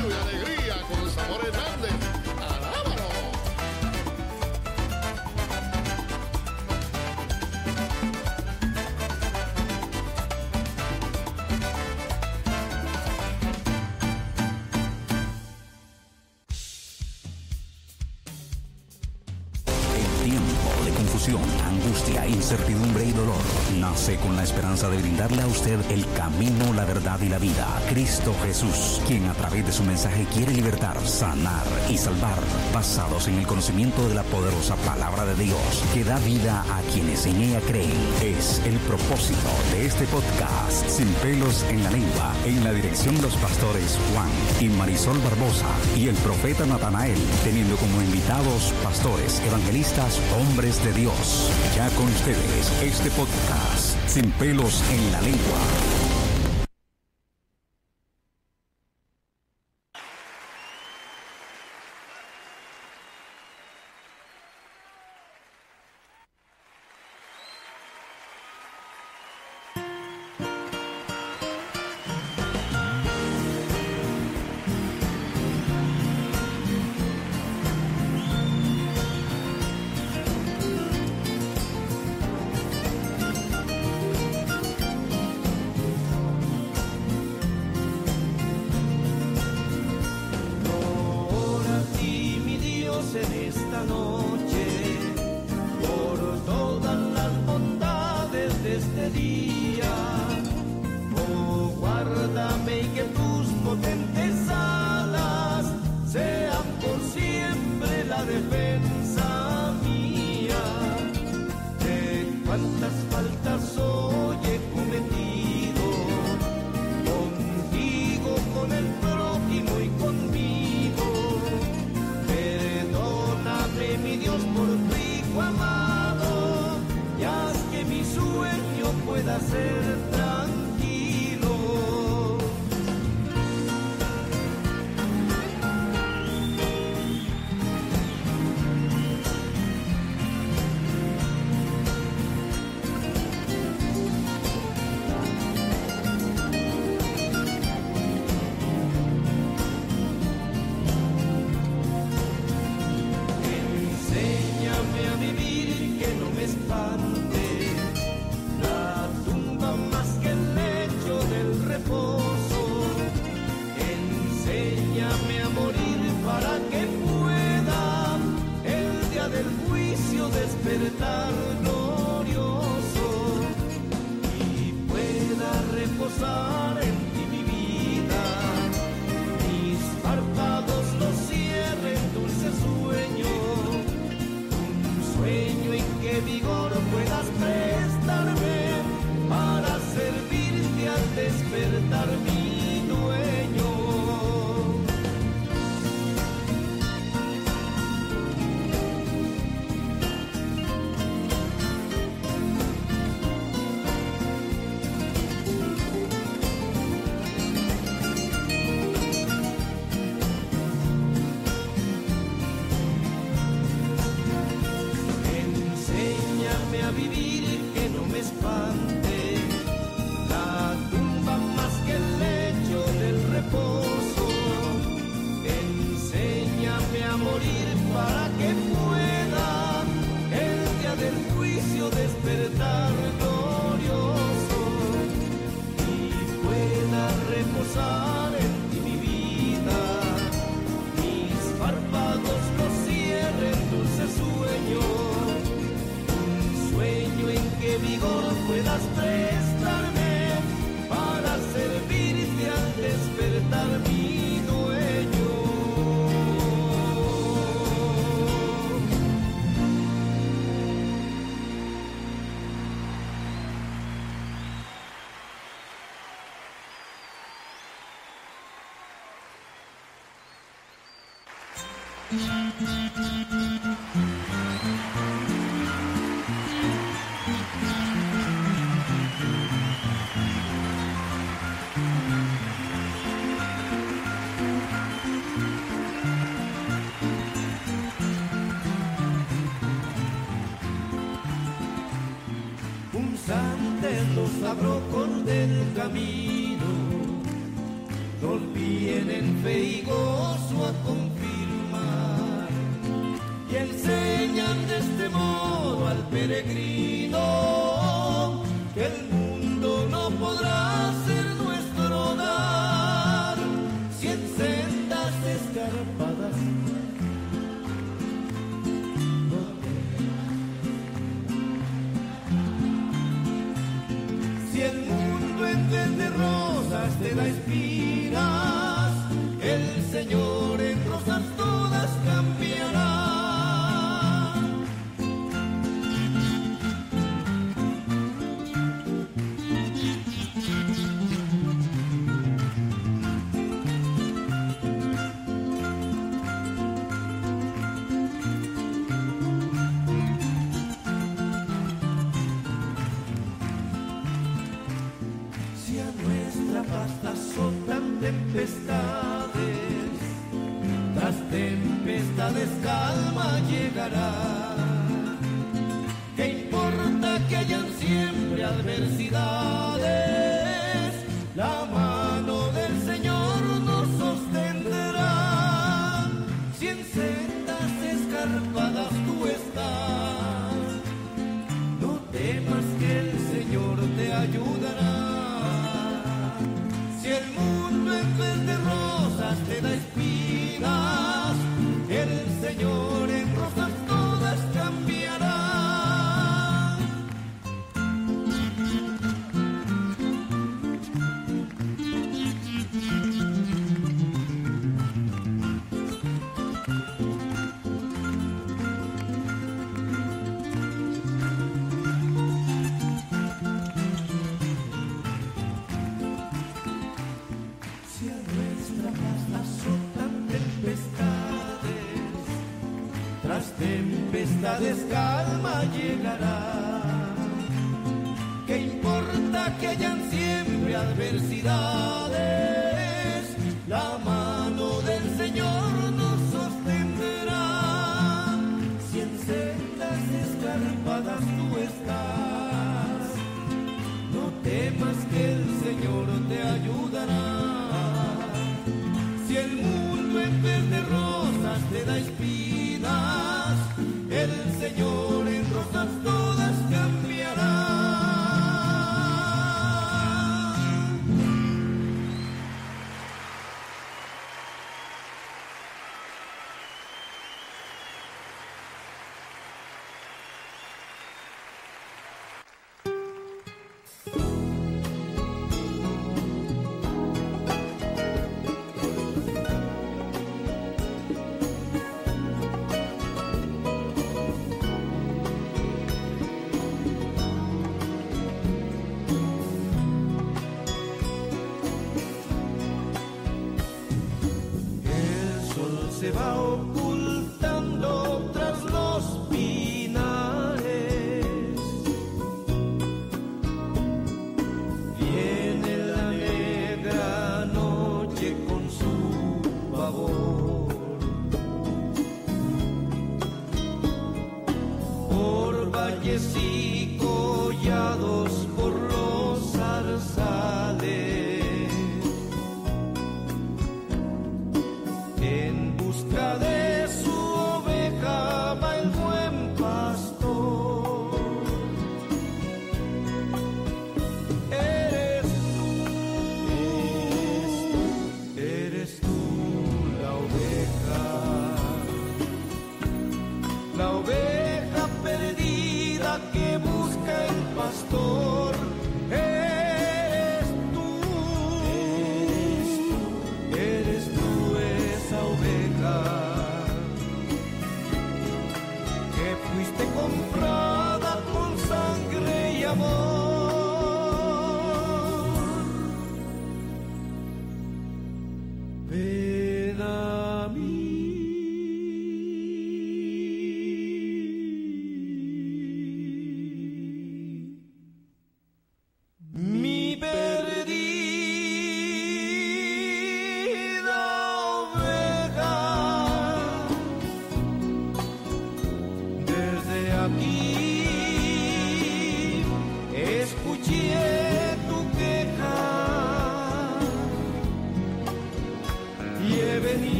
Aleluya, alegría. La esperanza de brindarle a usted el camino, la verdad y la vida. Cristo Jesús, quien a través de su mensaje quiere libertar, sanar y salvar, basados en el conocimiento de la poderosa palabra de Dios, que da vida a quienes en ella creen. Es el propósito de este podcast, Sin pelos en la lengua, en la dirección de los pastores Juan y Marisol Barbosa y el profeta Natanael, teniendo como invitados pastores, evangelistas, hombres de Dios. Ya con ustedes, este podcast, Sin pelos en la lengua.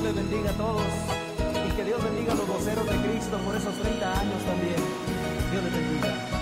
Alabada Jesús Salvador y un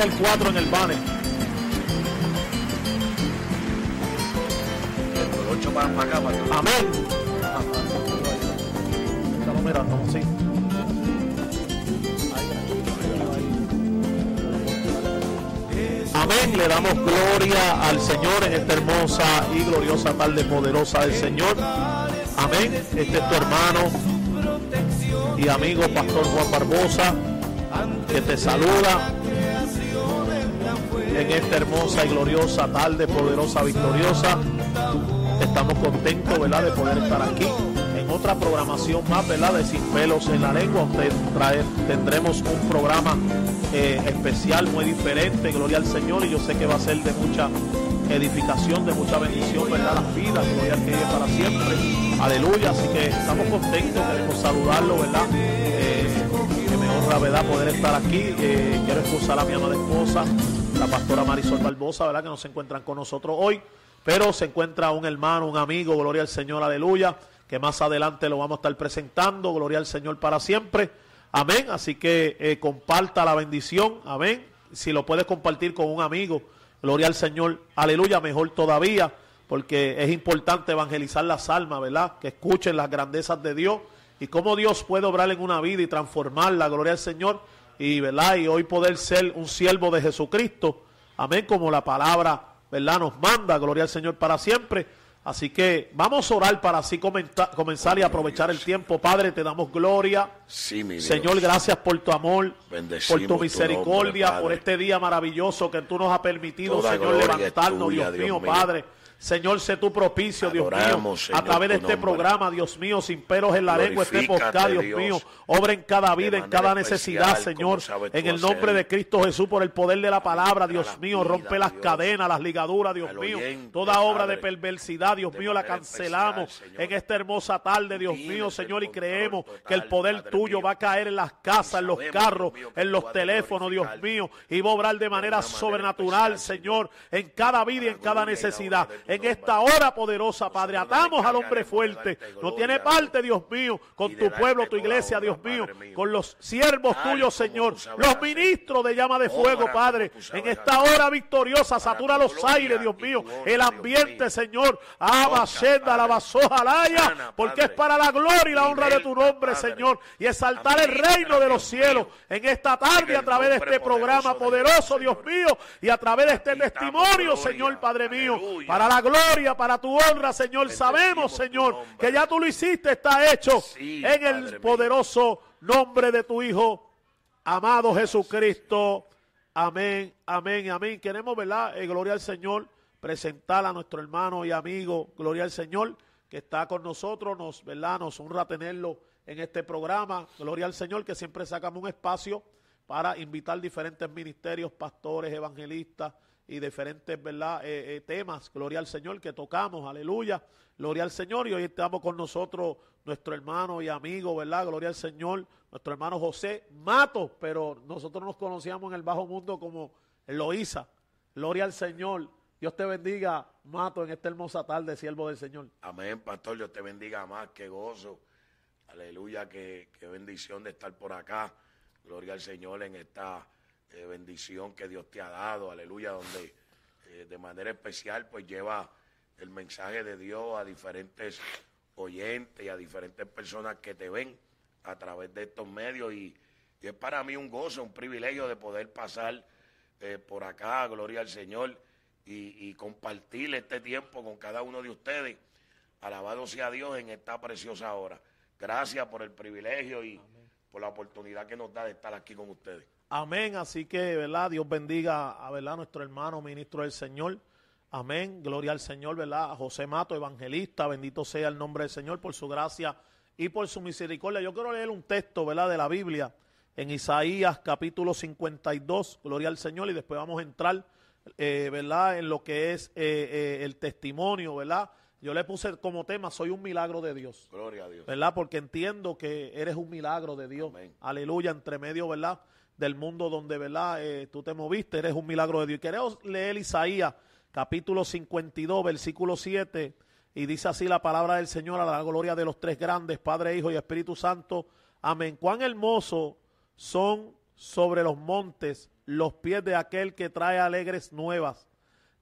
Quita el 4 en el banner. El 8 para, para acá, para acá. Amén. Estamos mirando, sí. Amén. Le damos gloria al Señor en esta hermosa y gloriosa tarde poderosa del Señor. Amén. Este es tu hermano y amigo Pastor Juan Barbosa que te saluda esta hermosa y gloriosa tarde poderosa victoriosa. Estamos contentos, ¿verdad?, de poder estar aquí en otra programación más, ¿verdad?, de Sin Pelos en la Lengua. Usted tendremos un programa eh, especial, muy diferente, gloria al Señor, y yo sé que va a ser de mucha edificación, de mucha bendición, ¿verdad?, las vidas, gloria al que vive para siempre. Aleluya, así que estamos contentos, queremos saludarlo, ¿verdad? Eh, que me honra, ¿verdad?, poder estar aquí. Eh, quiero excusar a mi amada esposa, la pastora Marisol Barbosa, ¿verdad?, que no se encuentran con nosotros hoy. Pero se encuentra un hermano, un amigo, gloria al Señor, aleluya, que más adelante lo vamos a estar presentando, gloria al Señor para siempre, amén, así que eh, comparta la bendición, amén, si lo puedes compartir con un amigo, gloria al Señor, aleluya, mejor todavía, porque es importante evangelizar las almas, ¿verdad? Que escuchen las grandezas de Dios y cómo Dios puede obrar en una vida y transformarla, gloria al Señor, y, ¿verdad? Y hoy poder ser un siervo de Jesucristo, amén, como la palabra ¿verdad? Nos manda, gloria al Señor para siempre. Así que vamos a orar para así comenta- comenzar y aprovechar el tiempo. Padre, te damos gloria. Sí, mi Dios. Señor, gracias por tu amor, Bendecimos por tu tu misericordia, nombre, por este día maravilloso que tú nos has permitido, Toda Señor, levantarnos, tuya, Dios, Dios mío, mío. Padre. Señor, sé tu propicio, Dios mío, a través de este nombre. programa, Dios mío, sin peros en la lengua, este podcast, Dios, Dios, mío, obra en cada vida, en cada necesidad, Señor, en el nombre hacer. de Cristo Jesús, por el poder de la palabra, Dios la mío, vida, rompe las cadenas, las ligaduras, Dios mío, oyente, toda obra de perversidad, Dios de mío, la cancelamos especial, en esta hermosa tarde, Dios mío, Señor, y creemos total, que el poder Padre tuyo va a caer en las casas, en los carros, en los teléfonos, Dios mío, y va a obrar de manera sobrenatural, Señor, en cada vida y en cada necesidad. En esta hora poderosa, Padre, atamos al hombre fuerte. No tiene parte, Dios mío, con tu pueblo, tu iglesia, Dios mío, con los siervos tuyos, Señor, los ministros de llama de Obra fuego, Padre, en esta hora victoriosa, satura tu los aires, Dios mío, el ambiente. Señor, ama, senda, la Sana, porque es para la gloria y la honra de tu nombre. Señor, y exaltar el reino de los cielos en esta tarde a través de este programa poderoso de poderoso, Dios, mío, y a través de este testimonio. Señor, Padre mío, para la gloria, para tu honra, Señor. Bendecimos Sabemos, Señor, que ya tú lo hiciste, está hecho Sí, en el Padre mío. poderoso nombre de tu Hijo, amado Jesucristo. Amén, amén, amén. Queremos, ¿verdad? Eh, gloria al Señor, presentar a nuestro hermano y amigo, gloria al Señor, que está con nosotros, nos, ¿verdad? Nos honra tenerlo en este programa. Gloria al Señor, que siempre sacamos un espacio para invitar diferentes ministerios, pastores, evangelistas y diferentes, ¿verdad? Eh, eh, temas, gloria al Señor, que tocamos, aleluya, gloria al Señor. Y hoy estamos con nosotros nuestro hermano y amigo, ¿verdad? Gloria al Señor, nuestro hermano José Mato, pero nosotros nos conocíamos en el bajo mundo como Eloísa. Gloria al Señor. Dios te bendiga, Mato, en esta hermosa tarde, siervo del Señor. Amén, pastor, Dios te bendiga más, que gozo. Aleluya, qué, qué bendición de estar por acá. Gloria al Señor en esta eh, bendición que Dios te ha dado. Aleluya, donde eh, de manera especial pues lleva el mensaje de Dios a diferentes oyentes y a diferentes personas que te ven a través de estos medios. Y, y es para mí un gozo, un privilegio de poder pasar eh, por acá, gloria al Señor, y, y compartir este tiempo con cada uno de ustedes. Alabado sea Dios en esta preciosa hora. Gracias por el privilegio y por la oportunidad que nos da de estar aquí con ustedes. Amén. Así que, ¿verdad? Dios bendiga a, ¿verdad? nuestro hermano ministro del Señor. Amén. Gloria al Señor, ¿verdad? A José Mato, evangelista. Bendito sea el nombre del Señor por su gracia y por su misericordia. Yo quiero leer un texto, ¿verdad? De la Biblia en Isaías capítulo 52. Gloria al Señor. Y después vamos a entrar, eh, ¿verdad? En lo que es eh, eh, el testimonio, ¿verdad? Yo le puse como tema, soy un milagro de Dios. Gloria a Dios. ¿verdad? Porque entiendo que eres un milagro de Dios. Amén. Aleluya, entre medio, ¿verdad? Del mundo donde, ¿verdad? Eh, tú te moviste, eres un milagro de Dios. Y queremos leer Isaías, capítulo 52, versículo 7. Y dice así la palabra del Señor a la gloria de los tres grandes, Padre, Hijo y Espíritu Santo. Amén. Cuán hermoso son sobre los montes los pies de aquel que trae alegres nuevas,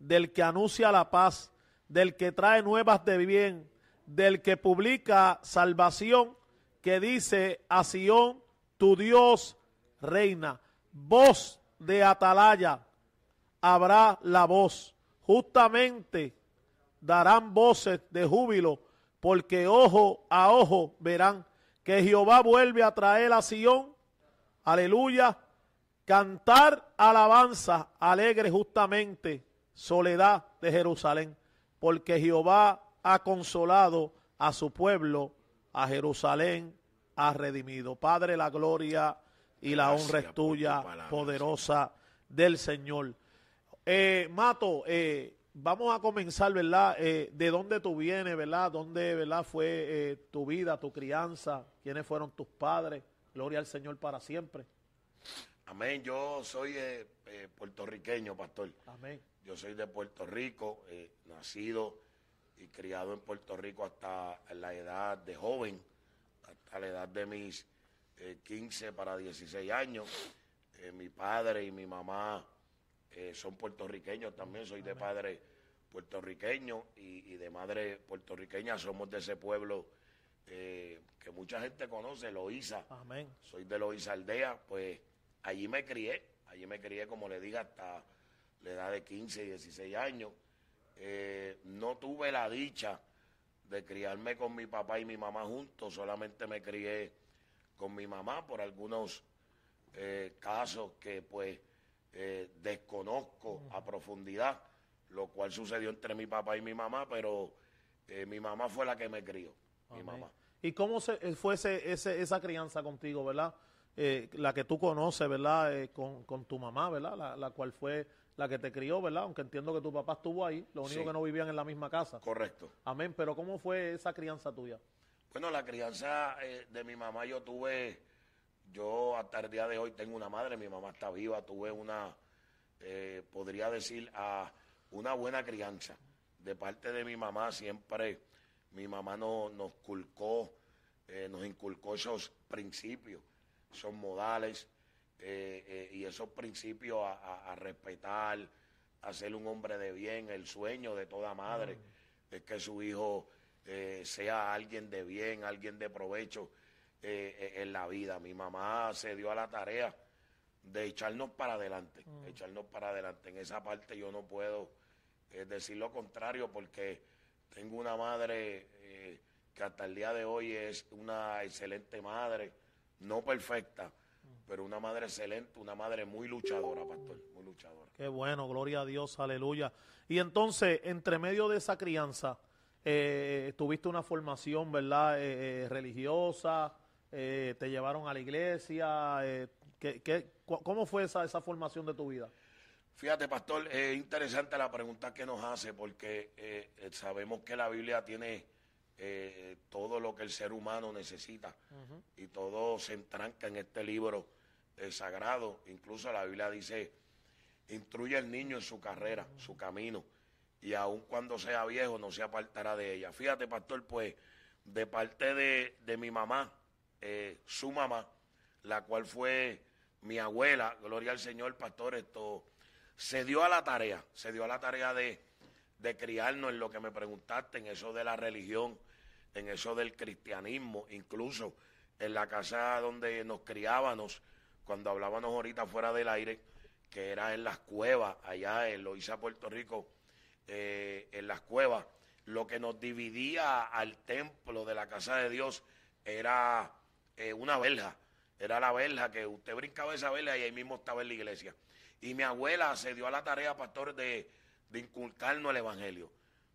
del que anuncia la paz, del que trae nuevas de bien, del que publica salvación, que dice a Sión, tu Dios reina. Voz de atalaya, habrá la voz. Justamente darán voces de júbilo, porque ojo a ojo verán que Jehová vuelve a traer a Sión. Aleluya. Cantar alabanza alegre justamente, soledad de Jerusalén, porque Jehová ha consolado a su pueblo, a Jerusalén ha redimido. Padre, la gloria y la honra es tuya, poderosa del Señor. Eh, Mato, eh, vamos a comenzar, ¿verdad? Eh, ¿De dónde tú vienes, ¿verdad? ¿Dónde, ¿verdad? Fue eh, tu vida, tu crianza? ¿Quiénes fueron tus padres? Gloria al Señor para siempre. Amén. Yo soy puertorriqueño, pastor. Amén. Yo soy de Puerto Rico, nacido y criado en Puerto Rico hasta la edad de joven, hasta la edad de mis eh, 15 para 16 años. Eh, mi padre y mi mamá eh, son puertorriqueños también, soy de padre puertorriqueño y, y de madre puertorriqueña. Somos de ese pueblo eh, que mucha gente conoce, Loíza. Amén. Soy de Loíza Aldea, pues allí me crié, allí me crié, como le diga, hasta la edad de 15 y 16 años. No tuve la dicha de criarme con mi papá y mi mamá juntos, solamente me crié con mi mamá por algunos eh, casos que pues eh, desconozco a profundidad, lo cual sucedió entre mi papá y mi mamá, pero eh, mi mamá fue la que me crió, mi mamá. ¿Y cómo se, eh, fue ese, ese- esa crianza contigo, verdad? La que tú conoces, ¿verdad? Eh, con, con tu mamá, ¿verdad? La, la cual fue la que te crió, ¿verdad? Aunque entiendo que tu papá estuvo ahí, lo único Sí. que no vivían en la misma casa. Correcto. Amén. Pero ¿cómo fue esa crianza tuya? Bueno, la crianza eh, de mi mamá yo tuve, yo hasta el día de hoy tengo una madre, mi mamá está viva, tuve una, eh, podría decir, a una buena crianza. De parte de mi mamá siempre, mi mamá no, nos culcó, eh, nos inculcó esos principios, esos modales eh, eh, y esos principios a, a- a respetar, a ser un hombre de bien, el sueño de toda madre es que su hijo eh, sea alguien de bien, alguien de provecho eh, eh, en la vida. Mi mamá se dio a la tarea de echarnos para adelante, echarnos para adelante. En esa parte yo no puedo eh, decir lo contrario porque tengo una madre que hasta el día de hoy es una excelente madre, no perfecta, pero una madre excelente, una madre muy luchadora, pastor, muy luchadora. Qué bueno, gloria a Dios, aleluya. Y entonces, entre medio de esa crianza, eh, tuviste una formación, ¿verdad? Eh, eh, religiosa, eh, te llevaron a la iglesia. eh, ¿qué- qué- ¿Cómo fue esa, esa formación de tu vida? Fíjate, pastor, es interesante la pregunta que nos hace porque eh, eh, sabemos que la Biblia tiene eh, todo lo que el ser humano necesita y todo se entranca en este libro eh, sagrado. Incluso la Biblia dice, instruye al niño en su carrera, su camino, y aun cuando sea viejo no se apartará de ella. Fíjate, pastor, pues de parte de, de mi mamá, eh, su mamá, la cual fue mi abuela, gloria al Señor, pastor, esto se dio a la tarea, se dio a la tarea de, de criarnos en lo que me preguntaste, en eso de la religión, en eso del cristianismo, incluso en la casa donde nos criábamos, cuando hablábamos ahorita fuera del aire, que era en las cuevas, allá en Loíza, Puerto Rico, eh, en las cuevas, lo que nos dividía al templo de la casa de Dios era eh, una verja, era la verja que usted brincaba esa verja y ahí mismo estaba en la iglesia. Y mi abuela se dio a la tarea, pastor, de, de inculcarnos el evangelio.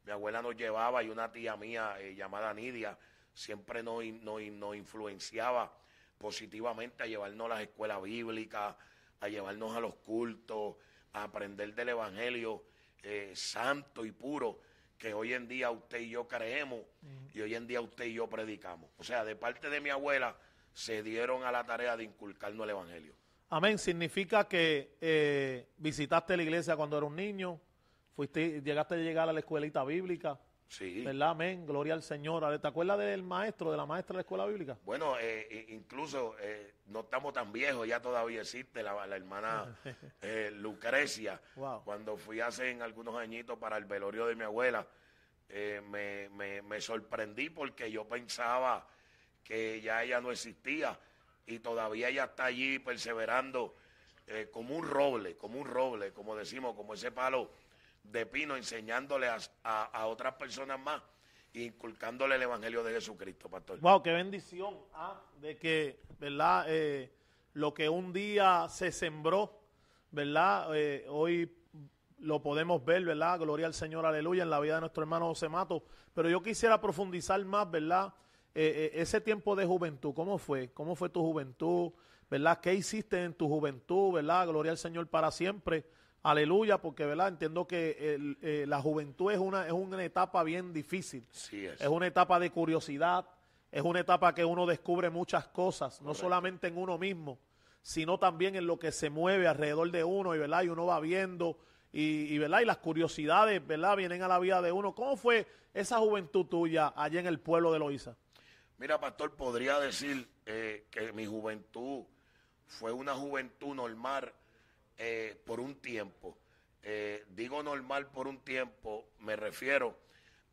Mi abuela nos llevaba y una tía mía eh, llamada Nidia siempre nos, nos influenciaba positivamente a llevarnos a las escuelas bíblicas, a llevarnos a los cultos, a aprender del evangelio eh, santo y puro que hoy en día usted y yo creemos y hoy en día usted y yo predicamos. O sea, de parte de mi abuela se dieron a la tarea de inculcarnos el evangelio. Amén. Significa que eh, visitaste la iglesia cuando era un niño, fuiste, llegaste a llegar a la escuelita bíblica. Sí. ¿Verdad? Amén. Gloria al Señor. ¿Te acuerdas del maestro, de la maestra de la escuela bíblica? Bueno, eh, incluso eh, no estamos tan viejos, ya todavía existe la, la hermana eh, Lucrecia. Wow. Cuando fui hace en algunos añitos para el velorio de mi abuela, eh, me, me- me sorprendí porque yo pensaba que ya ella no existía y todavía ella está allí perseverando como un roble, como un roble, como decimos, como ese palo de pino, enseñándole a, a- otras personas más inculcándole el Evangelio de Jesucristo, pastor. Wow, qué bendición. ah, de que, ¿verdad? Eh, lo que un día se sembró, ¿verdad? Eh, hoy lo podemos ver, ¿verdad? Gloria al Señor, aleluya, en la vida de nuestro hermano José Mato. Pero yo quisiera profundizar más, ¿verdad? Eh, ese tiempo de juventud, ¿cómo fue? ¿Cómo fue tu juventud? ¿Verdad? ¿Qué hiciste en tu juventud? ¿Verdad? Gloria al Señor para siempre. Aleluya, porque, ¿verdad? Entiendo que el- eh, la juventud es una, es una etapa bien difícil. Sí es. Es una etapa de curiosidad, es una etapa que uno descubre muchas cosas, no solamente en uno mismo, sino también en lo que se mueve alrededor de uno, y verdad, y uno va viendo, y, y, verdad, y las curiosidades, verdad, vienen a la vida de uno. ¿Cómo fue esa juventud tuya allá en el pueblo de Loíza? Mira, pastor, podría decir eh, que mi juventud fue una juventud normal eh, por un tiempo. Eh, digo normal por un tiempo, me refiero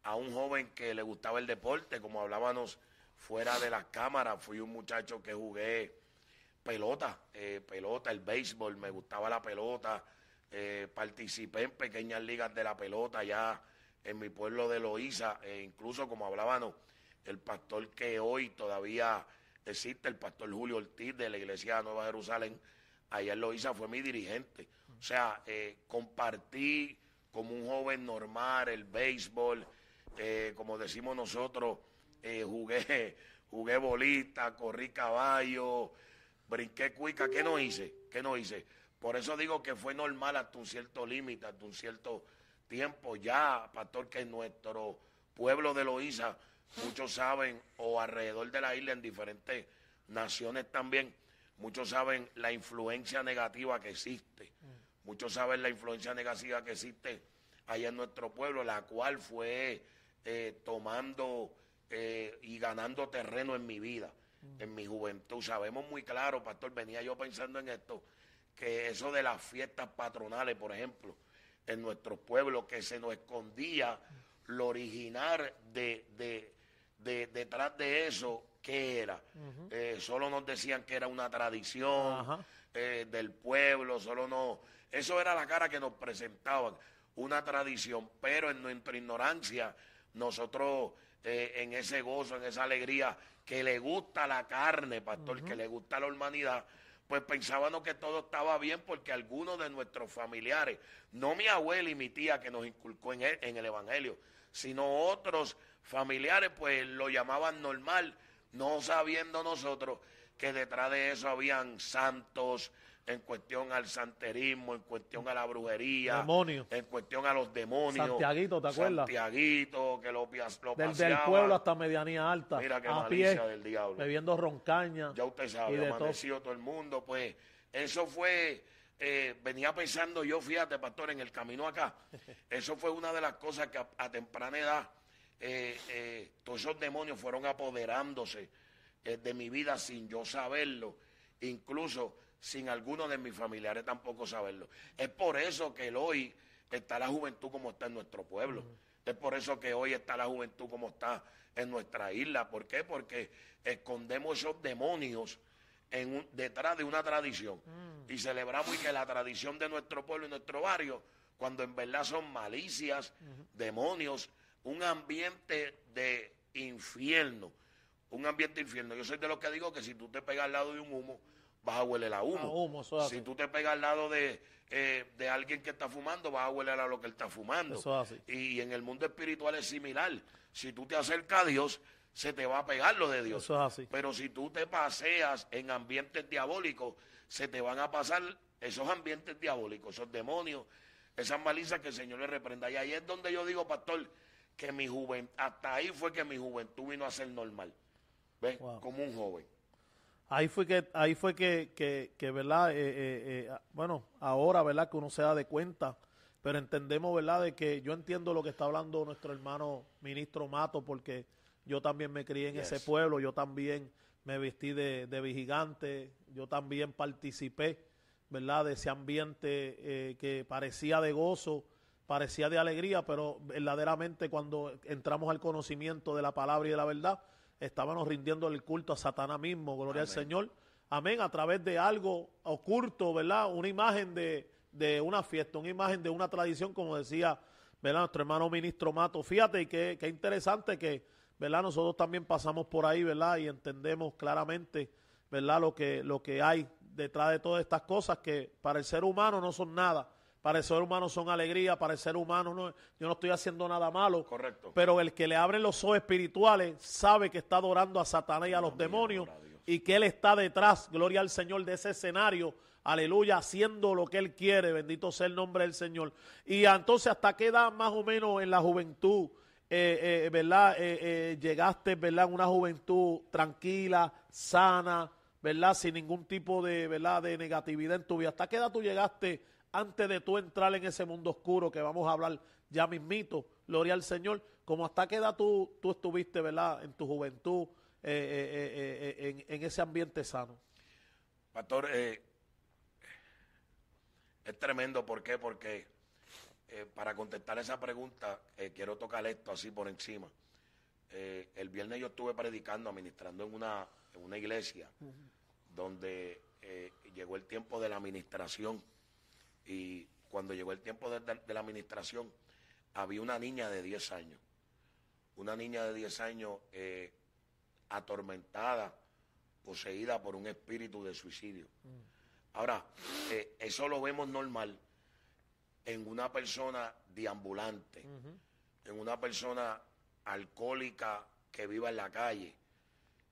a un joven que le gustaba el deporte, como hablábamos fuera de las cámaras. Fui un muchacho que jugué pelota, eh, pelota, el béisbol, me gustaba la pelota. participé en pequeñas ligas de la pelota ya en mi pueblo de Loíza, e incluso como hablábamos, el pastor que hoy todavía existe, el pastor Julio Ortiz de la iglesia de Nueva Jerusalén, en Loíza fue mi dirigente. O sea, eh, compartí como un joven normal el béisbol, eh, como decimos nosotros, eh, jugué, jugué bolita, corrí caballo, brinqué cuica, ¿qué no hice? ¿Qué no hice? Por eso digo que fue normal hasta un cierto límite, hasta un cierto tiempo. Ya, pastor, que en nuestro pueblo de Loíza, muchos saben, o alrededor de la isla, en diferentes naciones también, muchos saben la influencia negativa que existe. Muchos saben la influencia negativa que existe allá en nuestro pueblo, la cual fue eh, tomando eh, y ganando terreno en mi vida, en mi juventud. Sabemos muy claro, pastor, venía yo pensando en esto, que eso de las fiestas patronales, por ejemplo, en nuestros pueblos, que se nos escondía lo original de, de, de- detrás de eso, ¿qué era? Eh, solo nos decían que era una tradición eh, del pueblo, solo no... Eso era la cara que nos presentaban, una tradición, pero en nuestra ignorancia, nosotros eh, en ese gozo, en esa alegría, que le gusta la carne, pastor, que le gusta la humanidad, pues pensábamos que todo estaba bien porque algunos de nuestros familiares, no mi abuela y mi tía que nos inculcó en el, en el Evangelio, sino otros familiares, pues lo llamaban normal, no sabiendo nosotros que detrás de eso habían santos en cuestión al santerismo, en cuestión a la brujería, en cuestión a los demonios. Santiaguito, ¿te acuerdas? Santiaguito, que lo, lo del paseaba. pueblo hasta medianía alta, Mira qué a malicia pie, del diablo. bebiendo roncaña. Ya usted y sabe, de todo. amaneció todo el mundo, pues eso fue, eh, venía pensando yo, fíjate, pastor, en el camino acá, eso fue una de las cosas que a, a temprana edad eh, eh, todos esos demonios fueron apoderándose eh, de mi vida sin yo saberlo, incluso sin alguno de mis familiares tampoco saberlo. Es por eso que el hoy está la juventud como está en nuestro pueblo. Es por eso que hoy está la juventud como está en nuestra isla. ¿Por qué? Porque escondemos esos demonios en un- detrás de una tradición. Y celebramos y que la tradición de nuestro pueblo y nuestro barrio, cuando en verdad son malicias, demonios, un ambiente de infierno. Un ambiente infierno. Yo soy de los que digo que si tú te pegas al lado de un humo, vas a hueler a humo. A si tú te pegas al lado de, eh, de alguien que está fumando, vas a hueler a lo que él está fumando. Eso es así. Y en el mundo espiritual es similar. Si tú te acercas a Dios, se te va a pegar lo de Dios. Eso es así. Pero si tú te paseas en ambientes diabólicos, se te van a pasar esos ambientes diabólicos, esos demonios, esas malizas que el Señor le reprenda. Y ahí es donde yo digo, pastor, que mi juventud, hasta ahí fue que mi juventud vino a ser normal. ¿Ves? Wow. Como un joven. Ahí fue que, ahí fue que, que, que, ¿verdad? Eh, eh, eh, bueno, ahora, ¿verdad? Que uno se da de cuenta pero entendemos, ¿verdad?, de que yo entiendo lo que está hablando nuestro hermano ministro Mato, porque yo también me crié en ese pueblo, yo también me vestí de, de vigilante, yo también participé, ¿verdad?, de ese ambiente que parecía de gozo, parecía de alegría, pero verdaderamente cuando entramos al conocimiento de la palabra y de la verdad, estábamos rindiendo el culto a Satanás mismo, gloria al. Señor. Amén, a través de algo oculto, ¿verdad? Una imagen de, de una fiesta, una imagen de una tradición, como decía, ¿verdad? Nuestro hermano ministro Mato. Fíjate que, que interesante que, ¿verdad? Nosotros también pasamos por ahí, ¿verdad? Y entendemos claramente, ¿verdad? Lo que, lo que hay detrás de todas estas cosas que para el ser humano no son nada. Para el ser humano son alegría, para el ser humano no, yo no estoy haciendo nada malo. Correcto. Pero el que le abre los ojos espirituales sabe que está adorando a Satanás y a los demonios y que Él está detrás, gloria al Señor, de ese escenario, aleluya, haciendo lo que Él quiere, bendito sea el nombre del Señor. Y entonces, ¿hasta qué edad más o menos en la juventud, eh, eh, verdad, eh, eh, llegaste, verdad, en una juventud tranquila, sana, verdad, sin ningún tipo de, verdad, de negatividad en tu vida? ¿Hasta qué edad tú llegaste antes de tú entrar en ese mundo oscuro que vamos a hablar ya mismito, gloria al Señor, como hasta qué edad tú, tú estuviste, ¿verdad?, en tu juventud, eh, eh, eh, en, en ese ambiente sano. Pastor, eh, es tremendo, ¿por qué? Porque para contestar esa pregunta, quiero tocar esto así por encima. El viernes yo estuve predicando, administrando en una, en una iglesia, donde llegó el tiempo de la administración. Y cuando llegó el tiempo de, la administración, había una niña de 10 años. Una niña de 10 años eh, atormentada, poseída por un espíritu de suicidio. Ahora, eh, eso lo vemos normal en una persona deambulante, en una persona alcohólica que viva en la calle,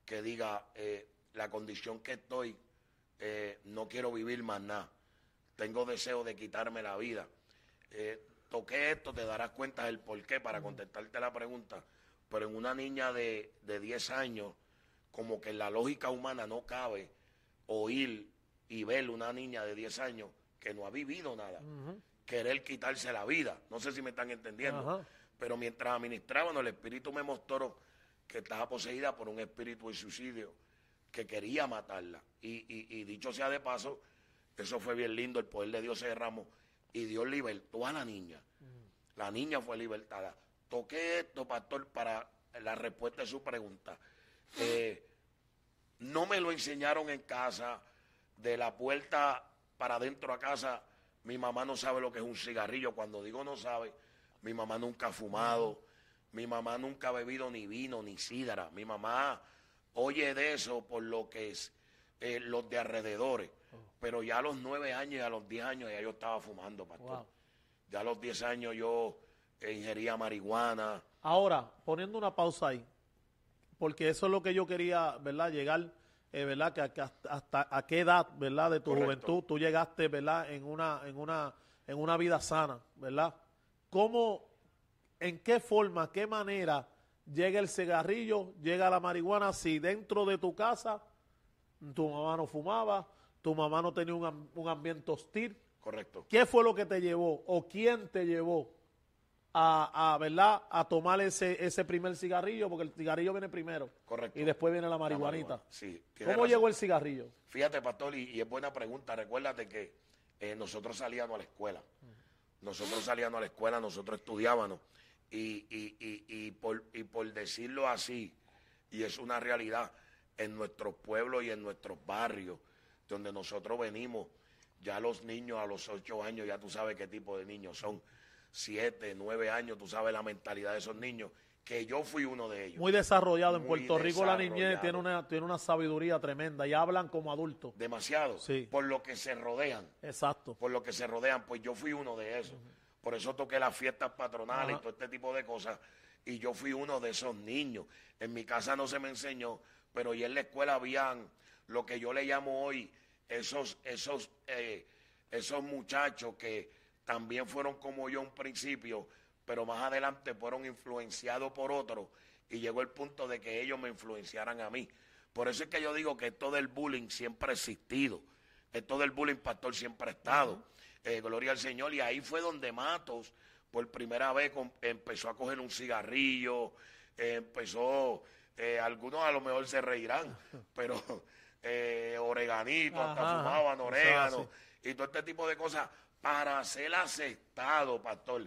que diga, eh, la condición que estoy, eh, no quiero vivir más nada, tengo deseo de quitarme la vida. Eh, toqué esto, te darás cuenta del por qué para contestarte la pregunta, pero en una niña de, de 10 años, como que en la lógica humana no cabe oír y ver una niña de 10 años que no ha vivido nada, querer quitarse la vida. No sé si me están entendiendo. Pero mientras administraban, el espíritu me mostró que estaba poseída por un espíritu de suicidio que quería matarla. Y, y- y dicho sea de paso, eso fue bien lindo, el poder de Dios se derramó y Dios libertó a la niña. La niña fue libertada. Toqué esto, pastor, para la respuesta de su pregunta. Eh, no me lo enseñaron en casa, de la puerta para adentro a casa, mi mamá no sabe lo que es un cigarrillo. Cuando digo no sabe, mi mamá nunca ha fumado, mi mamá nunca ha bebido ni vino ni sidra. Mi mamá oye de eso por lo que es eh, los de alrededores. Pero ya a los nueve años y a los diez años ya yo estaba fumando, pastor. Wow. Ya a los diez años yo ingería marihuana. Ahora, poniendo una pausa ahí, porque eso es lo que yo quería, ¿verdad? Llegar, eh, ¿verdad? Que, que hasta, hasta a qué edad, ¿verdad? De tu Correcto. juventud tú llegaste, ¿verdad? En una, en una, en una vida sana, ¿verdad? ¿Cómo, en qué forma, qué manera llega el cigarrillo, llega la marihuana si dentro de tu casa tu mamá no fumaba, tu mamá no tenía un, un ambiente hostil? Correcto. ¿Qué fue lo que te llevó o quién te llevó a, a, ¿verdad? a tomar ese, ese primer cigarrillo? Porque el cigarrillo viene primero. Correcto. Y después viene la marihuanita. marihuana, sí, ¿Cómo razón. llegó el cigarrillo? Fíjate, pastor, y, y es buena pregunta. Recuérdate que eh, nosotros salíamos a la escuela. Nosotros salíamos a la escuela, nosotros estudiábamos. Y, y, y, y, por, y por decirlo así, y es una realidad, en nuestros pueblos y en nuestros barrios, donde nosotros venimos, ya los niños a los ocho años, ya tú sabes qué tipo de niños son. Siete, nueve años, tú sabes la mentalidad de esos niños, que yo fui uno de ellos. Muy desarrollado. En Puerto Rico la niñez tiene una, tiene una sabiduría tremenda y hablan como adultos. Demasiado. Sí. Por lo que se rodean. Exacto. por lo que se rodean, pues yo fui uno de esos. Por eso toqué las fiestas patronales Ajá. y todo este tipo de cosas. Y yo fui uno de esos niños. En mi casa no se me enseñó, pero ya en la escuela habían lo que yo le llamo hoy esos, esos, eh, esos muchachos que también fueron como yo un principio, pero más adelante fueron influenciados por otros y llegó el punto de que ellos me influenciaran a mí. Por eso es que yo digo que esto del bullying siempre ha existido. Esto del bullying, pastor, siempre ha estado. Eh, gloria al Señor. Y ahí fue donde Matos, por primera vez, empezó a coger un cigarrillo, eh, empezó, eh, algunos a lo mejor se reirán, pero eh, oreganito, hasta Ajá, fumaban orégano y todo este tipo de cosas para ser aceptado, pastor,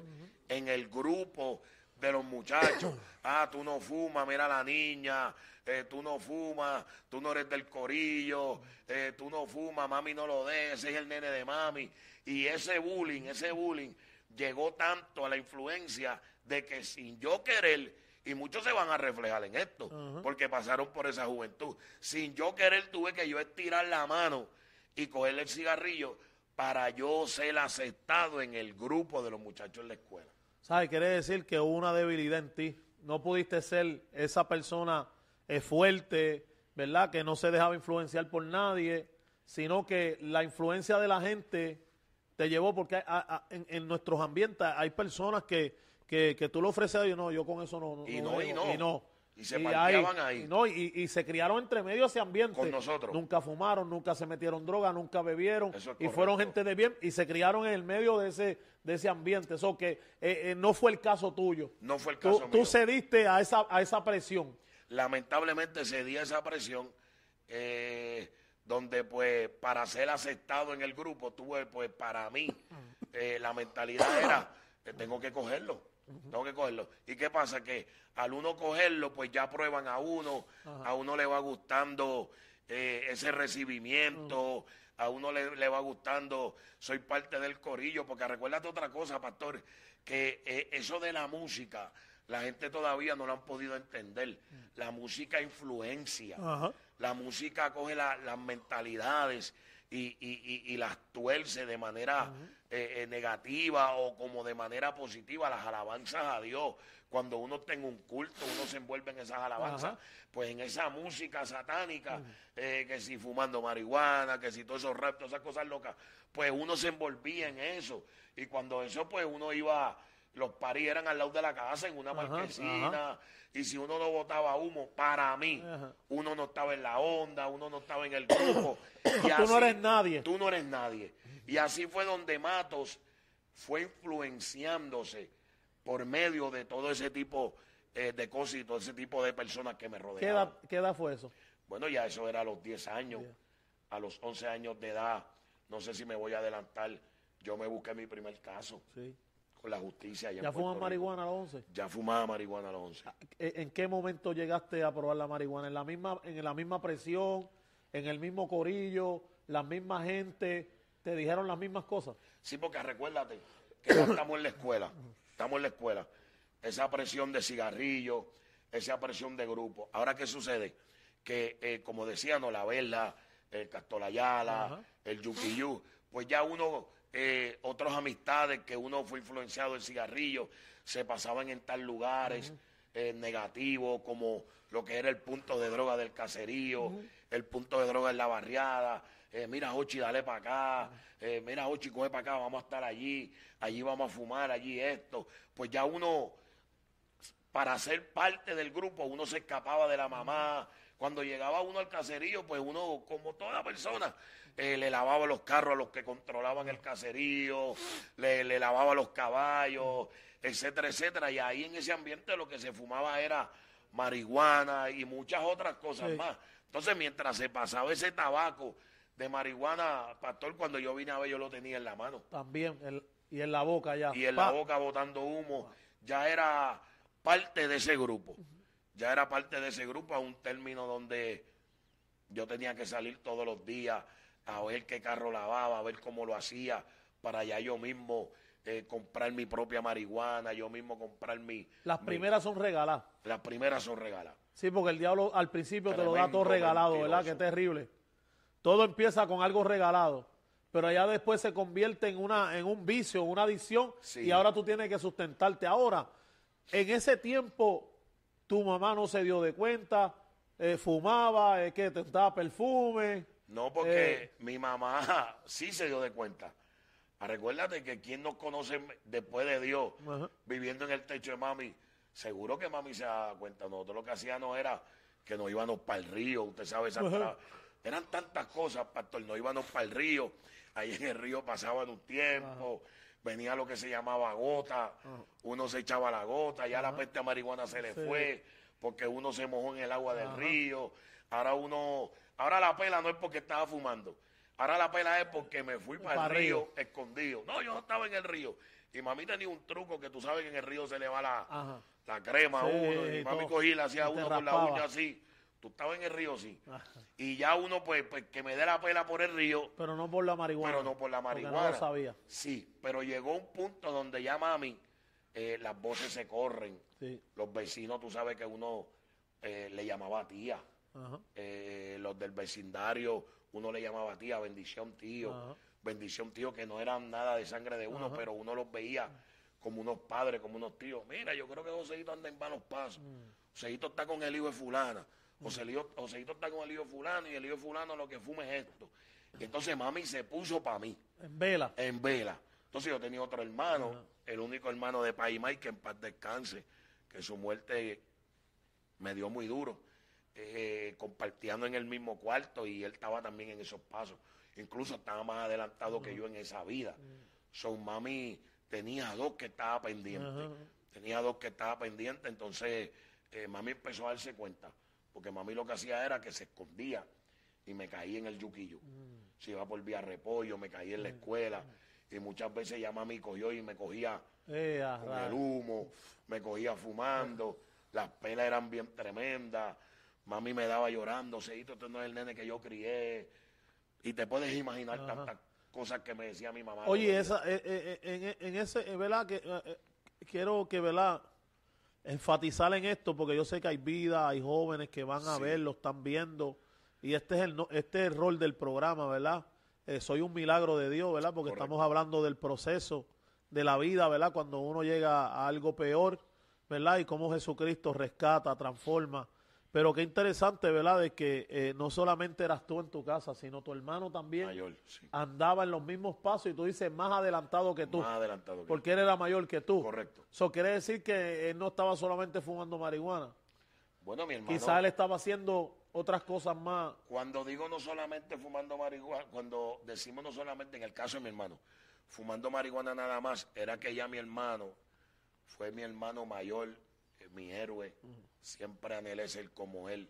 en el grupo de los muchachos. Ah, tú no fumas, mira la niña, eh, tú no fumas, tú no eres del corillo, eh, tú no fumas, mami no lo des, ese es el nene de mami. Y ese bullying, ese bullying llegó tanto a la influencia de que sin yo querer, y muchos se van a reflejar en esto, porque pasaron por esa juventud, sin yo querer tuve que yo estirar la mano y cogerle el cigarrillo para yo ser aceptado en el grupo de los muchachos en la escuela. ¿Sabes? Quiere decir que hubo una debilidad en ti. No pudiste ser esa persona eh, fuerte, ¿verdad? Que no se dejaba influenciar por nadie, sino que la influencia de la gente te llevó, porque hay- a- a- en, en nuestros ambientes hay personas que, que, que tú le ofreces a ellos, no, yo con eso no. Y no, y dejo", no. Y, no. Y se parqueaban ahí. y no, y, y se criaron entre medio de ese ambiente. Con nosotros. Nunca fumaron, nunca se metieron droga, nunca bebieron. Es y fueron gente de bien y se criaron en el medio de ese, de ese ambiente. Eso que eh, eh, no fue el caso tuyo. No fue el Tú, caso tú mío. cediste a esa, a esa presión. lamentablemente cedí a esa presión, eh, donde pues para ser aceptado en el grupo, tuve pues para mí, eh, la mentalidad era, que tengo que cogerlo, tengo que cogerlo. ¿Y qué pasa? Que al uno cogerlo, pues ya prueban a uno, a uno le va gustando eh, ese recibimiento, a uno le, le va gustando, soy parte del corillo, porque recuérdate otra cosa, pastor, que eh, eso de la música, la gente todavía no lo han podido entender. La música influencia. Ajá. La música coge la- las mentalidades y, y- y- y las tuerce de manera eh, eh, negativa o como de manera positiva. Las alabanzas a Dios. Cuando uno en un culto, uno se envuelve en esas alabanzas. Ajá. Pues en esa música satánica, eh, que si fumando marihuana, que si todos esos rap, todas esas cosas locas, pues uno se envolvía en eso. Y cuando eso, pues uno iba, los paris eran al lado de la casa, en una Ajá, marquesina, y si uno no botaba humo, para mí, Ajá. uno no estaba en la onda, uno no estaba en el grupo. y Tú no eres nadie. Tú no eres nadie. Y así fue donde Matos fue influenciándose por medio de todo ese tipo eh, de cosas y todo ese tipo de personas que me ¿Qué rodeaban. edad, qué edad fue eso? Bueno, ya eso era a los 10 años, a los 11 años de edad. No sé si me voy a adelantar. Yo me busqué mi primer caso Sí. con la justicia. allá ¿Ya Rico. marihuana a los 11? Ya fumaba marihuana a los 11. ¿En en qué momento llegaste a probar la marihuana? ¿En la misma, en la misma presión? ¿En el mismo corillo? ¿La misma gente? ¿Te dijeron las mismas cosas? Sí, porque recuérdate que ya estamos en la escuela. Estamos en la escuela. Esa presión de cigarrillo, esa presión de grupo. Ahora, ¿qué sucede? Que, eh, como decían, la Vela, el Castolayala, Ajá. el Yuquiyú, pues ya uno, eh, otras amistades que uno fue influenciado del cigarrillo, se pasaban en tal lugares eh, negativos, como lo que era el punto de droga del caserío, el punto de droga en la barriada. Eh, mira, Ochi, dale para acá. eh, mira, Ochi, coge para acá, vamos a estar allí. Allí vamos a fumar, allí esto. Pues ya uno para ser parte del grupo, uno se escapaba de la mamá. Cuando llegaba uno al caserío, pues uno, como toda persona, eh, le lavaba los carros a los que controlaban el caserío, le, le lavaba los caballos, etcétera, etcétera. Y ahí en ese ambiente lo que se fumaba era marihuana y muchas otras cosas Sí. más. Entonces, mientras se pasaba ese tabaco de marihuana, pastor, cuando yo vine a ver, yo lo tenía en la mano También. el- y en la boca ya. y en la boca botando humo, ya era parte de ese grupo. Ya era parte de ese grupo a un término donde yo tenía que salir todos los días a ver qué carro lavaba, a ver cómo lo hacía, para ya yo mismo eh, comprar mi propia marihuana, yo mismo comprar mi... Las mi- primeras son regaladas. las primeras son regaladas. Sí, porque el diablo al principio te lo da todo regalado, ¿verdad? mentiroso. Qué terrible. Todo empieza con algo regalado, pero allá después se convierte en una en un vicio, una adicción Sí. y ahora tú tienes que sustentarte. Ahora, en ese tiempo tu mamá no se dio de cuenta, eh, fumaba, eh, que te daba perfume. No, porque Eh. mi mamá sí se dio de cuenta. Ah, Recuérdate que quien nos conoce después de Dios, viviendo en el techo de mami, seguro que mami se da cuenta. Nosotros lo que hacíamos era que nos íbamos para el río, usted sabe, esa tra- Eran tantas cosas, pastor. No íbamos para el río. Ahí en el río pasaban un tiempo. Venía lo que se llamaba gota. Uno se echaba la gota. Ya la peste a marihuana se le Sí. fue. Porque uno se mojó en el agua del río. Ahora uno. Ahora la pela no es porque estaba fumando. Ahora la pela es porque me fui para Pa' el río, río. escondido. No, yo no estaba en el río. Y mami tenía un truco que tú sabes que en el río se le va la, la crema a Sí, uno. Y mami cogía y le hacía uno con la uña así. Tú estabas en el río, sí. Y ya uno, pues, pues, que me dé la pela por el río, Pero no por la marihuana. pero no por la marihuana. no lo sabía. Sí, pero llegó un punto donde ya mami, eh, las voces se corren. Sí. Los vecinos, tú sabes que uno eh, le llamaba tía. Ajá. Eh, los del vecindario, uno le llamaba tía, bendición tío. Ajá. Bendición tío, que no eran nada de sangre de uno, Ajá. pero uno los veía como unos padres, como unos tíos. Mira, yo creo que Joseito anda en malos pasos. Mm. Joseito está con el hijo de fulana. Joseito, Joseito está con el hijo fulano y el hijo fulano lo que fuma es esto. Y entonces mami se puso para mí En vela. en vela. Entonces yo tenía otro hermano, el único hermano de Paimay, que en paz descanse, que su muerte me dio muy duro, eh, compartiendo en el mismo cuarto y él estaba también en esos pasos. Incluso estaba más adelantado que yo en esa vida. So mami tenía dos que estaba pendiente. Tenía dos que estaba pendiente, entonces eh, mami empezó a darse cuenta, porque mami lo que hacía era que se escondía y me caí en el yuquillo. Se iba por vía repollo, me caí en la escuela y muchas veces ya mami cogió y me cogía Eh, con el humo, me cogía fumando, las pelas eran bien tremendas, mami me daba llorando, Seito, este no es el nene que yo crié, y te puedes imaginar Ajá. tantas cosas que me decía mi mamá. Oye, esa, eh, eh, eh, en, en ese, eh, ¿verdad? Que, quiero que, ¿verdad? Enfatizar en esto, porque yo sé que hay vida, hay jóvenes que van a Sí. verlo, están viendo, y este es el, no- este es el rol del programa, ¿verdad? Eh, soy un milagro de Dios, ¿verdad? Porque Correcto. estamos hablando del proceso de la vida, ¿verdad? Cuando uno llega a algo peor, ¿verdad? Y cómo Jesucristo rescata, transforma. Pero qué interesante, ¿verdad? De que eh, no solamente eras tú en tu casa, sino tu hermano también mayor, sí, andaba en los mismos pasos y tú dices más adelantado que tú, más adelantado que porque él era mayor que tú. Correcto. Eso quiere decir que él no estaba solamente fumando marihuana. Bueno, mi hermano, Quizá él estaba haciendo otras cosas más. cuando digo no solamente fumando marihuana, cuando decimos no solamente en el caso de mi hermano, fumando marihuana nada más, era que ya mi hermano fue mi hermano mayor, mi héroe, siempre anhelé ser como él.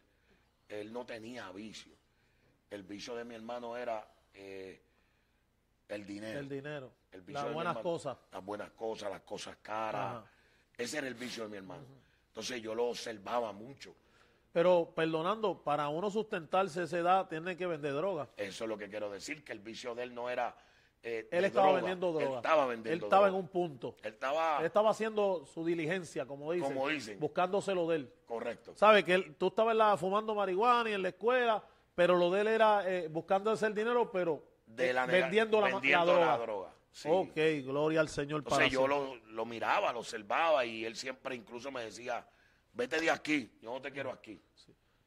Él no tenía vicio. El vicio de mi hermano era eh, el dinero. El dinero, El vicio las buenas hermano, cosas. Las buenas cosas, las cosas caras. Ajá. Ese era el vicio de mi hermano. Entonces yo lo observaba mucho. Pero perdonando, para uno sustentarse a esa edad tiene que vender droga. Eso es lo que quiero decir, que el vicio de él no era. Eh, Él estaba droga. vendiendo droga. Él estaba vendiendo Él estaba droga. en un punto. Él estaba. Él estaba haciendo su diligencia, como dicen, Como dicen. buscándoselo de él. Correcto. ¿Sabes? Que él- tú estabas la- fumando marihuana y en la escuela, pero lo de él era eh, buscando hacer dinero, pero De eh, la vendiendo, la, vendiendo la droga. la droga, sí. Ok, gloria al Señor para Entonces yo siempre. lo, lo miraba, lo observaba y él siempre incluso me decía: vete de aquí, yo no te quiero aquí.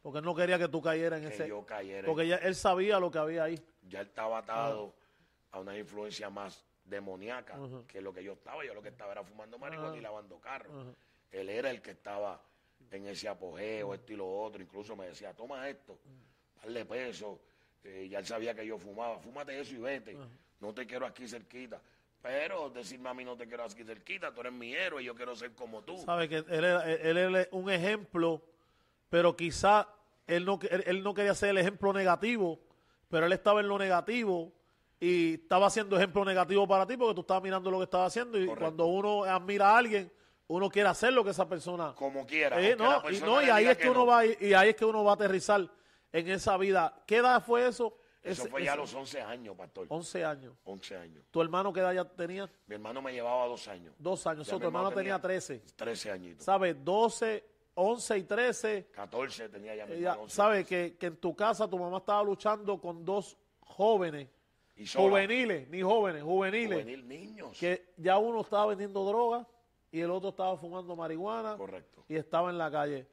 Porque él no quería que tú cayeras en Que ese. yo cayera. Porque ya, él sabía lo que había ahí. ya él estaba atado a una influencia más demoníaca que lo que yo estaba. Yo lo que estaba era fumando marihuana y lavando carros. Él era el que estaba en ese apogeo, esto y lo otro. Incluso me decía, toma esto, darle peso. Eh, ya él sabía que yo fumaba. Fúmate eso y vete. No te quiero aquí cerquita. Pero decirme a mí no te quiero aquí cerquita, tú eres mi héroe y yo quiero ser como tú. Sabe que él era, él era un ejemplo, pero quizá él no, él, él no quería ser el ejemplo negativo, pero él estaba en lo negativo y estaba haciendo ejemplo negativo para ti porque tú estabas mirando lo que estaba haciendo y Correcto. cuando uno admira a alguien, uno quiere hacer lo que esa persona. Como quiera. Eh, no, y, no, y ahí es que uno no. va y ahí es que uno va a aterrizar en esa vida. ¿Qué edad fue eso? Eso Ese- fue ya a los 11 años, pastor. 11 años. 11 años. ¿Tu hermano qué edad ya tenía? Mi hermano me llevaba dos años. Dos años. Ya So, mi tu hermano tenía 13. 13 añitos. ¿Sabes? 12, 11 y 13. 14 tenía ya mi Ella hermano. sabe que, que en tu casa tu mamá estaba luchando con dos jóvenes, Y juveniles, ni jóvenes, juveniles, Juvenil, niños. que ya uno estaba vendiendo droga y el otro estaba fumando marihuana Correcto. y estaba en la calle.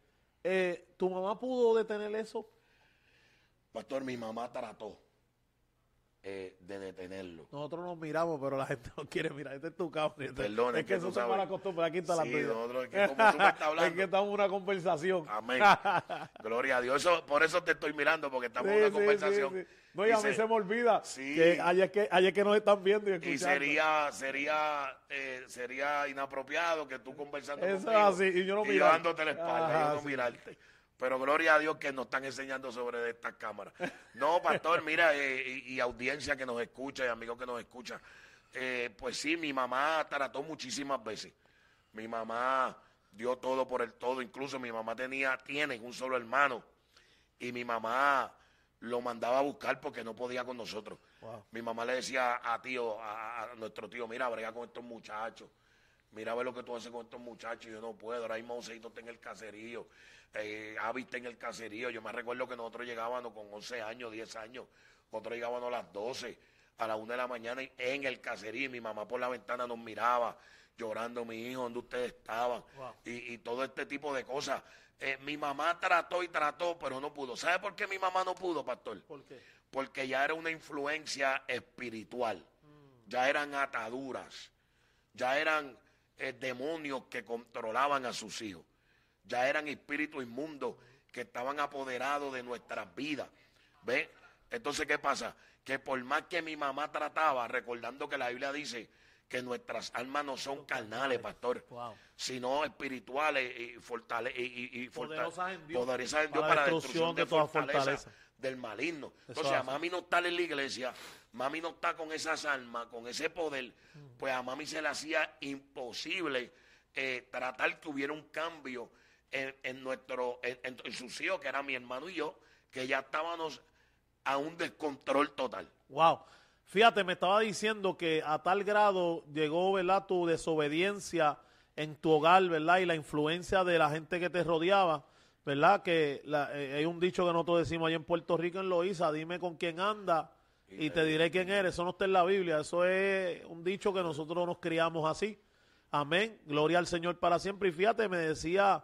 Eh, ¿Tu mamá pudo detener eso? Pastor, mi mamá trató. eh, de detenerlo. Nosotros nos miramos, pero la gente no quiere mirar. Este es tu cámara. Este- Perdón, es que, eso tú se sabes- mala costumbre. Aquí está la Sí, tuya. nosotros, es que como tú me estás hablando. es que estamos en una conversación. Amén. Gloria a Dios. Eso, por eso te estoy mirando, porque estamos Sí, en una sí, conversación. No, y a mí se- me olvida Sí. que ayer, que ayer que nos están viendo y Y escuchando. sería, sería, eh, sería inapropiado que tú conversando Eso es conmigo así, y yo no y dándote la espalda, Ajá, yo no sí. mirarte. Pero gloria a Dios que nos están enseñando sobre estas cámaras. No, pastor, mira, eh, y, y audiencia que nos escucha y amigos que nos escuchan. eh, pues sí, mi mamá trató muchísimas veces. Mi mamá dio todo por el todo. Incluso mi mamá tenía, tiene un solo hermano. Y mi mamá lo mandaba a buscar porque no podía con nosotros. Wow. Mi mamá le decía a tío, a, a nuestro tío, mira, brega con estos muchachos. Mira a ver lo que tú haces con estos muchachos. Yo no puedo. Ahora mismo Joséito está en el caserío. Eh, Avi está en el caserío. Yo me recuerdo que nosotros llegábamos con 11 años, 10 años. Nosotros llegábamos a las 12, a las 1 de la mañana en el caserío. Y mi mamá por la ventana nos miraba, llorando, mi hijo, ¿dónde ustedes estaban? Wow. Y, y todo este tipo de cosas. Eh, mi mamá trató y trató, pero no pudo. ¿Sabe por qué mi mamá no pudo, pastor? ¿Por qué? porque ya era una influencia espiritual, ya eran ataduras, ya eran eh, demonios que controlaban a sus hijos, ya eran espíritus inmundos que estaban apoderados de nuestras vidas. ¿Ve? Entonces, ¿qué pasa? Que por más que mi mamá trataba, recordando que la Biblia dice que nuestras almas no son carnales, pastor, Wow. sino espirituales y, fortale y, y- y forta- Poderosas en Dios, poderosas en para Dios la para la destrucción destrucción de de toda fortaleza, fortaleza. del maligno. Entonces, a mami no está en la iglesia, mami no está con esas almas, con ese poder, pues a mami se le hacía imposible eh, tratar que hubiera un cambio en, en nuestro, en, en- en sus hijos, que era mi hermano y yo, que ya estábamos a un descontrol total. Wow. Fíjate, me estaba diciendo que a tal grado llegó, ¿verdad? Tu desobediencia en tu hogar, ¿verdad? Y la influencia de la gente que te rodeaba, ¿verdad? Que la- eh, hay un dicho que nosotros decimos allá en Puerto Rico, en Loíza, dime con quién anda y, te diré quién eres. Eso no está en la Biblia, eso es un dicho que nosotros nos criamos así. Amén. Gloria al Señor para siempre. Y fíjate, me decía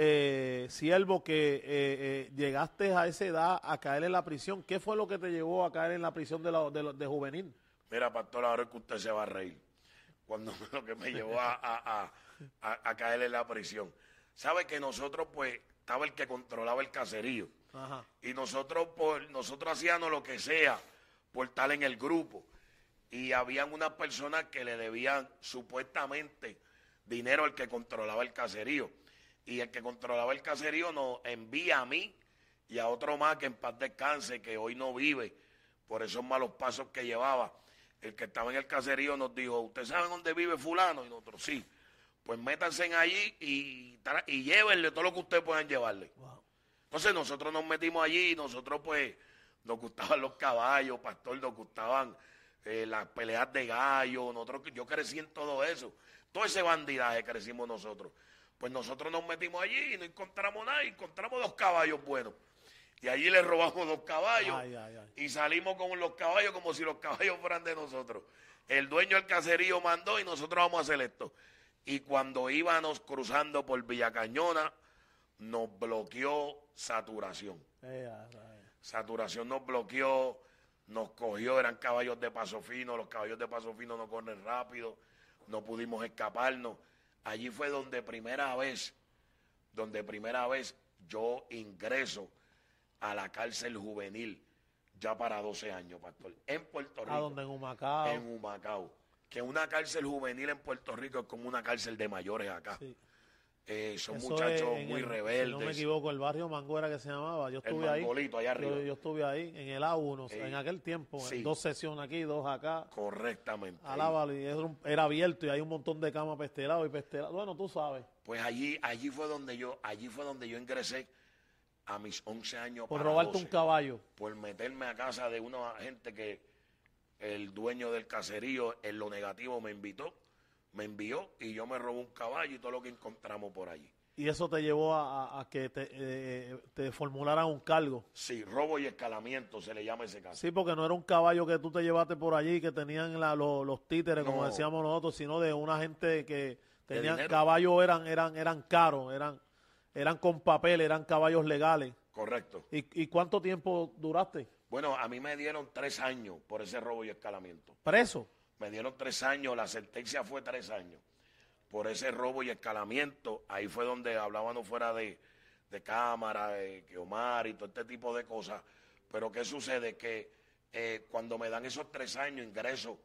eh, siervo que eh, eh, llegaste a esa edad a caer en la prisión. ¿Qué fue lo que te llevó a caer en la prisión de, la- de, de juvenil? Mira, pastor, ahora es que usted se va a reír. Cuando lo que me llevó a, a, a- a- a caer en la prisión. ¿Sabe que nosotros, pues, estaba el que controlaba el caserío? Ajá. Y nosotros, por, nosotros hacíamos lo que sea por estar en el grupo. Y habían unas personas que le debían supuestamente dinero al que controlaba el caserío. Y el que controlaba el caserío nos envía a mí y a otro más que en paz descanse, que hoy no vive por esos malos pasos que llevaba. El que estaba en el caserío nos dijo, ¿usted sabe dónde vive fulano? Y nosotros sí. Pues métanse en allí y, y llévenle todo lo que ustedes puedan llevarle. Wow. Entonces nosotros nos metimos allí y nosotros pues nos gustaban los caballos, pastor, nos gustaban eh, las peleas de gallo, nosotros, yo crecí en todo eso, todo ese bandidaje crecimos nosotros. Pues nosotros nos metimos allí y no encontramos nada, y encontramos dos caballos buenos. Y allí le robamos dos caballos Ay, ay, ay. y salimos con los caballos como si los caballos fueran de nosotros. El dueño del caserío mandó y nosotros vamos a hacer esto. Y cuando íbamos cruzando por Villa Cañona, nos bloqueó saturación. Eh, Saturación nos bloqueó, nos cogió, eran caballos de paso fino, los caballos de paso fino no corren rápido, no pudimos escaparnos. Allí fue donde primera vez, donde primera vez yo ingreso a la cárcel juvenil, ya para 12 años, pastor, en Puerto Rico ¿A dónde? En Humacao. en Humacao. Que una cárcel juvenil en Puerto Rico es como una cárcel de mayores acá. Sí. Eh, son Eso muchachos es muy el- rebeldes. Si no me equivoco, el barrio Mango era que se llamaba. Yo El estuve ahí. Mangolito, allá arriba. Yo, yo estuve ahí en el A1, Sí. en aquel tiempo. Sí. Dos sesiones aquí, dos acá. Correctamente. Alábalo, y era, un- era abierto y hay un montón de camas pestelados y pestelados. Bueno, tú sabes. Pues allí, allí fue donde yo, allí fue donde yo ingresé a mis 11 años Por para robarte 12, un caballo. por meterme a casa de una gente que el dueño del caserío en lo negativo me invitó, me envió y yo me robé un caballo y todo lo que encontramos por allí. Y eso te llevó a, que te, eh, te formularan un cargo. Sí, robo y escalamiento se le llama ese caso. Sí, porque no era un caballo que tú te llevaste por allí, que tenían la- lo- los títeres, como decíamos nosotros, sino de una gente que tenían caballos, eran, eran, eran caros, eran, eran con papel, eran caballos legales. Correcto. ¿Y, y cuánto tiempo duraste? Bueno, a mí me dieron tres años por ese robo y escalamiento. ¿Preso? Me dieron tres años, la sentencia fue tres años. Por ese robo y escalamiento, ahí fue donde hablábamos fuera de, de cámara, de que Omar y todo este tipo de cosas. Pero ¿qué sucede? Que eh, cuando me dan esos tres años, ingreso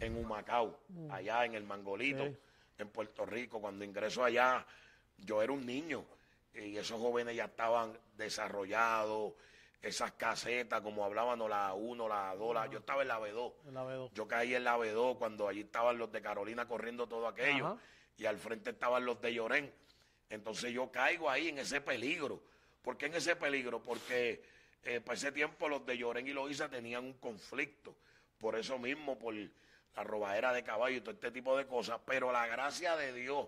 en Humacao, allá en el Mangolito, Sí. en Puerto Rico. Cuando ingreso allá, yo era un niño y esos jóvenes ya estaban desarrollados, esas casetas, como hablábamos, la 1, la 2, la- yo estaba en la B2. En la B2. Yo caí en la B2 cuando allí estaban los de Carolina corriendo todo aquello Ajá. y al frente estaban los de Llorén. Entonces yo caigo ahí en ese peligro. ¿Por qué en ese peligro? Porque eh, para ese tiempo los de Llorén y Loíza tenían un conflicto. Por eso mismo, por la robadera de caballo y todo este tipo de cosas. Pero la gracia de Dios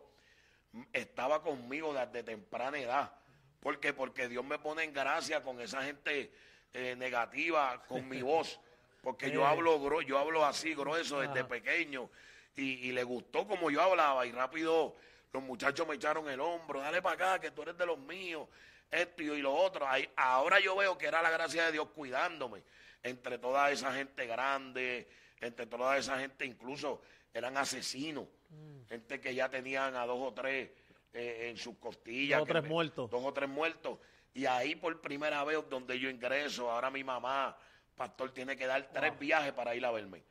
mm, estaba conmigo desde temprana edad. ¿Por qué? Porque Dios me pone en gracia con esa gente eh, negativa, con mi voz. Porque yo Eh. hablo yo hablo así grueso desde pequeño y, y le gustó como yo hablaba y rápido los muchachos me echaron el hombro, dale para acá que tú eres de los míos, esto y lo otro. Ahí- ahora yo veo que era la gracia de Dios cuidándome entre toda esa gente grande, entre toda esa gente incluso eran asesinos, Mm. gente que ya tenían a dos o tres eh, en sus costillas. Dos o tres me- muertos. Dos o tres muertos. Y ahí por primera vez donde yo ingreso, ahora mi mamá, pastor, tiene que dar tres viajes para ir a verme.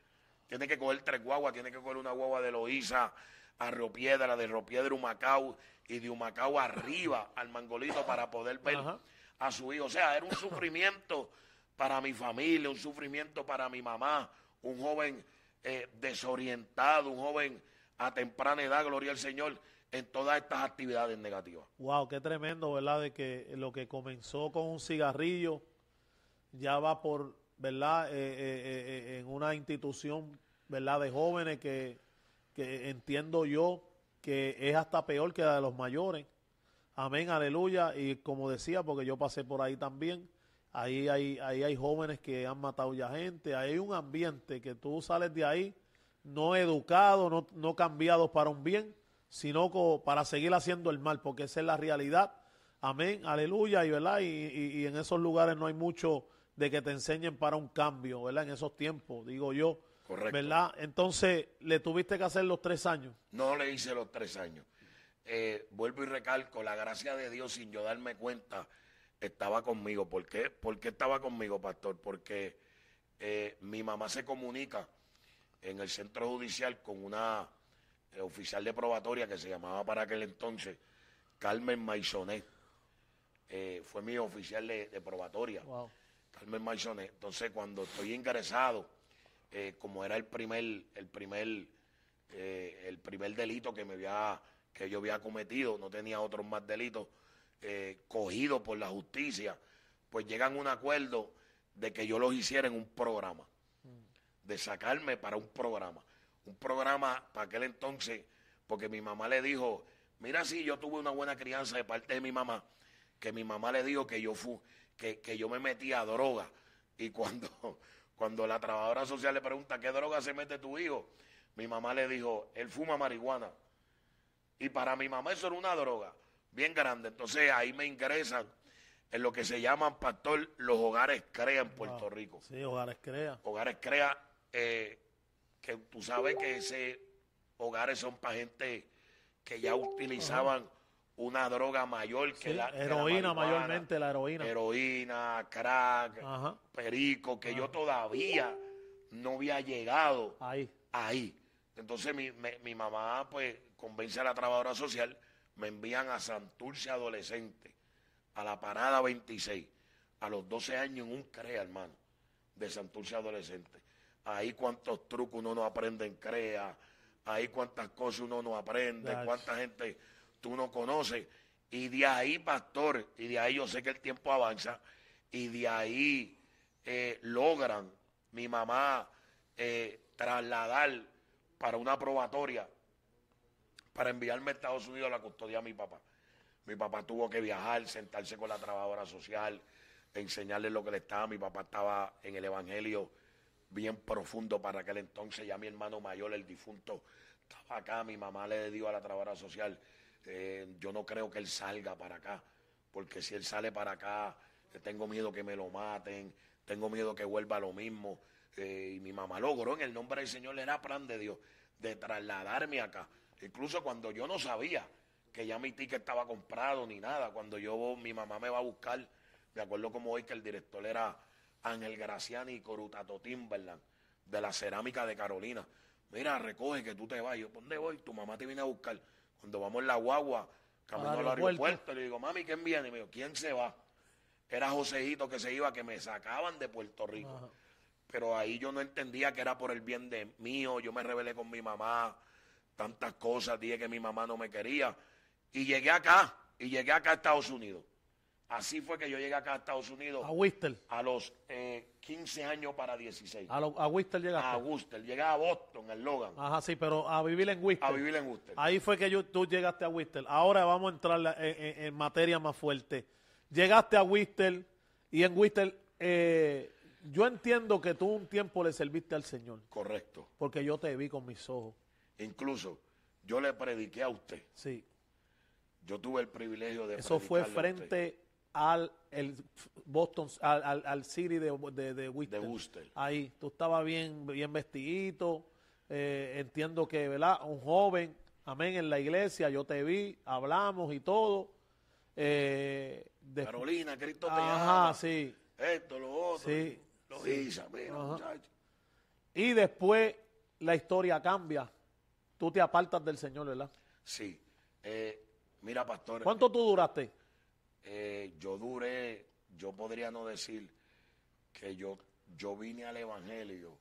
Tiene que coger tres guaguas, tiene que coger una guagua de Loíza a Río Piedra, de Río Piedra a Humacao y de Humacao arriba al Mangolito para poder ver Ajá. a su hijo. O sea, era un sufrimiento para mi familia, un sufrimiento para mi mamá, un joven eh, desorientado, un joven a temprana edad, gloria al Señor, en todas estas actividades negativas. Wow, qué tremendo, ¿verdad? De que lo que comenzó con un cigarrillo ya va por, ¿verdad? Eh, eh, eh, en una institución, ¿verdad? De jóvenes que, que entiendo yo que es hasta peor que la de los mayores. Amén, aleluya. Y como decía, porque yo pasé por ahí también, ahí hay, ahí hay jóvenes que han matado ya gente, ahí hay un ambiente que tú sales de ahí no educados, no, no cambiados para un bien, sino para seguir haciendo el mal, porque esa es la realidad. Amén, aleluya, y verdad, y, y- y en esos lugares no hay mucho de que te enseñen para un cambio, ¿verdad? En esos tiempos, digo yo. Correcto. ¿Verdad? Entonces, le tuviste que hacer los tres años. No le hice los tres años. Eh, vuelvo y recalco, la gracia de Dios, sin yo darme cuenta, estaba conmigo. ¿Por qué? ¿Por qué estaba conmigo, pastor? Porque eh, mi mamá se comunica en el centro judicial con una eh, oficial de probatoria que se llamaba para aquel entonces Carmen Maisonet. Eh, fue mi oficial de, de probatoria. Wow. Carmen Maisonet. Entonces, cuando estoy ingresado, eh, como era el primer, el primer, eh, el primer delito que me había, que yo había cometido, no tenía otros más delitos, cogido por la justicia, pues llegan a un acuerdo de que yo los hiciera en un programa, de sacarme para un programa. Un programa para aquel entonces, porque mi mamá le dijo, mira si yo tuve una buena crianza de parte de mi mamá, que mi mamá le dijo que yo fu, que, que yo me metía a droga. Y cuando, cuando la trabajadora social le pregunta qué droga se mete tu hijo, mi mamá le dijo, él fuma marihuana. Y para mi mamá eso era una droga bien grande. Entonces ahí me ingresan en lo que se llaman, pastor, los hogares CREA en Puerto. Rico. Sí, hogares crea. Hogares CREA, eh, que tú sabes que ese hogares son para gente que ya utilizaban una droga mayor que Sí, la que la heroína marihuana, mayormente, la heroína. Heroína, crack, Ajá. perico, que yo todavía no había llegado Ahí. ahí. Entonces mi, me- mi mamá pues convence a la trabajadora social, me envían a Santurce Adolescente, a la parada 26, a los 12 años en un CREA, hermano, de Santurce Adolescente. Ahí cuántos trucos uno no aprende en CREA, ahí cuántas cosas uno no aprende, cuánta gente tú no conoces. Y de ahí, pastor, y de ahí yo sé que el tiempo avanza, y de ahí eh, logran mi mamá eh, trasladar para una probatoria para enviarme a Estados Unidos a la custodia de mi papá. Mi papá tuvo que viajar, sentarse con la trabajadora social, enseñarle lo que le estaba. Mi papá estaba en el Evangelio bien profundo para aquel entonces. Ya mi hermano mayor, el difunto, estaba acá. Mi mamá le dio a la trabajadora social, eh, yo no creo que él salga para acá, porque si él sale para acá, eh, tengo miedo que me lo maten, tengo miedo que vuelva lo mismo. Eh, y mi mamá logró en el nombre del Señor, era plan de Dios, de trasladarme acá. Incluso cuando yo no sabía que ya mi ticket estaba comprado ni nada, cuando yo, mi mamá me va a buscar, me acuerdo como hoy que el director era Ángel Graciani y Corutato Timberland, de la cerámica de Carolina. Mira, recoge que tú te vas. Yo, ¿dónde voy? Tu mamá te viene a buscar. Cuando vamos en la guagua, camino al aeropuerto. aeropuerto, le digo, mami, ¿quién viene? Y me dijo, ¿quién se va? Era Joseito que se iba, que me sacaban de Puerto Rico. Pero ahí yo no entendía que era por el bien de mío. Yo me rebelé con mi mamá, tantas cosas, dije que mi mamá no me quería. Y llegué acá, y llegué acá a Estados Unidos. Así fue que yo llegué acá a Estados Unidos A Whistler. a los eh, 15 años para 16. A, lo- a Whistler llegaste. A Worcester, llegué a Boston, en Logan, Ajá, sí, pero a vivir en Whistler. a vivir en Worcester. Ahí fue que yo, tú llegaste a Whistler. Ahora vamos a entrar en, en- en materia más fuerte. Llegaste a Whistler y en Whistler eh, yo entiendo que tú un tiempo le serviste al Señor Correcto. porque yo te vi con mis ojos. Incluso yo le prediqué a usted. Sí, Yo tuve el privilegio de eso fue frente al el Boston, al, al, al City de, de, de Worcester. De Worcester. Ahí, tú estabas bien, bien vestidito. eh, entiendo que, ¿verdad? Un joven, amén, en la iglesia, yo te vi, hablamos y todo. Eh, de- Carolina, Cristo te Ajá, ama. sí. Esto, lo otro. Sí, Lo sí. hizo, mira, muchacho. Y después la historia cambia. Tú te apartas del Señor, ¿verdad? Sí. Eh, mira, pastor. ¿Cuánto tú duraste? Eh, yo duré, yo podría no decir que yo, yo vine al Evangelio.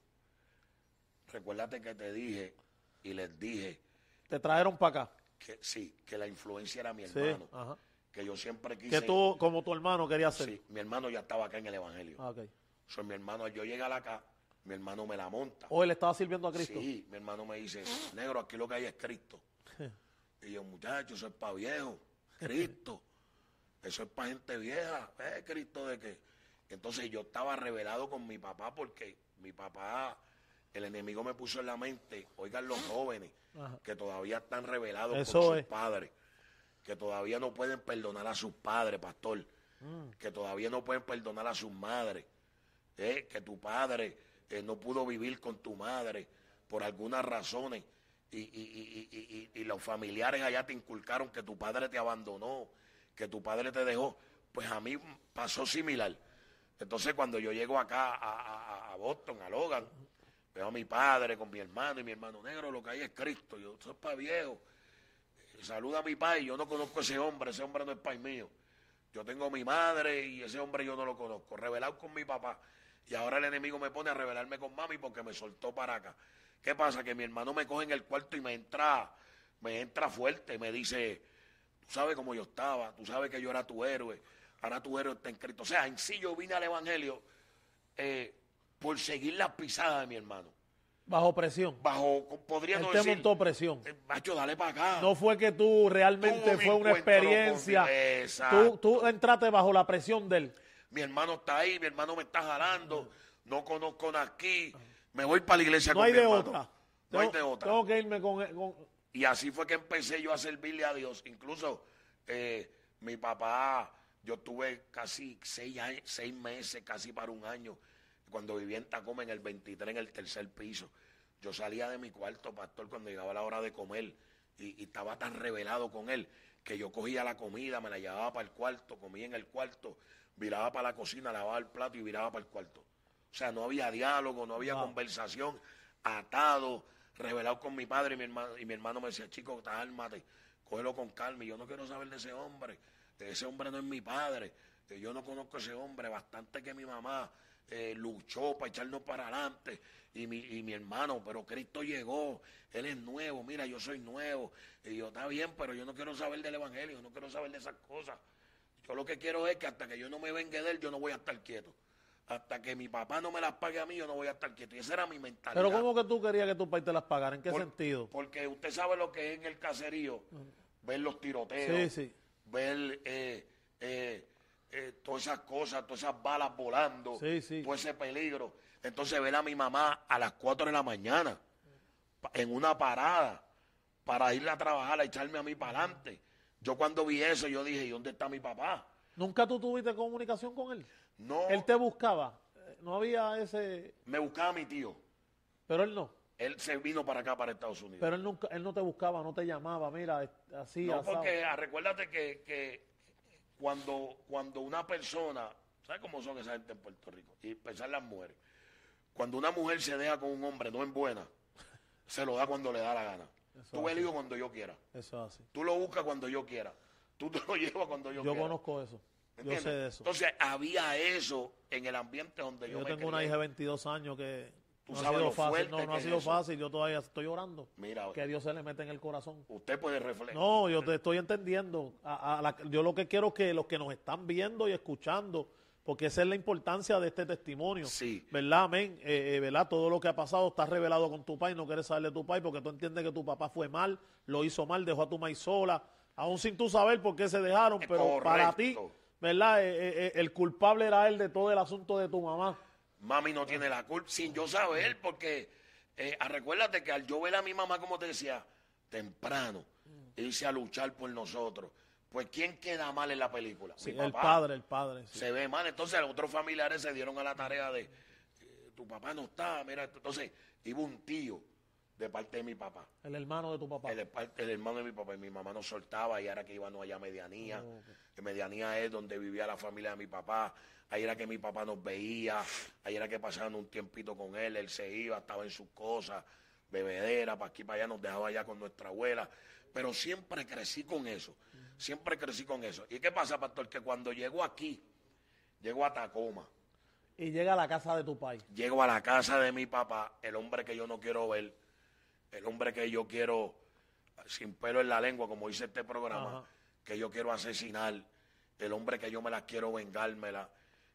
Recuérdate que te dije y les dije Te trajeron para acá. que sí, que la influencia era mi Sí, hermano. ajá. Que yo siempre quise. Que tú, como tu hermano, querías ser. Sí, mi hermano ya estaba acá en el Evangelio. Ah, ok. O sea, mi hermano, yo llegué acá, mi hermano me la monta. O él estaba sirviendo a Cristo. Sí, mi hermano me dice, negro, aquí lo que hay es Cristo. Y yo, muchacho, eso es para viejo. Cristo. Eso es para gente vieja. ¿Eh, Cristo de qué? Entonces yo estaba revelado con mi papá porque mi papá, el enemigo me puso en la mente, oigan los jóvenes Ajá. que todavía están revelados Eso con sus es. padres, que todavía no pueden perdonar a sus padres, pastor, Mm. que todavía no pueden perdonar a sus madres, ¿eh? que tu padre eh, no pudo vivir con tu madre por algunas razones y, y- y- y- y- y los familiares allá te inculcaron que tu padre te abandonó, que tu padre te dejó, pues a mí pasó similar. Entonces cuando yo llego acá a, a- a Boston, a Logan, veo a mi padre con mi hermano y mi hermano negro, lo que hay es Cristo, yo, es para viejo. Saluda a mi padre, yo no conozco a ese hombre, ese hombre no es pai mío. Yo tengo mi madre y ese hombre yo no lo conozco. Revelado con mi papá. Y ahora el enemigo me pone a revelarme con mami porque me soltó para acá. ¿Qué pasa? Que mi hermano me coge en el cuarto y me entra, me entra fuerte. Me dice, tú sabes cómo yo estaba, tú sabes que yo era tu héroe. Ahora tu héroe está en Cristo. O sea, en sí yo vine al Evangelio eh, por seguir las pisadas de mi hermano. Bajo presión. Bajo, podría Él no te decir, montó presión. eh, macho, dale para acá. No fue que tú realmente Tuvo fue una experiencia. Tú, tú entraste bajo la presión de él. mi hermano está ahí, mi hermano me está jalando, no conozco aquí, me voy para la iglesia No con hay mi de hermano. otra. No hay Tengo- de otra. Tengo que irme con, con- Y así fue que empecé yo a servirle a Dios. Incluso eh, mi papá, yo tuve casi seis, años- seis meses, casi para un año, cuando vivía en Tacoma en el 23, en el tercer piso. Yo salía de mi cuarto, pastor, cuando llegaba la hora de comer y, y estaba tan revelado con él que yo cogía la comida, me la llevaba para el cuarto, comía en el cuarto, viraba para la cocina, lavaba el plato y viraba para el cuarto. O sea, no había diálogo, no había Wow. conversación, atado, revelado con mi padre y mi hermano, y mi hermano me decía, chico, cálmate, cógelo con calma. Y yo no quiero saber de ese hombre. Ese hombre no es mi padre. Eh, Yo no conozco a ese hombre. Bastante que mi mamá eh, luchó para echarnos para adelante. Y mi, y mi hermano, pero Cristo llegó. Él es nuevo. Mira, yo soy nuevo. Y yo, está bien, pero yo no quiero saber del Evangelio. No quiero saber de esas cosas. Yo lo que quiero es que hasta que yo no me vengue de él, yo no voy a estar quieto. Hasta que mi papá no me las pague a mí, yo no voy a estar quieto. Y esa era mi mentalidad. Pero ¿cómo que tú querías que tu país te las pagara? ¿En qué Por- sentido? Porque usted sabe lo que es en el caserío, ver los Sí, tiroteos, sí. ver eh, eh, eh, todas esas cosas, todas esas balas volando, Sí, sí. todo ese peligro. Entonces ver a mi mamá a las 4 de la mañana en una parada para irle a trabajar, a echarme a mí para adelante. Yo cuando vi eso, yo dije, ¿y dónde está mi papá? ¿Nunca tú tuviste comunicación con él? No, Él te buscaba. no había ese, Me buscaba mi tío. pero él no. Él se vino para acá, para Estados Unidos. Pero él nunca, él no te buscaba, no te llamaba, mira, es- así, no, asado. porque ah, recuérdate que, que cuando, cuando una persona, ¿sabes cómo son esa gente en Puerto Rico? Y pensar las mujeres. Cuando una mujer se deja con un hombre no en buena, se lo da cuando le da la gana. Eso Tú ves el así. hijo cuando yo quiera. Eso es así. Tú lo buscas cuando yo quiera. Tú te lo llevas cuando yo, Yo quiera. conozco eso. Yo sé de eso. Entonces había eso en el ambiente donde yo, Yo me tengo una hija de 22 años que Tú no ha sido lo fácil. No, no ha sido eso. fácil. Yo todavía estoy orando. Mira, Que Dios se le mete en el corazón. usted puede reflejar. No, yo te estoy entendiendo. A- a la- yo lo que quiero es que los que nos están viendo y escuchando, porque esa es la importancia de este testimonio. Sí. ¿Verdad, amén? Eh, eh, ¿Verdad? Todo lo que ha pasado está revelado con tu país. No quieres saber de tu país porque tú entiendes que tu papá fue mal, lo hizo mal, dejó a tu maíz sola, aún sin tú saber por qué se dejaron. Es Pero para ti. ¿Verdad? Eh, eh, eh, el culpable era él de todo el asunto de tu mamá. Mami no tiene la culpa, sin yo saber, porque eh, ah, recuérdate que al yo ver a mi mamá, como te decía, temprano, irse a luchar por nosotros, pues ¿quién queda mal en la película? Sí, Mi el papá. padre, el padre. sí. Se ve mal, entonces los otros familiares se dieron a la tarea de, eh, tu papá no está, mira, entonces iba un tío de parte de mi papá. El hermano de tu papá. El, el hermano de mi papá y mi mamá nos soltaba y era que íbamos allá a Medianía. En Medianía es donde vivía la familia de mi papá. Ahí era que mi papá nos veía. Ahí era que pasaban un tiempito con él. Él se iba, estaba en sus cosas, bebedera, para aquí, para allá, nos dejaba allá con nuestra abuela. Pero siempre crecí con eso. Siempre crecí con eso. ¿Y qué pasa, pastor? Que cuando llego aquí, llego a Tacoma, Y llega a la casa de tu país. llego a la casa de mi papá, el hombre que yo no quiero ver, el hombre que yo quiero sin pelo en la lengua, como dice este programa, Ajá. que yo quiero asesinar, el hombre que yo me la quiero vengármela,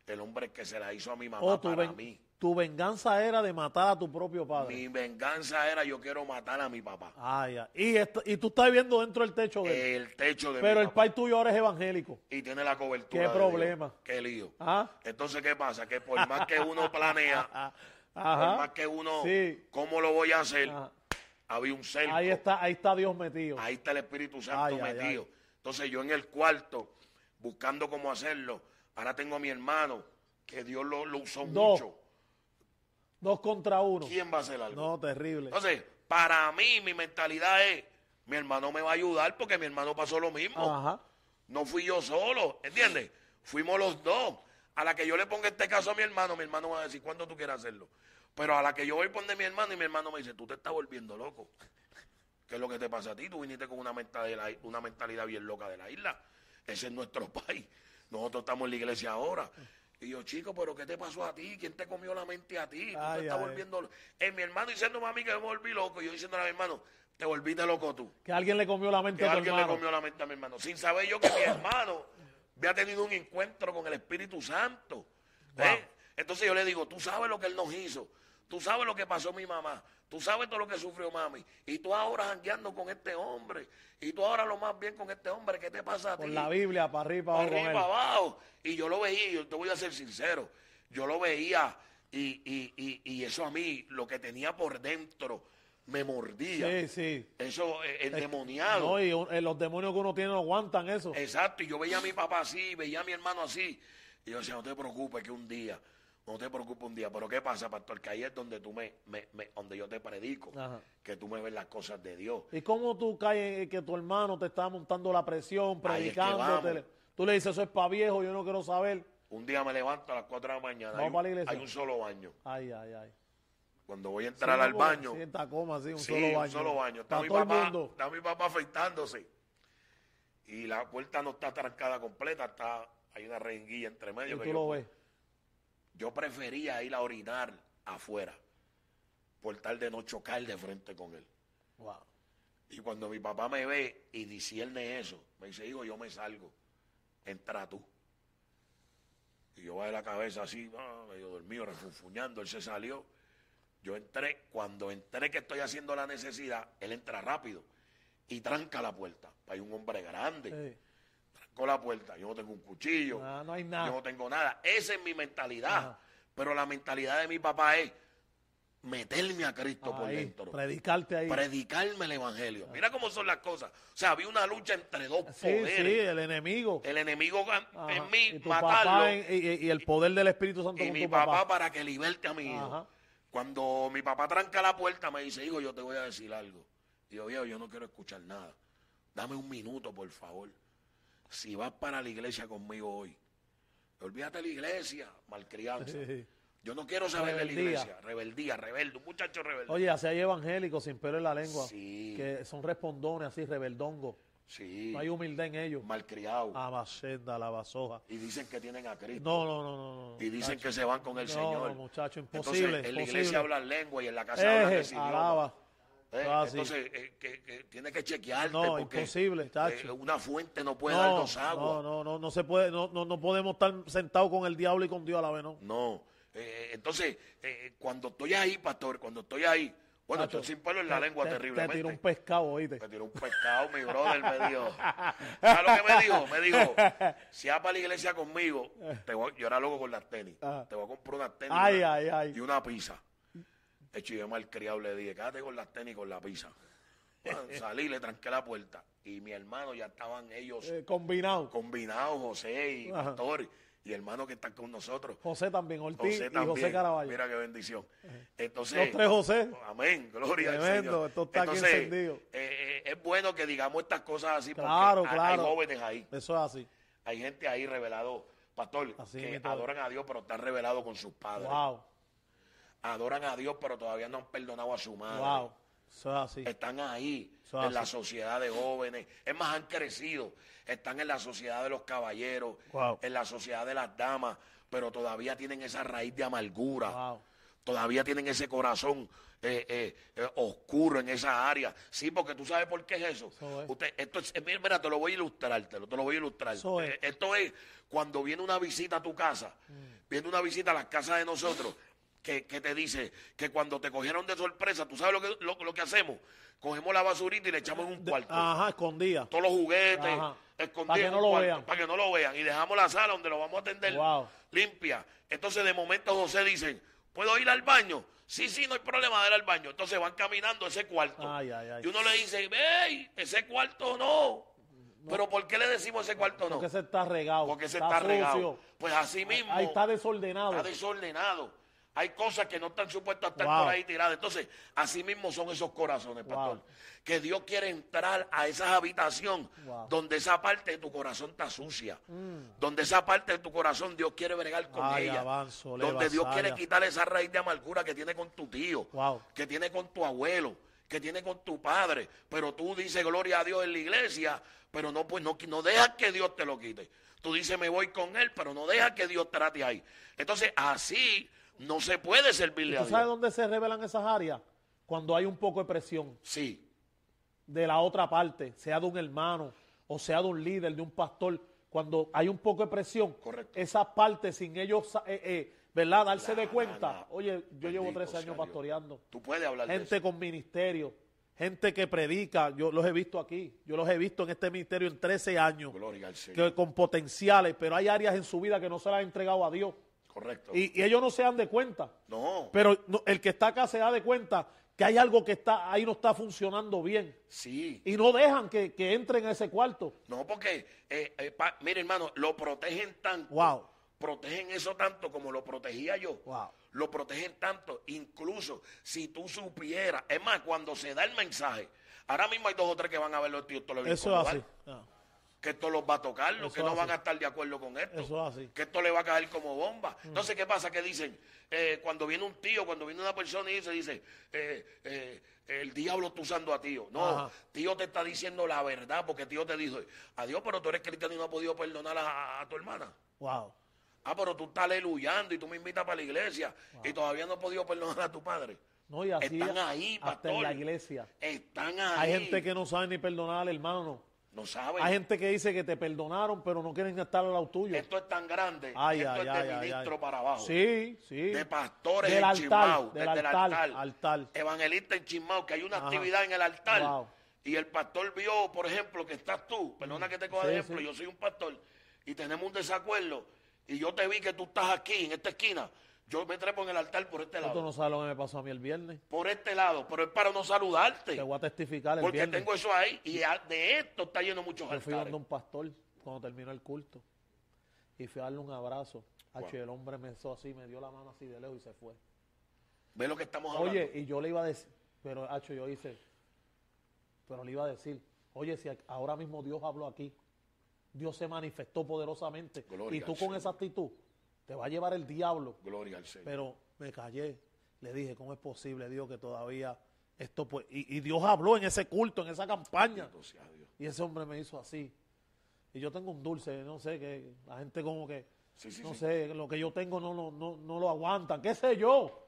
el hombre que se la hizo a mi mamá O tu, para mí. tu venganza era de matar a tu propio padre. Mi venganza era yo quiero matar a mi papá. Ah, ya. Y, esto- y tú estás viviendo dentro del techo de él. El techo de Pero mi el papá. pai tuyo ahora es evangélico. Y tiene la cobertura. ¿Qué de Dios. problema? Qué lío. Ah. Entonces, ¿qué pasa? Que por más que uno planea, por más que uno, Sí. ¿cómo lo voy a hacer? Ajá. Había un cerco. Ahí está, ahí está Dios metido. Ahí está el Espíritu Santo Ay, ay, metido. ay. Entonces yo en el cuarto, buscando cómo hacerlo, ahora tengo a mi hermano, que Dios lo, lo usó Dos. mucho. Dos contra uno. ¿Quién va a hacer algo? No, terrible. Entonces, para mí, mi mentalidad es, mi hermano me va a ayudar porque mi hermano pasó lo mismo. Ajá. No fui yo solo, ¿entiendes? Fuimos los dos. A la que yo le ponga este caso a mi hermano, mi hermano va a decir, ¿cuándo tú quieres hacerlo? Pero a la que yo voy a poner mi hermano y mi hermano me dice, tú te estás volviendo loco. ¿Qué es lo que te pasa a ti? Tú viniste con una mentalidad, una mentalidad bien loca de la isla. Ese es nuestro país. Nosotros estamos en la iglesia ahora. Y yo, chico, ¿pero qué te pasó a ti? ¿Quién te comió la mente a ti? Tú Ay, te estás ay. volviendo loco. Es mi hermano diciéndome a mí que me volví loco. Y yo diciéndole a mi hermano, te volviste loco tú. Que alguien le comió la mente Que a tu alguien le comió la mente a mi hermano. Sin saber yo que mi hermano había tenido un encuentro con el Espíritu Santo. ¿eh? Entonces yo le digo, tú sabes lo que él nos hizo. Tú sabes lo que pasó mi mamá. Tú sabes todo lo que sufrió mami. Y tú ahora jangueando con este hombre. Y tú ahora lo más bien con este hombre. ¿Qué te pasa a ti? Con la Biblia para arriba, para arriba, él. abajo. Y yo lo veía, yo te voy a ser sincero, yo lo veía y, y, y, y eso a mí, lo que tenía por dentro, me mordía. Sí, sí. Eso, eh, el endemoniado. No, y un- eh, los demonios que uno tiene no aguantan eso. Exacto, y yo veía a mi papá así, veía a mi hermano así. Y yo decía, no te preocupes que un día, no te preocupes un día. Pero ¿qué pasa, pastor? Que ahí es donde tú me, me- me- donde yo te predico, Ajá. que tú me ves las cosas de Dios. ¿Y cómo tú caes en que tu hermano te está montando la presión, es que predicándote? vamos. Tú le dices, eso es para viejo, yo no quiero saber. Un día me levanto a las 4 de la mañana, Vamos hay un, para la iglesia. hay un solo baño. Ay, ay, ay. Cuando voy a entrar Sí, al baño, Sí, en Tacoma, sí, un sí, solo baño. un solo baño. Está mi, papá, está mi papá afeitándose. Y la puerta no está trancada completa, está, hay una renguilla entre medio. Y que tú yo lo ves. Yo prefería ir a orinar afuera por tal de no chocar de frente con él. Wow. Y cuando mi papá me ve y discierne eso, me dice, hijo, yo me salgo, entra tú. Y yo bajé la cabeza así, ah, medio dormido, refunfuñando, él se salió. Yo entré, cuando entré que estoy haciendo la necesidad, él entra rápido y tranca la puerta. Hay un hombre grande. Trancó la puerta, yo no tengo un cuchillo. Ah, no hay nada. Yo no tengo nada. Esa es mi mentalidad. Ajá. Pero la mentalidad de mi papá es, meterme a Cristo por dentro. predicarte ahí. Predicarme el evangelio. Mira cómo son las cosas. O sea, había una lucha entre dos sí, poderes. sí, el enemigo. El enemigo Ajá. en mí, y matarlo. en- y, y- el poder del Espíritu Santo y con mi tu papá, papá. para que liberte a mi hijo. Cuando mi papá tranca la puerta, me dice, hijo, yo te voy a decir algo. Y yo, viejo, yo no quiero escuchar nada. Dame un minuto, por favor. Si vas para la iglesia conmigo hoy, olvídate de la iglesia, malcrianza. Yo no quiero saber de la iglesia. Rebeldía, rebelde, un muchacho rebelde. Oye, así hay evangélicos sin pelo en la lengua. Sí. Que son respondones así, rebeldongos. sí, No hay humildad en ellos. malcriado. Amacenda, la basoja. Y dicen que tienen a Cristo. No, no, no, no. no. Y dicen Muchacho. que se van con el No, Señor. muchacho, Entonces, imposible, en la imposible. iglesia hablan lengua y en la casa hablan Eje, ese idioma. alaba. ¿Eh? Ah, sí. Entonces, eh, que, que tiene que chequearte. No, porque, imposible, eh, una fuente no puede dar No, dos aguas. no, no, no, no se puede, no, no, no podemos estar sentados con el diablo y con Dios a la vez, ¿no? No. Entonces, cuando estoy ahí, pastor, cuando estoy ahí, bueno, estoy sin pelo en la te- lengua te- terriblemente. Te tiró un pescado, oíste. Me tiró un pescado, mi brother me dijo. ¿Sabes lo que me dijo? Me dijo, si vas para la iglesia conmigo, te voy, yo era loco con las tenis. Te voy a comprar unas tenis Ay, y una- ay, ay. y una pizza. Hecho, yo mal criado le dije, quédate con las tenis y con la pizza. Bueno, salí, le tranqué la puerta. Y mi hermano ya estaban ellos Eh, combinado. combinados, José y Ajá. Pastor, y hermanos que están con nosotros. José también, Ortiz José y también. José Caraballo. Mira qué bendición. Entonces, Los tres José. Amén, gloria al Tremendo, Señor. esto está aquí Entonces, encendido. eh, eh, es bueno que digamos estas cosas así porque Claro, hay- claro. jóvenes ahí, Eso es así. hay gente ahí revelado, pastor, Así que adoran a Dios pero están revelados con sus padres. Wow, Adoran a Dios pero todavía no han perdonado a su madre. wow. Así. Están ahí, en la sociedad de jóvenes. Es más, han crecido. Están en la sociedad de los caballeros, Wow. en la sociedad de las damas, pero todavía tienen esa raíz de amargura. Wow. Todavía tienen ese corazón eh, eh, eh, oscuro en esa área. Sí, porque tú sabes por qué es eso. Eso es. Usted, esto es, mira, mira, te lo voy a ilustrar, te lo, te lo voy a ilustrar. Esto es cuando viene una visita a tu casa, Mm. viene una visita a las casas de nosotros, que, que te dice que cuando te cogieron de sorpresa, tú sabes lo que, lo, lo que hacemos, cogemos la basurita y le echamos en un cuarto. Ajá, escondida. Todos los juguetes Ajá. escondidos Pa' que no lo cuarto, vean. Para que no lo vean. Y dejamos la sala donde lo vamos a atender Wow. limpia. Entonces de momento José dice, ¿puedo ir al baño? Sí, sí, no hay problema de ir al baño. Entonces van caminando a ese cuarto. Ay, ay, ay. Y uno le dice, ve, ese cuarto no. Pero ¿por qué le decimos ese cuarto no? Porque se está regado. Porque se está, regado. Pues así mismo. Ahí está desordenado. Está desordenado. Hay cosas que no están supuestas a estar Wow. por ahí tiradas. Entonces, así mismo son esos corazones, pastor. Wow. Que Dios quiere entrar a esa habitación Wow. Mm. donde esa parte de tu corazón está sucia. Donde esa parte de tu corazón Dios quiere bregar con Ay, ella. avanzo, donde Dios quiere quitar esa raíz de amargura que tiene con tu tío. Que tiene con tu abuelo. Que tiene con tu padre. Pero tú dices gloria a Dios en la iglesia. Pero no, pues, no, no dejas que Dios te lo quite. Tú dices me voy con él, pero no dejas que Dios trate ahí. Entonces, así no se puede servirle a ¿Tú sabes Dios. dónde se revelan esas áreas? Cuando hay un poco de presión Sí, de la otra parte, sea de un hermano o sea de un líder, de un pastor. Cuando hay un poco de presión, Correcto. esa parte sin ellos, eh, eh, ¿verdad? Darse de cuenta. la- Oye, yo llevo bendito 13 sea años Dios. pastoreando. tú puedes hablar de Gente eso. con ministerio, gente que predica, yo los he visto aquí, yo los he visto en este ministerio en 13 años, Gloria al Señor. que, con potenciales, pero hay áreas en su vida que no se las han entregado a Dios. Correcto. Y, y ellos no se dan de cuenta. no, Pero no- el que está acá se da de cuenta que hay algo que está ahí no está funcionando bien. sí. Y no dejan que, que entren a ese cuarto. No, porque, eh, eh, pa- mire hermano, lo protegen tanto. Wow. Protegen eso tanto como lo protegía yo. Wow. Lo protegen tanto. Incluso si tú supieras. Es más, cuando se da el mensaje. Ahora mismo hay dos o tres que van a ver los tíos. Eso es así. Ah, Que esto los va a tocar, los que no van a estar de acuerdo con esto. Eso es así. Mm. Que esto le va a caer como bomba. Entonces, ¿qué pasa? Que dicen, eh, cuando viene un tío, cuando viene una persona y dice, dice, eh, eh, el diablo está usando a tío. No, Ajá. tío te está diciendo la verdad, porque tío te dijo, adiós, pero tú eres cristiano y no has podido perdonar a, a tu hermana. Wow. Ah, pero tú estás aleluyando y tú me invitas para la iglesia y todavía no has podido perdonar a tu padre. No, y así Están ahí, hasta pastor. en la iglesia. Están ahí. Hay gente que no sabe ni perdonar al hermano. No saben. Hay gente que dice que te perdonaron, pero no quieren estar al lado tuyo. Esto es tan grande. Ay, esto ay, es de ay, ay, ministro para abajo. Sí, sí. de pastores Del en altar, del desde el altar, altar, altar. evangelista en que hay una Ajá. actividad en el altar, Wow. y el pastor vio, por ejemplo, que estás tú, perdona que te coja Sí, de ejemplo, sí. yo soy un pastor, y tenemos un desacuerdo, y yo te vi que tú estás aquí, en esta esquina, Yo me trepo en el altar por este Tú lado. no sabes lo que me pasó a mí el viernes. Por este lado, pero es para no saludarte. Te voy a testificar el Porque viernes. tengo eso ahí y de esto está lleno muchos Yo fui altares. donde un pastor cuando terminó el culto y fui a darle un abrazo. Y el hombre me hizo así, me dio la mano así de lejos y se fue. ¿Ves lo que estamos hablando? Oye, y yo le iba a decir, pero Hacho, yo hice, pero le iba a decir, oye, si ahora mismo Dios habló aquí, Dios se manifestó poderosamente, Gloria y tú con esa actitud te va a llevar el diablo. Gloria al Señor. Pero me callé, le dije, ¿cómo es posible, Dios, que todavía esto pues, y, y Dios habló en ese culto, en esa campaña. Dios. Y ese hombre me hizo así. Y yo tengo un dulce, no sé, que la gente como que, Sí, sí, no sí. sé, lo que yo tengo no, no, no, no lo aguantan, qué sé yo.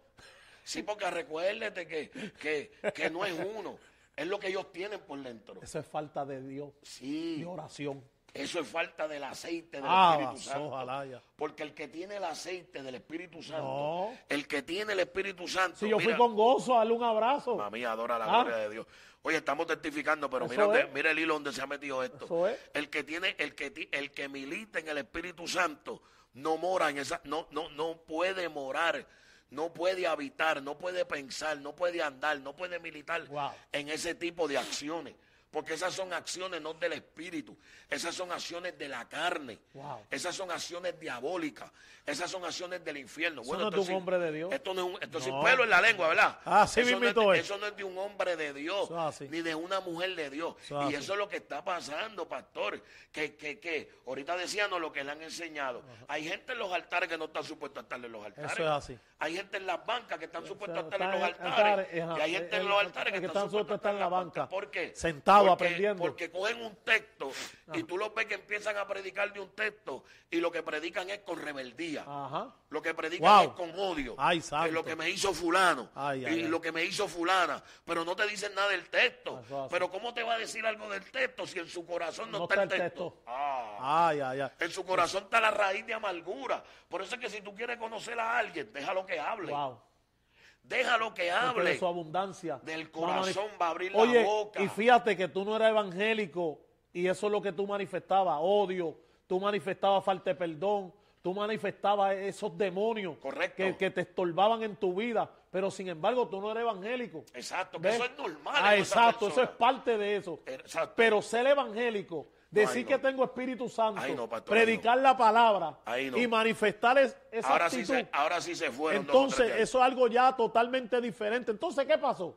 Sí, porque recuérdate que, que, que no es uno, es lo que ellos tienen por dentro. Eso es falta de Dios Sí, y oración. Eso es falta del aceite del Ah, Espíritu Santo. ojalá. Porque el que tiene el aceite del Espíritu Santo, No. el que tiene el Espíritu Santo, Si yo fui con gozo a darle un abrazo. Mami, adora la Ah. gloria de Dios. Oye, estamos testificando, pero mira, es. mira el hilo donde se ha metido esto. Es. El que tiene, el que el que milita en el Espíritu Santo no mora en esa, no, no, no puede morar, no puede habitar, no puede pensar, no puede andar, no puede militar Wow. en ese tipo de acciones. Porque esas son acciones no del espíritu, esas son acciones de la carne, Wow. esas son acciones diabólicas, esas son acciones del infierno. Eso no es esto de un hombre de Dios. Esto no es un, esto sin No. pelo en la lengua, ¿verdad? Ah, sí eso, no es es. eso no es de un hombre de Dios, es ni de una mujer de Dios. Eso es y eso es lo que está pasando, pastor. Que, que, que ahorita decíamos lo que le han enseñado. Hay gente en los altares que no están supuestos a estar en los altares. Eso es así. Hay gente en las bancas que están supuestos a estar en los altares. ajá. y hay gente en El- los altares que, que están, supuestos a estar en la banca. ¿Por qué? Sentado, Porque- aprendiendo. Porque cogen un texto y tú los ves que empiezan a predicar de un texto y lo que predican es con rebeldía. Ajá. Lo que predican Wow. es con odio. Ay, santo. lo que me hizo fulano. Ay, y ay, lo que me hizo fulana. Pero no te dicen nada del texto. Eso así. Pero ¿cómo te va a decir algo del texto si en su corazón no, No está, está el texto? texto. Ah. En su corazón está la raíz de amargura. Por eso es que si tú quieres conocer a alguien, déjalo que hable. Wow. Déjalo que hable. de su abundancia. Del corazón va a abrir la Oye, boca. Y fíjate que tú no eras evangélico y eso es lo que tú manifestabas, odio, tú manifestabas falta de perdón, tú manifestabas esos demonios Correcto. Que, que te estorbaban en tu vida, pero sin embargo tú no eres evangélico. Exacto, que eso es normal. Ah, exacto, eso es parte de eso. Exacto. Pero ser evangélico, decir Ay, no. que tengo Espíritu Santo, Ay, no, pastor, predicar la palabra y manifestar es- esa Ahora sí, se, ahora sí se fueron. Entonces, eso es algo ya totalmente diferente. Entonces, ¿qué pasó?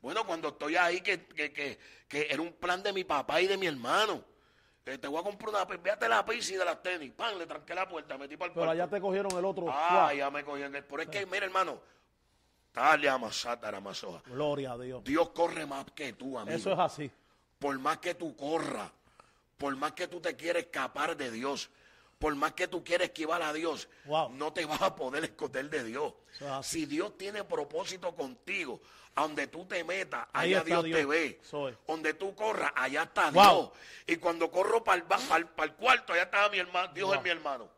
Bueno, cuando estoy ahí, que, que, que, que era un plan de mi papá y de mi hermano. Te voy a comprar una véate la pizza y de las tenis. Pan, le tranqué la puerta, metí para el Pero cuarto. allá te cogieron el otro. Ah, ya me cogían. el- Pero es que, mira, hermano, dale a masata la masoja. Gloria a Dios. Dios corre más que tú, amigo. Eso es así. Por más que tú corras, por más que tú te quieres escapar de Dios, por más que tú quieres esquivar a Dios, Wow. no te vas a poder esconder de Dios. Si Dios tiene propósito contigo, a donde tú te metas, Ahí allá Dios, Dios. te ve. Donde tú corras, allá está Wow. Dios. Y cuando corro para el, ba- para el- para el cuarto, allá está mi hermano, Dios Wow. es mi hermano.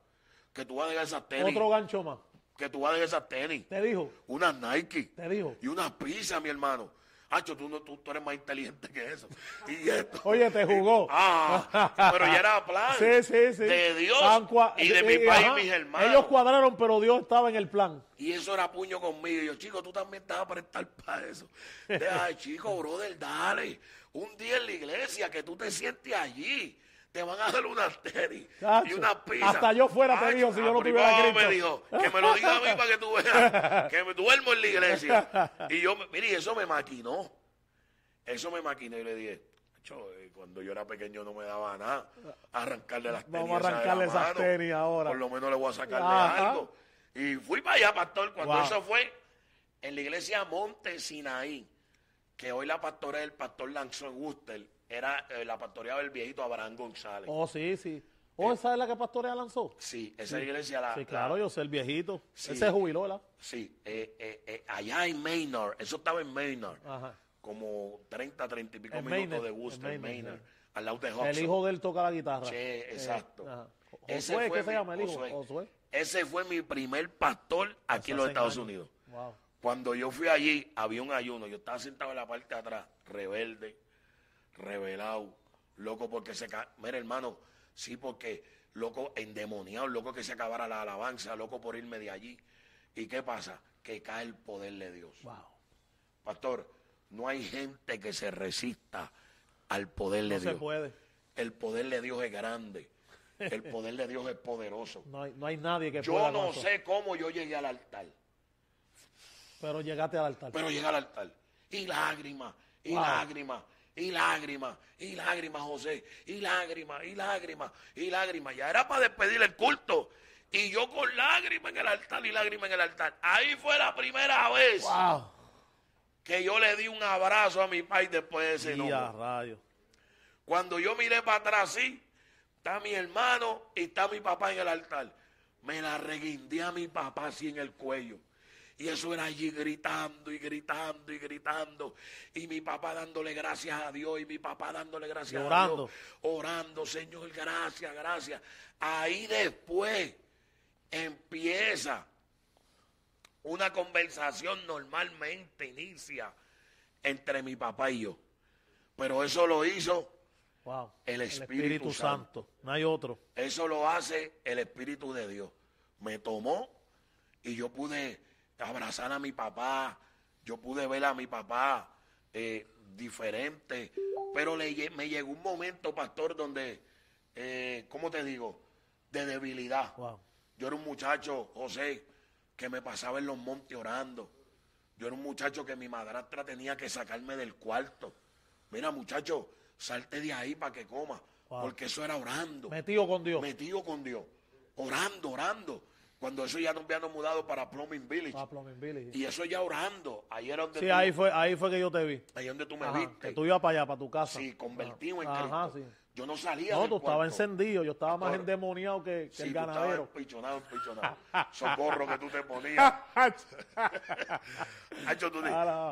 Que tú vas a dejar esas tenis. Otro gancho más. Que tú vas a dejar esas tenis. Te dijo, Unas Nike. te dijo. Y una pizza, mi hermano. Hacho, tú, no, tú, tú eres más inteligente que eso. Y esto. Oye, te jugó. Ah, pero ya era plan. Sí, sí, sí. De Dios cua- y de mi país ajá. mis hermanos. Ellos cuadraron, pero Dios estaba en el plan. Y eso era puño conmigo. Y yo, chico, tú también te vas a prestar para eso. Deja, chico, brother, dale. Un día en la iglesia que tú te sientes allí. Te van a dar una tenis y Chacho, una pizza. hasta yo fuera te digo si yo no tuviera Cristo. me dijo, que me lo diga a mí para que tú veas que me duermo en la iglesia. Y yo, mire, y eso me maquinó. Eso me maquinó y le dije, "Acho, eh, cuando yo era pequeño no me daba nada. Arrancarle las tenis. Vamos a arrancarle esas mano. tenis ahora. Por lo menos le voy a sacar de Ajá. algo. Y fui para allá, pastor, cuando Wow. eso fue en la iglesia Monte Sinaí, que hoy la pastora del pastor Lanzón Worcester, era eh, la pastoreaba el viejito Abraham González. Oh, sí, sí. Oh, ¿esa es la que Pastorea lanzó? Sí, esa iglesia la... Sí, la- claro, yo sé el viejito. Sí. Ese jubiló, ¿verdad? Sí, eh, eh, eh, allá en Maynard, eso estaba en Maynard, Ajá. como 30, 30 y pico En minutos Maynard, de en Worcester, Maynard, Maynard, sí. al lado de. El hijo de él toca la guitarra. Sí, exacto. ajá. Ese Josué, fue ¿qué se mi- llama el hijo? Josué. Josué. Ese fue mi primer pastor aquí en los Estados años. Unidos. Wow. Cuando yo fui allí, había un ayuno. Yo estaba sentado en la parte de atrás, rebelde, revelado, loco porque se... Mira, hermano, sí, porque loco endemoniado, loco que se acabara la alabanza, loco por irme de allí. ¿Y qué pasa? Que cae el poder de Dios. Wow. Pastor, no hay gente que se resista al poder de No se Dios. puede. El poder de Dios es grande. El poder de Dios es poderoso. No hay, no hay nadie que Yo pueda. no con eso. sé cómo yo llegué al altar, Pero llegaste al altar. pero llegué al altar. Y lágrimas, y Wow. lágrimas, y lágrimas, y lágrimas, José, y lágrimas, y lágrimas, y lágrimas. Ya era para despedir el culto. Y yo con lágrimas en el altar y lágrimas en el altar. Ahí fue la primera vez wow. que yo le di un abrazo a mi padre después de ese nombre. Cuando yo miré para atrás, sí, está mi hermano y está mi papá en el altar. Me la reguindé a mi papá así en el cuello. Y eso era allí gritando y gritando y gritando. Y mi papá dándole gracias a Dios. Y mi papá dándole gracias a. Dios. Orando, Señor, gracias, gracias. Ahí después empieza una conversación normalmente inicia entre mi papá y yo. Pero eso lo hizo Wow. El Espíritu Santo. No hay otro. Eso lo hace el Espíritu de Dios. Me tomó y yo pude abrazar a mi papá, yo pude ver a mi papá eh, diferente, pero le me llegó un momento, pastor, donde, eh, ¿cómo te digo? De debilidad. Wow. Yo era un muchacho, José, que me pasaba en los montes orando. Yo era un muchacho que mi madrastra tenía que sacarme del cuarto. Mira, muchacho, salte de ahí para que coma. Wow. Porque eso era orando Metido con Dios. metido con Dios, orando, orando. Cuando eso ya nos habíamos mudado para Plumbing Village. Ah, Plumbing Billy. Y eso ya orando. Ahí era donde Sí, tú, ahí fue, ahí fue que yo te vi. ahí donde tú me Ajá, viste. que tú ibas para allá, para tu casa. Sí, convertido en Ajá, Cristo. sí. Yo no salía No, del tú estabas encendido. Yo estaba más endemoniado que, que Sí, el ganadero. empichonado, empichonado. Socorro que tú te ponías. Hacho, tú,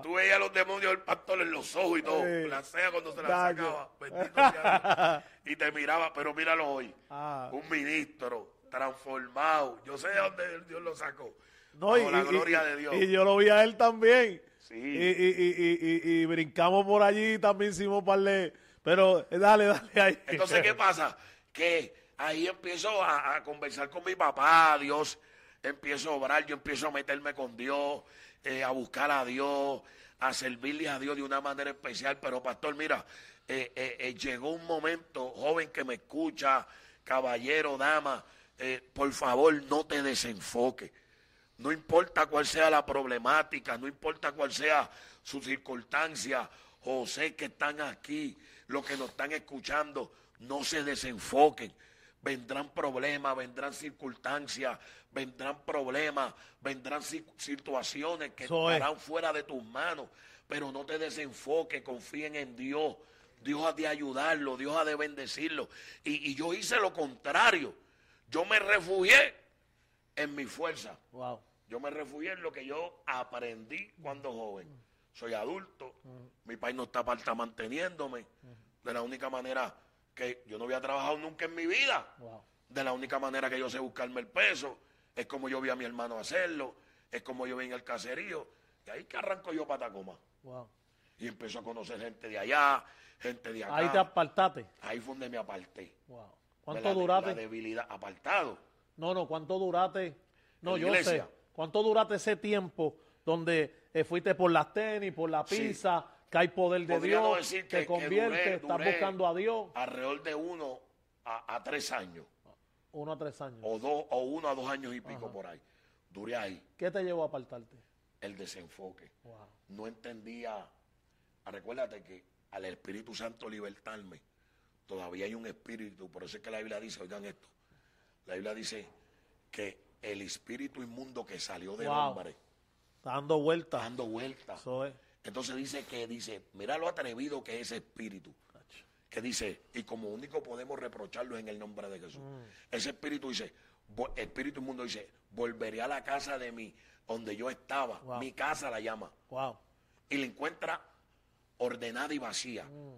tú veías los demonios del pastor en los ojos y todo. Sí. La ceja cuando se la sacaba. Bendito sea. Y te miraba, pero míralo hoy. Ah. Un ministro transformado. Yo sé de dónde Dios lo sacó. No, Bajo y, la gloria y- de Dios. y yo lo vi a él también. Sí. Y, y, y, y, y- y brincamos por allí también hicimos par de... Pero eh, dale, dale ahí. Entonces, ¿qué pasa? Que ahí empiezo a, a conversar con mi papá, Dios empiezo a obrar, yo empiezo a meterme con Dios, eh, a buscar a Dios, a servirle a Dios de una manera especial. Pero, pastor, mira, eh, llegó un momento, joven que me escucha, caballero, dama, eh, por favor, no te desenfoque. No importa cuál sea la problemática, no importa cuál sea su circunstancia, José que están aquí, los que nos están escuchando, no se desenfoquen. Vendrán problemas, vendrán circunstancias, vendrán problemas, vendrán si- situaciones que estarán fuera de tus manos, pero no te desenfoques, confíen en Dios. Dios ha de ayudarlo, Dios ha de bendecirlo. Y, y yo hice lo contrario. Yo me refugié en mi fuerza. Wow. Yo me refugié en lo que yo aprendí cuando joven. Soy adulto, mi país no está para estar manteniéndome. De la única manera que yo no había trabajado nunca en mi vida. Wow. De la única manera que yo sé buscarme el peso. Es como yo vi a mi hermano hacerlo. Es como yo vi en el caserío. Y ahí que arranco yo para Tacoma. Wow. Y empiezo a conocer gente de allá, gente de acá. Ahí te apartaste. Ahí fue donde me aparté. Wow. ¿Cuánto la- duraste? La debilidad, apartado. No, no, ¿cuánto duraste? No, En yo iglesia. sé. ¿Cuánto duraste ese tiempo donde eh, fuiste por las tenis, por la Sí. pizza, que hay poder de Dios, decir que, te convierte, estás buscando a Dios? Alrededor de uno a, a tres años. Uno a tres años. O, dos, o uno a dos años y pico por ahí. Duré ahí. ¿Qué te llevó a apartarte? El desenfoque. Wow. No entendía. ah, Recuérdate que al Espíritu Santo libertarme, todavía hay un espíritu. Por eso es que la Biblia dice, oigan esto. La Biblia dice que el espíritu inmundo que salió del Wow. hombre, Está dando vueltas. dando vueltas. Eso es. Entonces dice que dice, mira lo atrevido que es ese espíritu. Que dice, y como único podemos reprocharlo en el nombre de Jesús. Ese espíritu dice, espíritu inmundo dice, volveré a la casa de mí, donde yo estaba. Wow. Mi casa la llama. Wow. Y la encuentra ordenada y vacía. Mm.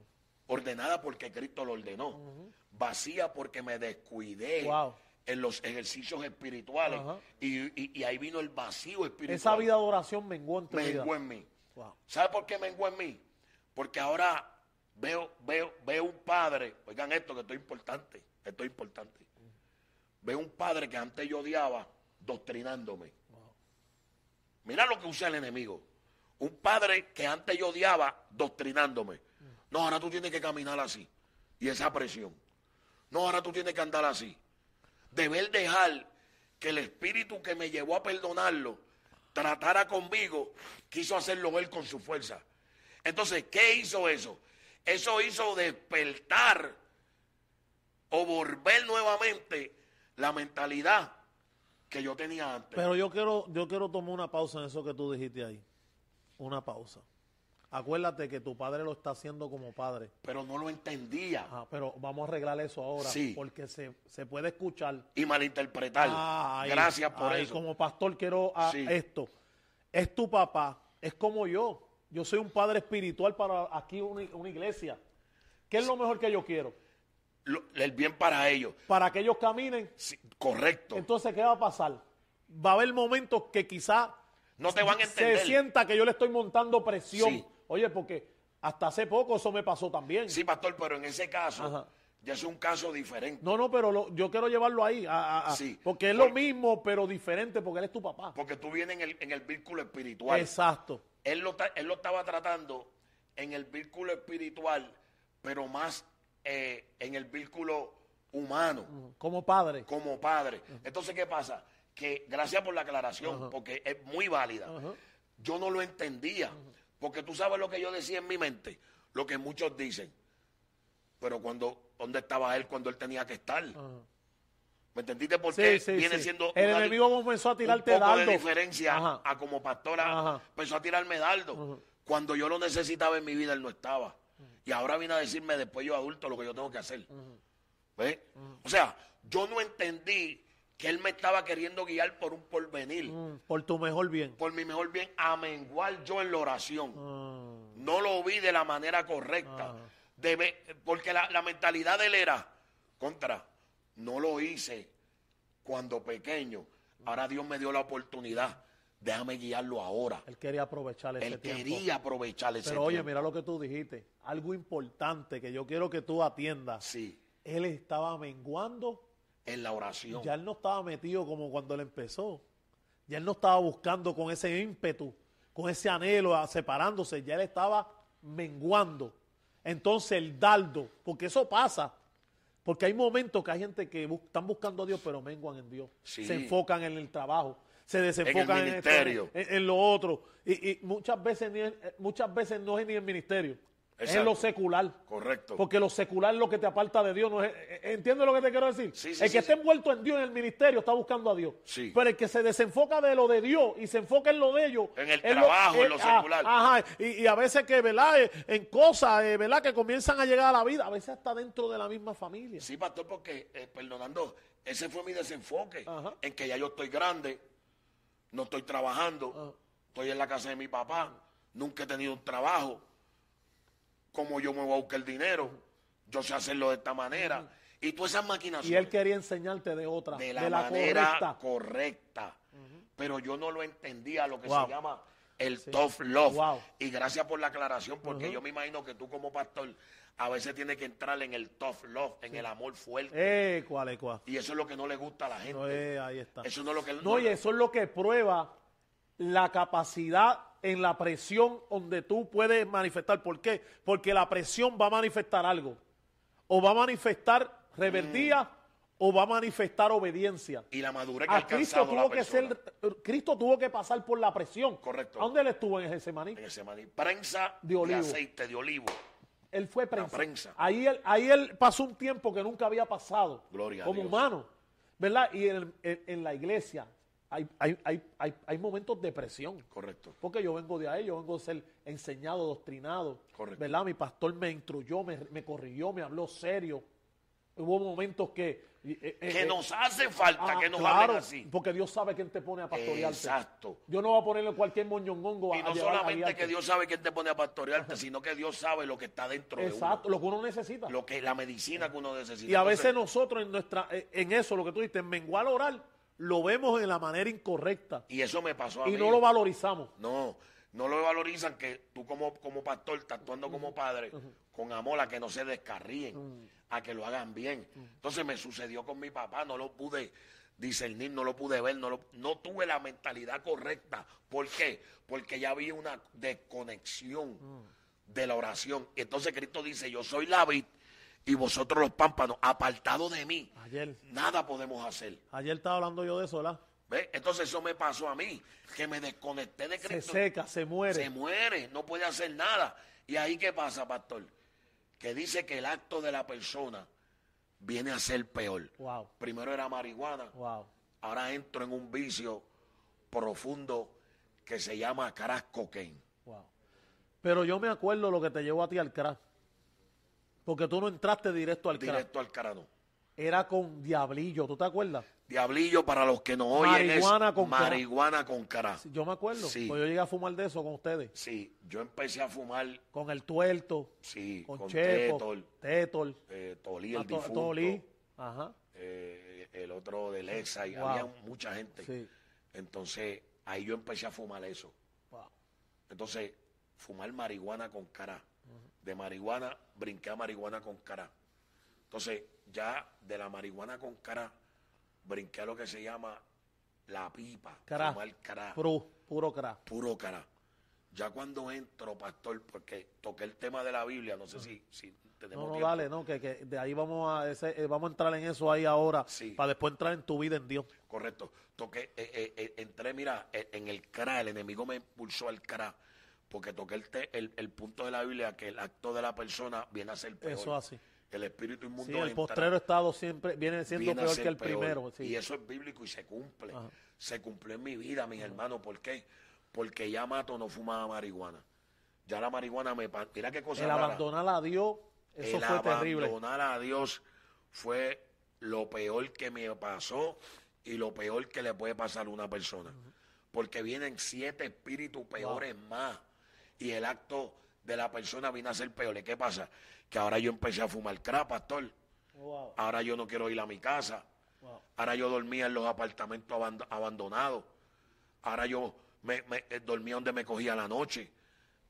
Ordenada porque Cristo lo ordenó. Vacía porque me descuidé Wow. en los ejercicios espirituales. Y, y- y ahí vino el vacío espiritual. Esa vida de oración menguó en tu vida. menguó en mí. Wow. ¿Sabe por qué menguó en mí? Porque ahora veo, veo, veo un padre, oigan esto que esto es importante, esto es importante. Veo un padre que antes yo odiaba doctrinándome. Mira lo que usa el enemigo. Un padre que antes yo odiaba doctrinándome. No, ahora tú tienes que caminar así. Y esa presión. No, ahora tú tienes que andar así. Deber dejar que el espíritu que me llevó a perdonarlo tratara conmigo, quiso hacerlo él con su fuerza. Entonces, ¿qué hizo eso? Eso hizo despertar o volver nuevamente la mentalidad que yo tenía antes. Pero yo quiero, yo quiero tomar una pausa en eso que tú dijiste ahí. Una pausa. Acuérdate que tu padre lo está haciendo como padre. Pero no lo entendía. Ajá, pero vamos a arreglar eso ahora. Sí. Porque se, se puede escuchar. Y malinterpretar. Ah, ahí, Gracias por ahí, eso. Como pastor quiero ah, Sí. esto. Es tu papá, es como yo. Yo soy un padre espiritual para aquí una, una iglesia. ¿Qué es lo mejor que yo quiero? Lo- el bien para ellos. Para que ellos caminen. Sí, correcto. Entonces, ¿qué va a pasar? Va a haber momentos que quizá no te van a entender. se sienta que yo le estoy montando presión. Oye, porque hasta hace poco eso me pasó también. Sí, pastor, pero en ese caso Ajá. ya es un caso diferente. No, no, pero lo- yo quiero llevarlo ahí. a- a- a- Sí. Porque es lo mismo, pero diferente, porque él es tu papá. Porque tú vienes en el, en el vínculo espiritual. Exacto. Él lo, él lo estaba tratando en el vínculo espiritual, pero más eh, en el vínculo humano, Como padre. como padre. Entonces, ¿qué pasa? Que gracias por la aclaración, porque es muy válida. Yo no lo entendía, porque tú sabes lo que yo decía en mi mente, lo que muchos dicen. Pero cuando, ¿dónde estaba él cuando él tenía que estar? ¿Me entendiste? Porque Sí, sí, viene sí. siendo El una- enemigo comenzó a tirarte un poco dardo. de diferencia Ajá. a como pastora Ajá. empezó a tirarme dardo. Cuando yo lo necesitaba en mi vida, él no estaba. Y ahora viene a decirme después yo adulto lo que yo tengo que hacer. ¿Ves? O sea, yo no entendí que él me estaba queriendo guiar por un porvenir, Mm, Por tu mejor bien. por mi mejor bien, a menguar yo en la oración. Ah, No lo vi de la manera correcta. Debe- porque la, la mentalidad de él era, contra, no lo hice cuando pequeño. Ahora Dios me dio la oportunidad. Déjame guiarlo ahora. él quería aprovechar ese Él tiempo. quería aprovechar ese Pero oye, tiempo. mira lo que tú dijiste. Algo importante que yo quiero que tú atiendas. Sí, Él estaba menguando. En la oración. Ya él no estaba metido como cuando él empezó. Ya él no estaba buscando con ese ímpetu, con ese anhelo, a- separándose. Ya él estaba menguando. Entonces el dardo, porque eso pasa. Porque hay momentos que hay gente que están buscando a Dios, pero menguan en Dios. Sí. Se enfocan en el trabajo, se desenfocan en, esto, ministerio. en- en lo otro. Y, y muchas veces ni muchas veces no es ni el ministerio, es en Exacto. lo secular. Correcto. Porque lo secular es lo que te aparta de Dios. No es, eh, ¿Entiendes lo que te quiero decir? Sí, sí, el que sí, esté sí. envuelto en Dios, en el ministerio, está buscando a Dios. Sí. Pero el que se desenfoca de lo de Dios y se enfoca en lo de ellos. En el es trabajo, en lo ah, secular. ajá, y, y a veces que, ¿verdad? Eh, En cosas, eh, ¿verdad? Que comienzan a llegar a la vida. A veces hasta dentro de la misma familia. Sí, pastor, porque, eh, perdonando, ese fue mi desenfoque. Ajá. En que ya yo estoy grande, no estoy trabajando, estoy en la casa de mi papá, nunca he tenido un trabajo. ¿Cómo yo me voy a buscar el dinero? Yo sé hacerlo de esta manera. Y todas esas maquinaciones. Y él quería enseñarte de otra, de la, manera correcta. correcta. Pero yo no lo entendía, lo que Wow. se llama el tough love. Wow. Y gracias por la aclaración, porque yo me imagino que tú como pastor a veces tienes que entrar en el tough love, en el amor fuerte. Eh, cuál. Y eso es lo que no le gusta a la gente. No, eh, ahí está. Eso no es lo que No, y eso es lo que prueba la capacidad en la presión donde tú puedes manifestar. ¿Por qué? Porque la presión va a manifestar algo. O va a manifestar rebeldía o va a manifestar obediencia. y la madurez que A Cristo alcanzado la tuvo que ser, Cristo tuvo que pasar por la presión. Correcto. ¿A dónde él estuvo en ese maní? en ese maní. Prensa De olivo. aceite de olivo. Él fue prensa. prensa. Ahí, él, ahí él pasó un tiempo que nunca había pasado. Gloria a como Dios. humano. ¿Verdad? Y en, en- en la iglesia hay, hay, hay, hay, momentos de presión. Correcto. Porque yo vengo de ahí, yo vengo de ser enseñado, doctrinado. Correcto. ¿Verdad? Mi pastor me instruyó, me, me corrigió, me habló serio. Hubo momentos que... eh, eh, Que eh, nos hace falta ah, que nos claro, hablen así. Porque Dios sabe quién te pone a pastorearte. Exacto. Yo no voy a ponerle cualquier moñongongo a Y no a llevar- a solamente que Dios sabe quién te pone a pastorearte, sino que Dios sabe lo que está dentro de Exacto, lo que uno necesita. uno. Lo que la medicina que uno necesita. Y a Entonces, veces nosotros en nuestra en eso, lo que tú dices, en menguar oral, lo vemos en la manera incorrecta Y eso me pasó a y mí. no lo valorizamos. No, no lo valorizan que tú como, como pastor estás actuando como padre con amor a que no se descarríen, a que lo hagan bien. Entonces me sucedió con mi papá, no lo pude, discernir, no lo pude ver, no, lo- no tuve la mentalidad correcta. ¿Por qué? Porque ya había una desconexión de la oración. Entonces Cristo dice, yo soy la vid y vosotros los pámpanos, apartados de mí, Ayer, nada podemos hacer. ayer estaba hablando yo de eso, ¿verdad? ¿Ve? Entonces eso me pasó a mí, que me desconecté de Se Cristo. seca, se muere. Se muere, no puede hacer nada. ¿Y ahí qué pasa, pastor? Que dice que el acto de la persona viene a ser peor. Wow, Primero era marihuana, wow. ahora entro en un vicio profundo que se llama crack cocaine. Wow. Pero yo me acuerdo lo que te llevó a ti al crack. Porque tú no entraste directo al crack. Directo al carano. Era con Diablillo, ¿tú te acuerdas? Diablillo para los que no oyen Marihuana es con marihuana con cara. Yo me acuerdo. Sí. Pues yo llegué a fumar de eso con ustedes. Sí, yo empecé a fumar, Con el tuerto, sí, con, con, Chepo, Tetol, Tetol, eh, Tolí el a To- difunto, Tolí. Ajá. eh, el otro de Lexa, y Wow. había mucha gente. Sí. Entonces, ahí yo empecé a fumar eso. Wow. Entonces, fumar marihuana con cara. De marihuana, brinqué a marihuana con cara. Entonces, ya de la marihuana con cara, brinqué a lo que se llama la pipa. Fumar cara. Puro, puro crack. Puro cara. Ya cuando entro, pastor, porque toqué el tema de la Biblia, no sé si, si tenemos No, no, tiempo. dale, no, que, que de ahí vamos a ese, eh, vamos a entrar en eso ahí ahora, Sí. para después entrar en tu vida en Dios. Correcto. Toqué, eh, eh, eh, entré, mira, eh, en el CRA, el enemigo me impulsó al CRA, porque toqué el, te- el, el punto de la Biblia que el acto de la persona viene a ser peor. Eso así. El espíritu inmundo Sí, el postrero estado siempre viene siendo viene peor que el peor. primero. sí. Y eso es bíblico y se cumple. Ajá. Se cumplió en mi vida, mis hermanos. ¿Por qué? Porque ya Mato no fumaba marihuana. Ya la marihuana me... Mira qué cosa el rara. abandonar a Dios, eso el fue terrible. abandonar a Dios fue lo peor que me pasó y lo peor que le puede pasar a una persona. Porque vienen siete espíritus peores más y el acto de la persona viene a ser peor. ¿Y ¿Qué pasa? Que ahora yo empecé a fumar crack, pastor. Wow, Ahora yo no quiero ir a mi casa. wow. Ahora yo dormía en los apartamentos aband- abandonados. Ahora yo me, me- eh, dormía donde me cogía la noche.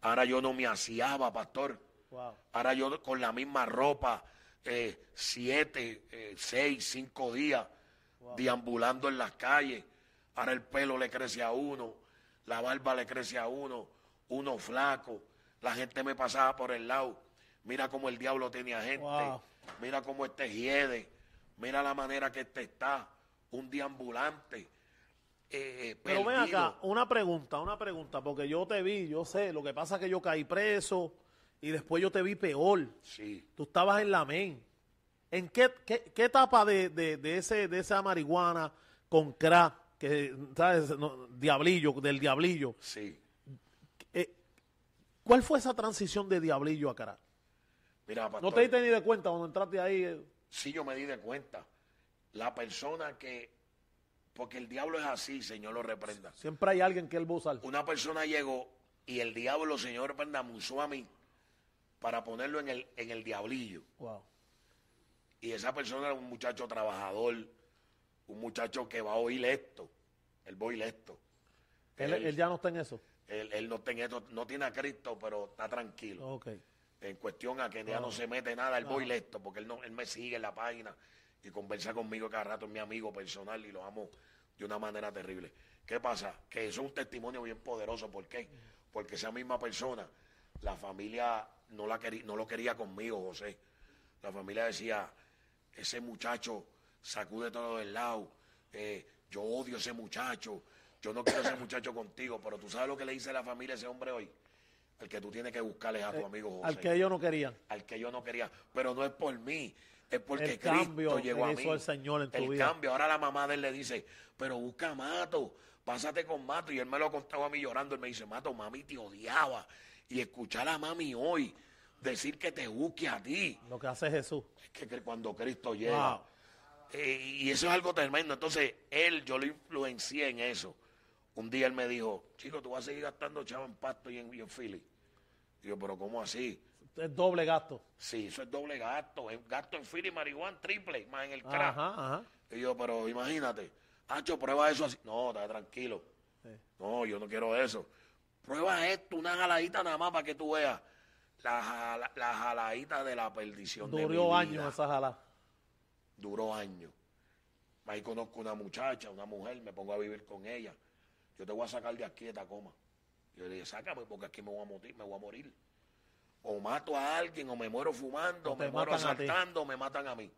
Ahora yo no me aseaba, pastor. Wow. Ahora yo con la misma ropa, eh, siete, eh, seis, cinco días, deambulando en las calles. Ahora el pelo le crece a uno, la barba le crece a uno, uno flaco. La gente me pasaba por el lado. Mira cómo el diablo tenía gente. Wow. Mira cómo este hiede. Mira la manera que este está. Un deambulante. eh, Pero ven acá, una pregunta, una pregunta, porque yo te vi, yo sé, lo que pasa es que yo caí preso y después yo te vi peor. Sí. Tú estabas en la MEN. ¿En qué, qué, qué etapa de, de, de ese, de esa marihuana con crack, que, ¿sabes? No, diablillo, del diablillo? Sí. ¿Cuál fue esa transición de diablillo a crack? Mira, No te diste ni de cuenta cuando entraste ahí. eh, Sí, yo me di de cuenta. La persona que, porque el diablo es así, Señor lo reprenda. Siempre hay alguien que él va. Una persona llegó y el diablo, Señor reprenda, me usó a mí para ponerlo en el, en el diablillo. Wow. Y esa persona era un muchacho trabajador, un muchacho que va a oír esto. Él va a oír esto. Él, Él- él ya no está en eso. Él, él no, tiene no tiene a Cristo, pero está tranquilo. Ok. en cuestión a que ya no se mete nada, él voy esto, porque él no, él me sigue en la página y conversa conmigo cada rato, es mi amigo personal y lo amo de una manera terrible. ¿Qué pasa? Que eso es un testimonio bien poderoso, ¿por qué? Porque esa misma persona, la familia no la quería, no lo quería conmigo, José. La familia decía, ese muchacho sacude todo del lado, eh, yo odio a ese muchacho, yo no quiero ese muchacho contigo, pero tú sabes lo que le dice la familia a ese hombre hoy. El que tú tienes que buscarle es a tu amigo José Al que ellos no querían. al que yo no quería, pero no es por mí, es porque El Cristo cambio llegó a hizo mí. el Señor en tu el vida. cambio, ahora la mamá de él le dice, pero busca a Mato, pásate con Mato, y él me lo contaba a mí llorando, él me dice, Mato, mami te odiaba, y escuchar a mami hoy decir que te busque a ti, Lo que hace Jesús. es que, que cuando Cristo llega, Wow. eh, y eso es algo tremendo, entonces él, yo lo influencié en eso, un día él me dijo, chico, tú vas a seguir gastando chavo en pasto y en, y en Philly, y yo, pero ¿cómo así? Es doble gasto. Sí, eso es doble gasto. Es gasto en fila y marihuana triple, más en el crack. Ajá, ajá. Y yo, pero imagínate, Hacho, prueba eso así. No, está tranquilo. Sí. No, yo no quiero eso. Prueba esto, una jaladita nada más para que tú veas. La, jala- la jaladita de la perdición Duró años esa jala. Duró años. Ahí conozco una muchacha, una mujer, me pongo a vivir con ella. Yo te voy a sacar de aquí de Tacoma. Yo le dije, sácame porque aquí me voy a morir, me voy a morir. O mato a alguien, o me muero fumando, O me muero a asaltando, o me matan a mí.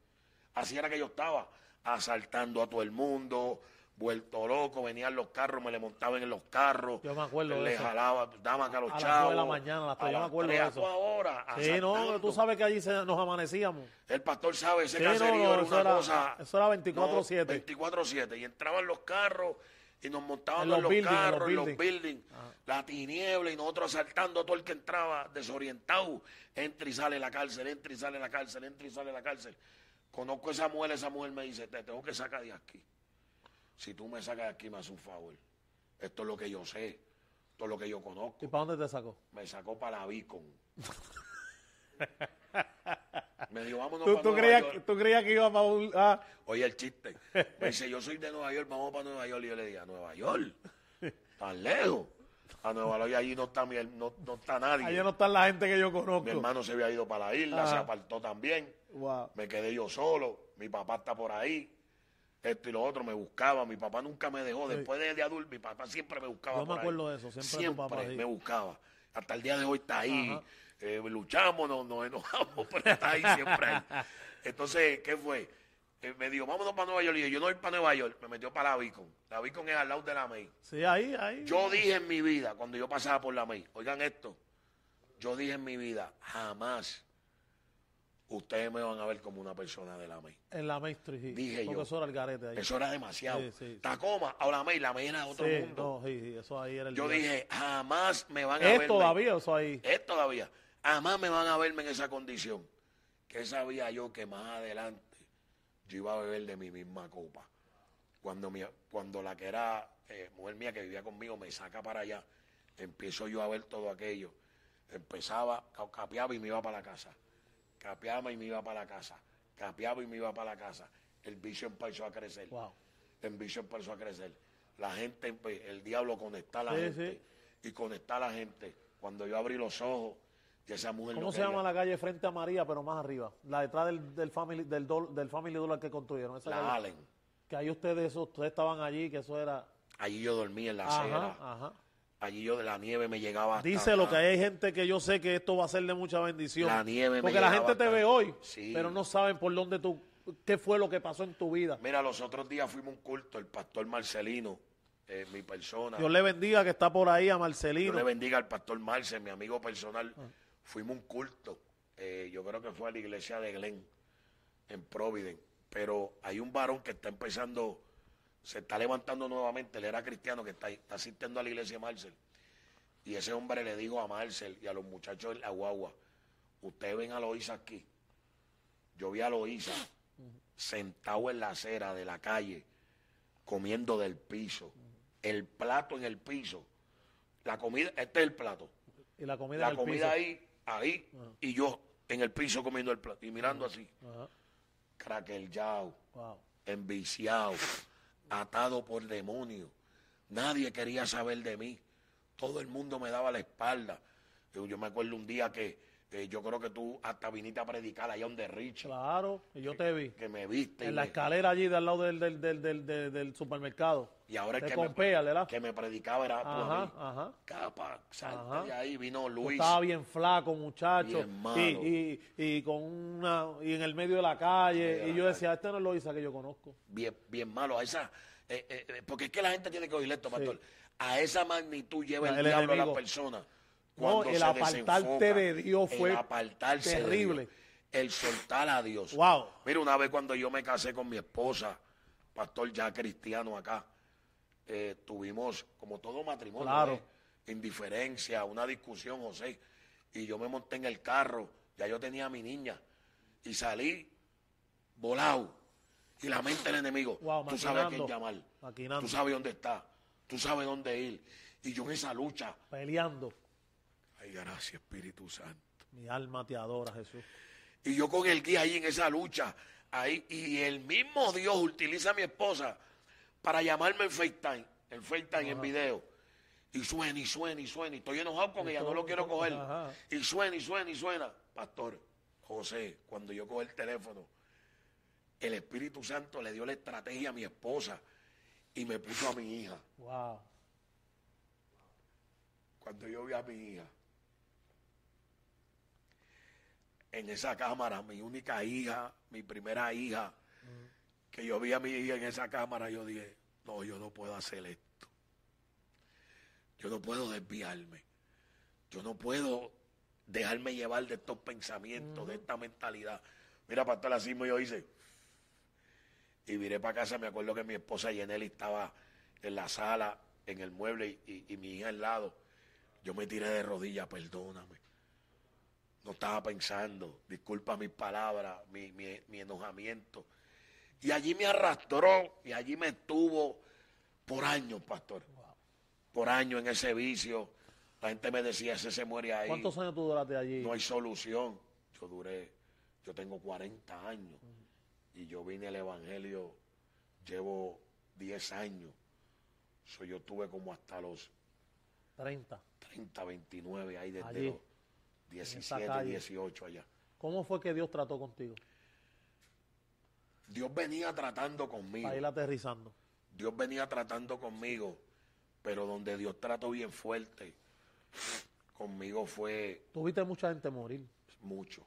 Así era que yo estaba, asaltando a todo el mundo, vuelto loco, venían los carros, me le montaban en los carros. Yo me acuerdo de Le eso. jalaba, daban a los A chavos. nueve de la mañana, a yo me acuerdo de a eso. toda hora, Sí, no, tú sabes que allí se- nos amanecíamos. El pastor sabe, ese Sí, caserío no, era una era- cosa. eso era 24/7. 24-7. Y entraban los carros y nos montaban En los carros, en los buildings. buildings. La tiniebla y nosotros asaltando a todo el que entraba desorientado. Entra y sale la cárcel, entra y sale la cárcel, entra y sale la cárcel. Conozco a esa mujer, esa mujer me dice, te tengo que sacar de aquí. Si tú me sacas de aquí, me haces un favor. Esto es lo que yo sé, esto es lo que yo conozco. ¿Y para dónde te sacó? Me sacó para la Beacon. me dijo, vámonos ¿Tú, para tú Nueva creías, York. tú creías que iba para un... ah, Oye, el chiste. Me dice, yo soy de Nueva York, vamos para Nueva York. Y yo le dije, ¿a Nueva York? ¿Tan lejos? A Nueva York allí no está, mi, no, no está nadie. allá no está la gente que yo Mi conozco. hermano se había ido para la isla, Ajá. se apartó también. Wow. Me quedé yo solo. Mi papá está por ahí. Esto y lo otro me buscaba. Mi papá nunca me dejó. Después de, de adulto, mi papá siempre me buscaba. Yo me por ahí. acuerdo de eso, siempre tu papá, me buscaba. Hasta el día de hoy está ahí. Ajá. Eh, luchamos, nos, nos enojamos, pero está ahí siempre ahí. Entonces, ¿qué fue? Eh, me dijo, vámonos para Nueva York. Y dije, yo no voy para Nueva York. Me metió para la Beacon. La Beacon es al lado de la May. Sí, ahí, ahí. Yo dije en mi vida, cuando yo pasaba por la May, oigan esto, yo dije en mi vida, jamás ustedes me van a ver como una persona de la May. En la Street, sí. Dije Porque yo. eso era el garete ahí. Eso era demasiado. Sí, sí. Tacoma, ahora la May, la May era otro mundo. no, sí, sí, eso ahí era el yo dije, jamás me van a ver. ¿Es todavía eso ahí? Es todavía. Jamás me van a verme en esa condición. Que sabía yo que más adelante yo iba a beber de mi misma copa. Cuando, mi, cuando la que era eh, mujer mía que vivía conmigo me saca para allá, empiezo yo a ver todo aquello. Empezaba, ca- capeaba y me iba para la casa. Capeaba y me iba para la casa. Capeaba y me iba para la casa. El vicio empezó a crecer. Wow. El vicio empezó a crecer. La gente, empe- el diablo conecta a la Sí, gente. Y conecta a la gente. Cuando yo abrí los ojos, y esa mujer ¿Cómo no se llama la calle frente a María, pero más arriba? La detrás del, del Family del, dol- del family Dollar que construyeron. Esa La calle. Allen. Que ahí ustedes, eso, ustedes estaban allí, que eso era... Allí yo dormía en la acera. Ajá, ajá. Allí yo de la nieve me llegaba hasta Dice lo que hay gente que yo sé que esto va a ser de mucha bendición. La nieve me Porque la gente te ve hoy, Sí. pero no saben por dónde tú, qué fue lo que pasó en tu vida. Mira, los otros días fuimos a un culto, el pastor Marcelino, eh, mi persona. Dios le bendiga que está por ahí a Dios Marcelino. le bendiga al pastor Marce, mi amigo personal. Fuimos un culto, eh, yo creo que fue a la iglesia de Glen, en Providence. Pero hay un varón que está empezando, se está levantando nuevamente, él era cristiano, que está, está asistiendo a la iglesia de Marcel. Y ese hombre le dijo a Marcel y a los muchachos en la guagua, ustedes ven a Loisa aquí. Yo vi a Loisa sentado en la acera de la calle, comiendo del piso, el plato en el piso. La comida, este es el plato. Y la comida La en el comida piso. ahí, ahí, y yo en el piso comiendo el plato y mirando así. Ajá. Yao, Wow. enviciado, atado por demonios. Nadie quería saber de mí. Todo el mundo me daba la espalda. Yo, yo me acuerdo un día que yo creo que tú hasta viniste a predicar allá donde Rich, Claro, y yo te vi. que me viste. En la me- escalera allí de al lado del, del, del, del, del- del supermercado. y ahora el que me, que me predicaba era Ajá, mí. ajá. Capa, salte de ahí, vino Tú Luis. Estaba bien flaco, muchacho. Bien malo. Y, y, y con una, y en el medio de la calle. y yo decía, este no es Loisa que yo conozco. bien, bien malo. A esa, eh, eh, eh, porque es que la gente tiene que oír esto, pastor. A esa magnitud lleva el, El diablo a la persona. No, el apartarte de Dios fue el terrible. Dios, el soltar a Dios. Wow. Mira, una vez cuando yo me casé con mi esposa, pastor ya cristiano acá, eh, tuvimos, como todo matrimonio, Claro. ¿eh? indiferencia, una discusión, José. Y yo me monté en el carro, ya yo tenía a mi niña, y salí volado. Y la mente del enemigo, Wow, tú sabes a quién llamar, maquinando. tú sabes dónde está, tú sabes dónde ir. Y yo en esa lucha, Peleando. Ay, gracias Espíritu Santo. Mi alma te adora, Jesús. Y yo con el guía ahí en esa lucha, ahí, y el mismo Dios utiliza a mi esposa para llamarme en FaceTime, en FaceTime, en video. Y suena y suena y suena. Y estoy enojado con ella, no lo quiero coger. Ajá. Y suena y suena y suena. Pastor, José, cuando yo cojo el teléfono, el Espíritu Santo le dio la estrategia a mi esposa y me puso a mi hija. Wow. Cuando yo vi a mi hija en esa cámara, mi única hija, mi primera hija, que yo vi a mi hija en esa cámara, yo dije, no, yo no puedo hacer esto. Yo no puedo desviarme. Yo no puedo dejarme llevar de estos pensamientos, de esta mentalidad. Mira, pastor, así yo hice. Y viré para casa, me acuerdo que mi esposa Yeneli estaba en la sala, en el mueble, y, y mi hija al lado. Yo me tiré de rodillas, perdóname. No estaba pensando, disculpa mis palabras, mi, mi- mi enojamiento. Y allí me arrastró y allí me estuvo por años, pastor. Por años en ese vicio. La gente me decía, ese se muere ahí. ¿Cuántos años tú duraste allí? No hay solución. Yo duré, yo tengo 40 años y yo vine al Evangelio, llevo 10 años. So, yo tuve como hasta los 30. 30, 29, ahí desde los 17, calle. 18 allá. ¿Cómo fue que Dios trató contigo? Dios venía tratando conmigo. Ir aterrizando. Dios venía tratando conmigo, pero donde Dios trató bien fuerte, conmigo fue Tuviste mucha gente morir. mucho.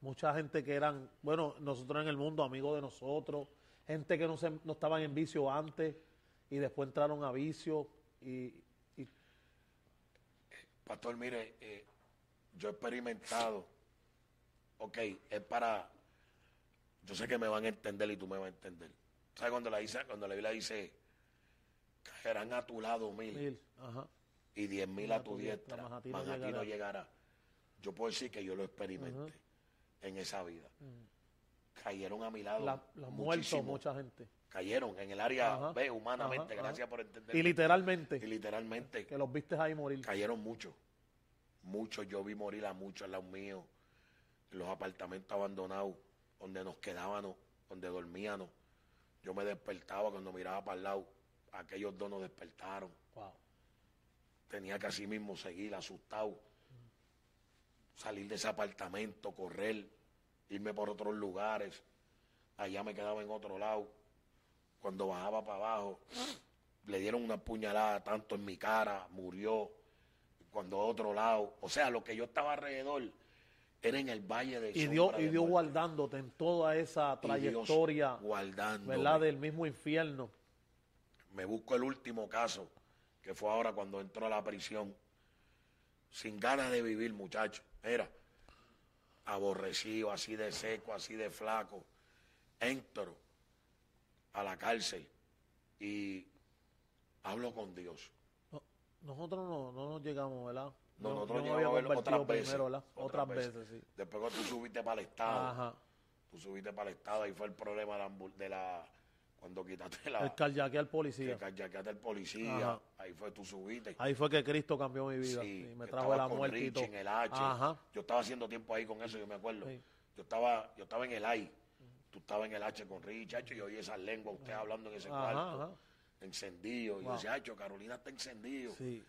Mucha gente que eran, bueno, nosotros en el mundo, amigos de nosotros. Gente que no, se, no estaban en vicio antes y después entraron a vicio. Y, y Pastor, mire, eh, yo he experimentado, ok, es para, yo sé que me van a entender y tú me vas a entender. ¿Sabes cuando la, dice, cuando la Biblia dice, caerán a tu lado mil mil, ajá. y diez mil a tu diestra, mas a a ti no no, llegará. llegará. Yo puedo decir que yo lo experimenté en esa vida. Cayeron a mi lado La, la muerto mucha gente. Cayeron en el área Ajá, B, humanamente, ajá, gracias ajá. por entender. Y literalmente, Y literalmente que los viste ahí morir. cayeron muchos. Muchos, yo vi morir a muchos al lado mío, en los apartamentos abandonados, donde nos quedábamos, donde dormíamos. Yo me despertaba cuando miraba para el lado, aquellos dos nos despertaron. Wow. Tenía que así mismo seguir asustado, salir de ese apartamento, correr, irme por otros lugares. Allá me quedaba en otro lado. Cuando bajaba para abajo, le dieron una puñalada tanto en mi cara, murió. Cuando a otro lado, o sea, lo que yo estaba alrededor era en el valle de Y Dios, y Dios guardándote en toda esa trayectoria. ¿verdad? Del mismo infierno. me busco el último caso, que fue ahora cuando entró a la prisión, sin ganas de vivir, muchacho. Era aborrecido, así de seco, así de flaco. Entro a la cárcel y hablo con Dios. No, nosotros no, no nos llegamos, ¿verdad? No, nosotros llegamos a verlo otras veces. primero, ¿verdad? otras Otras veces. veces, sí. Después cuando tú subiste para el Estado, Ajá. tú subiste para el Estado, ahí fue el problema de la, ambul- de la cuando quitaste la... El carjaque al policía. carjaqueaste al policía, Ajá. ahí fue tú subiste. Ahí fue que Cristo cambió mi vida. Sí, y me trajo la con muerte y todo. en el H. Ajá. Yo estaba haciendo tiempo ahí con eso, yo me acuerdo. Sí. Yo estaba, yo estaba en el I. Tú estabas en el H con Richie, Hacho, y oí esa lengua, usted hablando en ese Ajá, cuarto. Encendido. Y yo Wow. decía, Hacho, Carolina está encendido. Sí.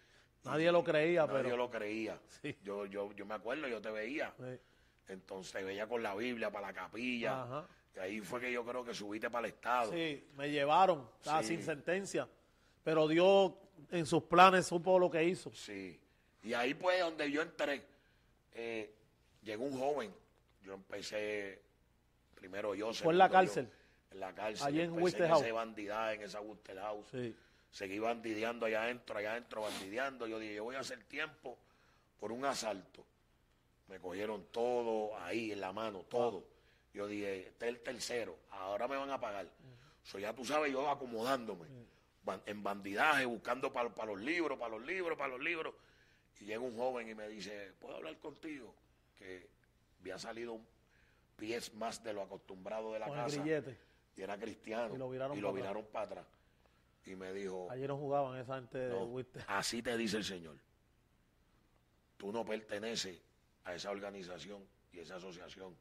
Nadie lo creía, Nadie pero. lo creía. Sí. Yo, yo, yo me acuerdo, yo te veía. Sí. Entonces veía con la Biblia para la capilla. Ajá. Y ahí fue que yo creo que subiste para el Estado. Sí, me llevaron, estaba Sí. sin sentencia. Pero Dios en sus planes supo lo que hizo. Sí. Y ahí pues donde yo entré, eh, llegó un joven. Yo empecé, primero yo. ¿Fue en la yo, cárcel? En la cárcel. Allí en Empecé Wister en House. ese bandidaje, en esa Wister House. Sí. Seguí bandideando allá adentro, allá adentro, bandideando. Yo dije, yo voy a hacer tiempo por un asalto. Me cogieron todo ahí en la mano, todo. Yo dije, este es el tercero, ahora me van a pagar. So, ya tú sabes, yo acomodándome, ban- en bandidaje, buscando para los libros, para los libros, para los libros. Y llega un joven y me dice, ¿puedo hablar contigo? Que había salido un pies más de lo acostumbrado de la Con el casa. grillete. Y era cristiano. Y lo viraron y lo para atrás. para atrás. Y me dijo, Ayer no jugaban esa gente de no, Wister. así te dice el Señor. Tú no perteneces a esa organización y esa asociación,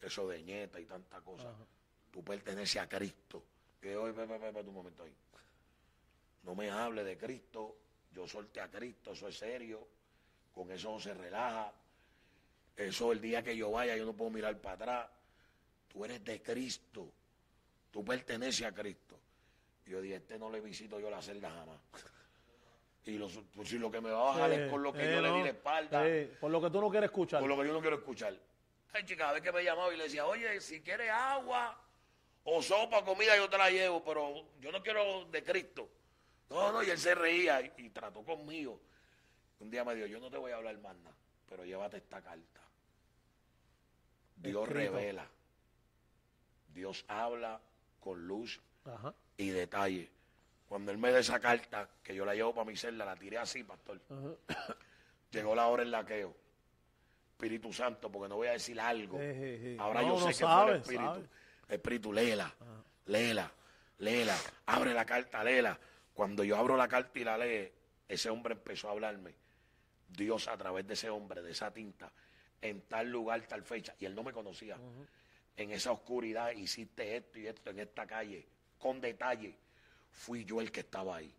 eso de ñeta y tanta cosa. Tú perteneces a Cristo. Y yo, un momento ahí. No me hable de Cristo, yo solté a Cristo, eso es serio, con eso no se relaja. Eso el día que yo vaya yo no puedo mirar para atrás. Tú eres de Cristo tú perteneces a Cristo. Y yo dije, este no le visito yo la celda jamás. Y los, pues si lo que me va a bajar es con lo que Eh, yo le no. di la espalda, Eh, por lo que tú no quieres escuchar. por lo que yo no quiero escuchar. Ay, chica, a ver que me llamaba y le decía, oye, si quieres agua o sopa, comida, yo te la llevo, pero yo no quiero de Cristo. No, no, y él se reía y, y trató conmigo. Un día me dijo, yo no te voy a hablar más nada, pero llévate esta carta. Dios Escrito. revela. Dios habla con luz Ajá. y detalle. Cuando él me da esa carta, que yo la llevo para mi celda, la tiré así, pastor. Llegó la hora del laqueo. Espíritu Santo, porque no voy a decir algo. Ahora No, yo sé no que fue sabe, el Espíritu. sabe. Espíritu, léela, léela, léela. Abre la carta, léela. Cuando yo abro la carta y la lee, ese hombre empezó a hablarme. Dios a través de ese hombre, de esa tinta, en tal lugar, tal fecha. Y él no me conocía. En esa oscuridad hiciste esto y esto en esta calle, con detalle. Fui yo el que estaba ahí.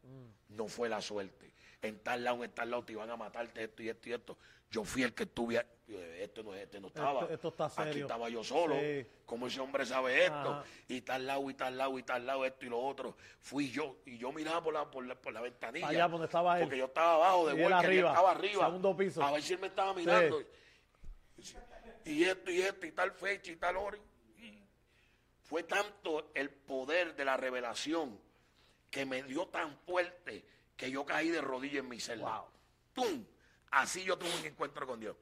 No fue la suerte. En tal lado, en tal lado te iban a matarte esto y esto y esto. Yo fui el que estuve. ahí. Eh, Este no, este no estaba. Esto- esto está Aquí estaba yo solo. Sí. Como ese hombre sabe esto. Ajá. Y tal lado, y tal lado, y tal lado, esto y lo otro. Fui yo. Y yo miraba por la, por la, por la ventanilla. Allá donde estaba él. Porque yo estaba abajo de Y él Walker, y él arriba, estaba arriba. segundo piso. A ver si él me estaba mirando. Y esto y esto y tal fecha y tal hora. Y fue tanto el poder de la revelación que me dio tan fuerte que yo caí de rodillas en mi celda. Wow. ¡Tum! Así yo tuve un encuentro con Dios.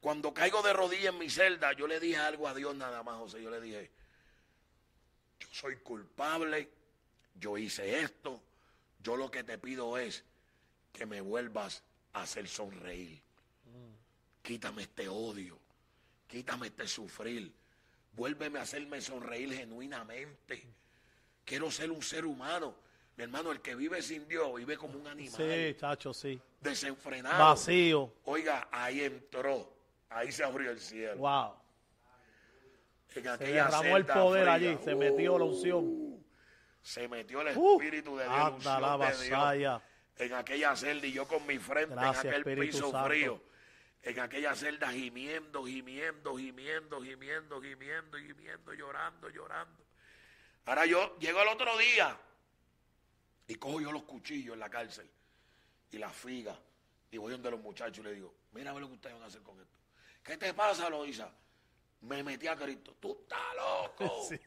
Cuando caigo de rodillas en mi celda, yo le dije algo a Dios nada más, José. Yo le dije, yo soy culpable, yo hice esto, yo lo que te pido es que me vuelvas a hacer sonreír. Quítame este odio, quítame este sufrir, vuélveme a hacerme sonreír genuinamente. Quiero ser un ser humano. Mi hermano, el que vive sin Dios vive como un animal Sí, chacho, sí. desenfrenado. Vacío. Oiga, ahí entró, ahí se abrió el cielo. Wow. En Se derramó el poder fría, allí, se metió la unción. uh, se metió el Uh, espíritu de Dios, anda la vasalla. En aquella celda y yo con mi frente Gracias, en aquel Espíritu piso Santo. frío. En aquella celda gimiendo, gimiendo, gimiendo, gimiendo, gimiendo, gimiendo, llorando, llorando. Ahora yo llego al otro día y cojo yo los cuchillos en la cárcel y las figas y voy donde los muchachos y le digo, mira lo que ustedes van a hacer con esto. ¿Qué te pasa, Loisa? Me metí a Cristo. Tú estás loco. Sí,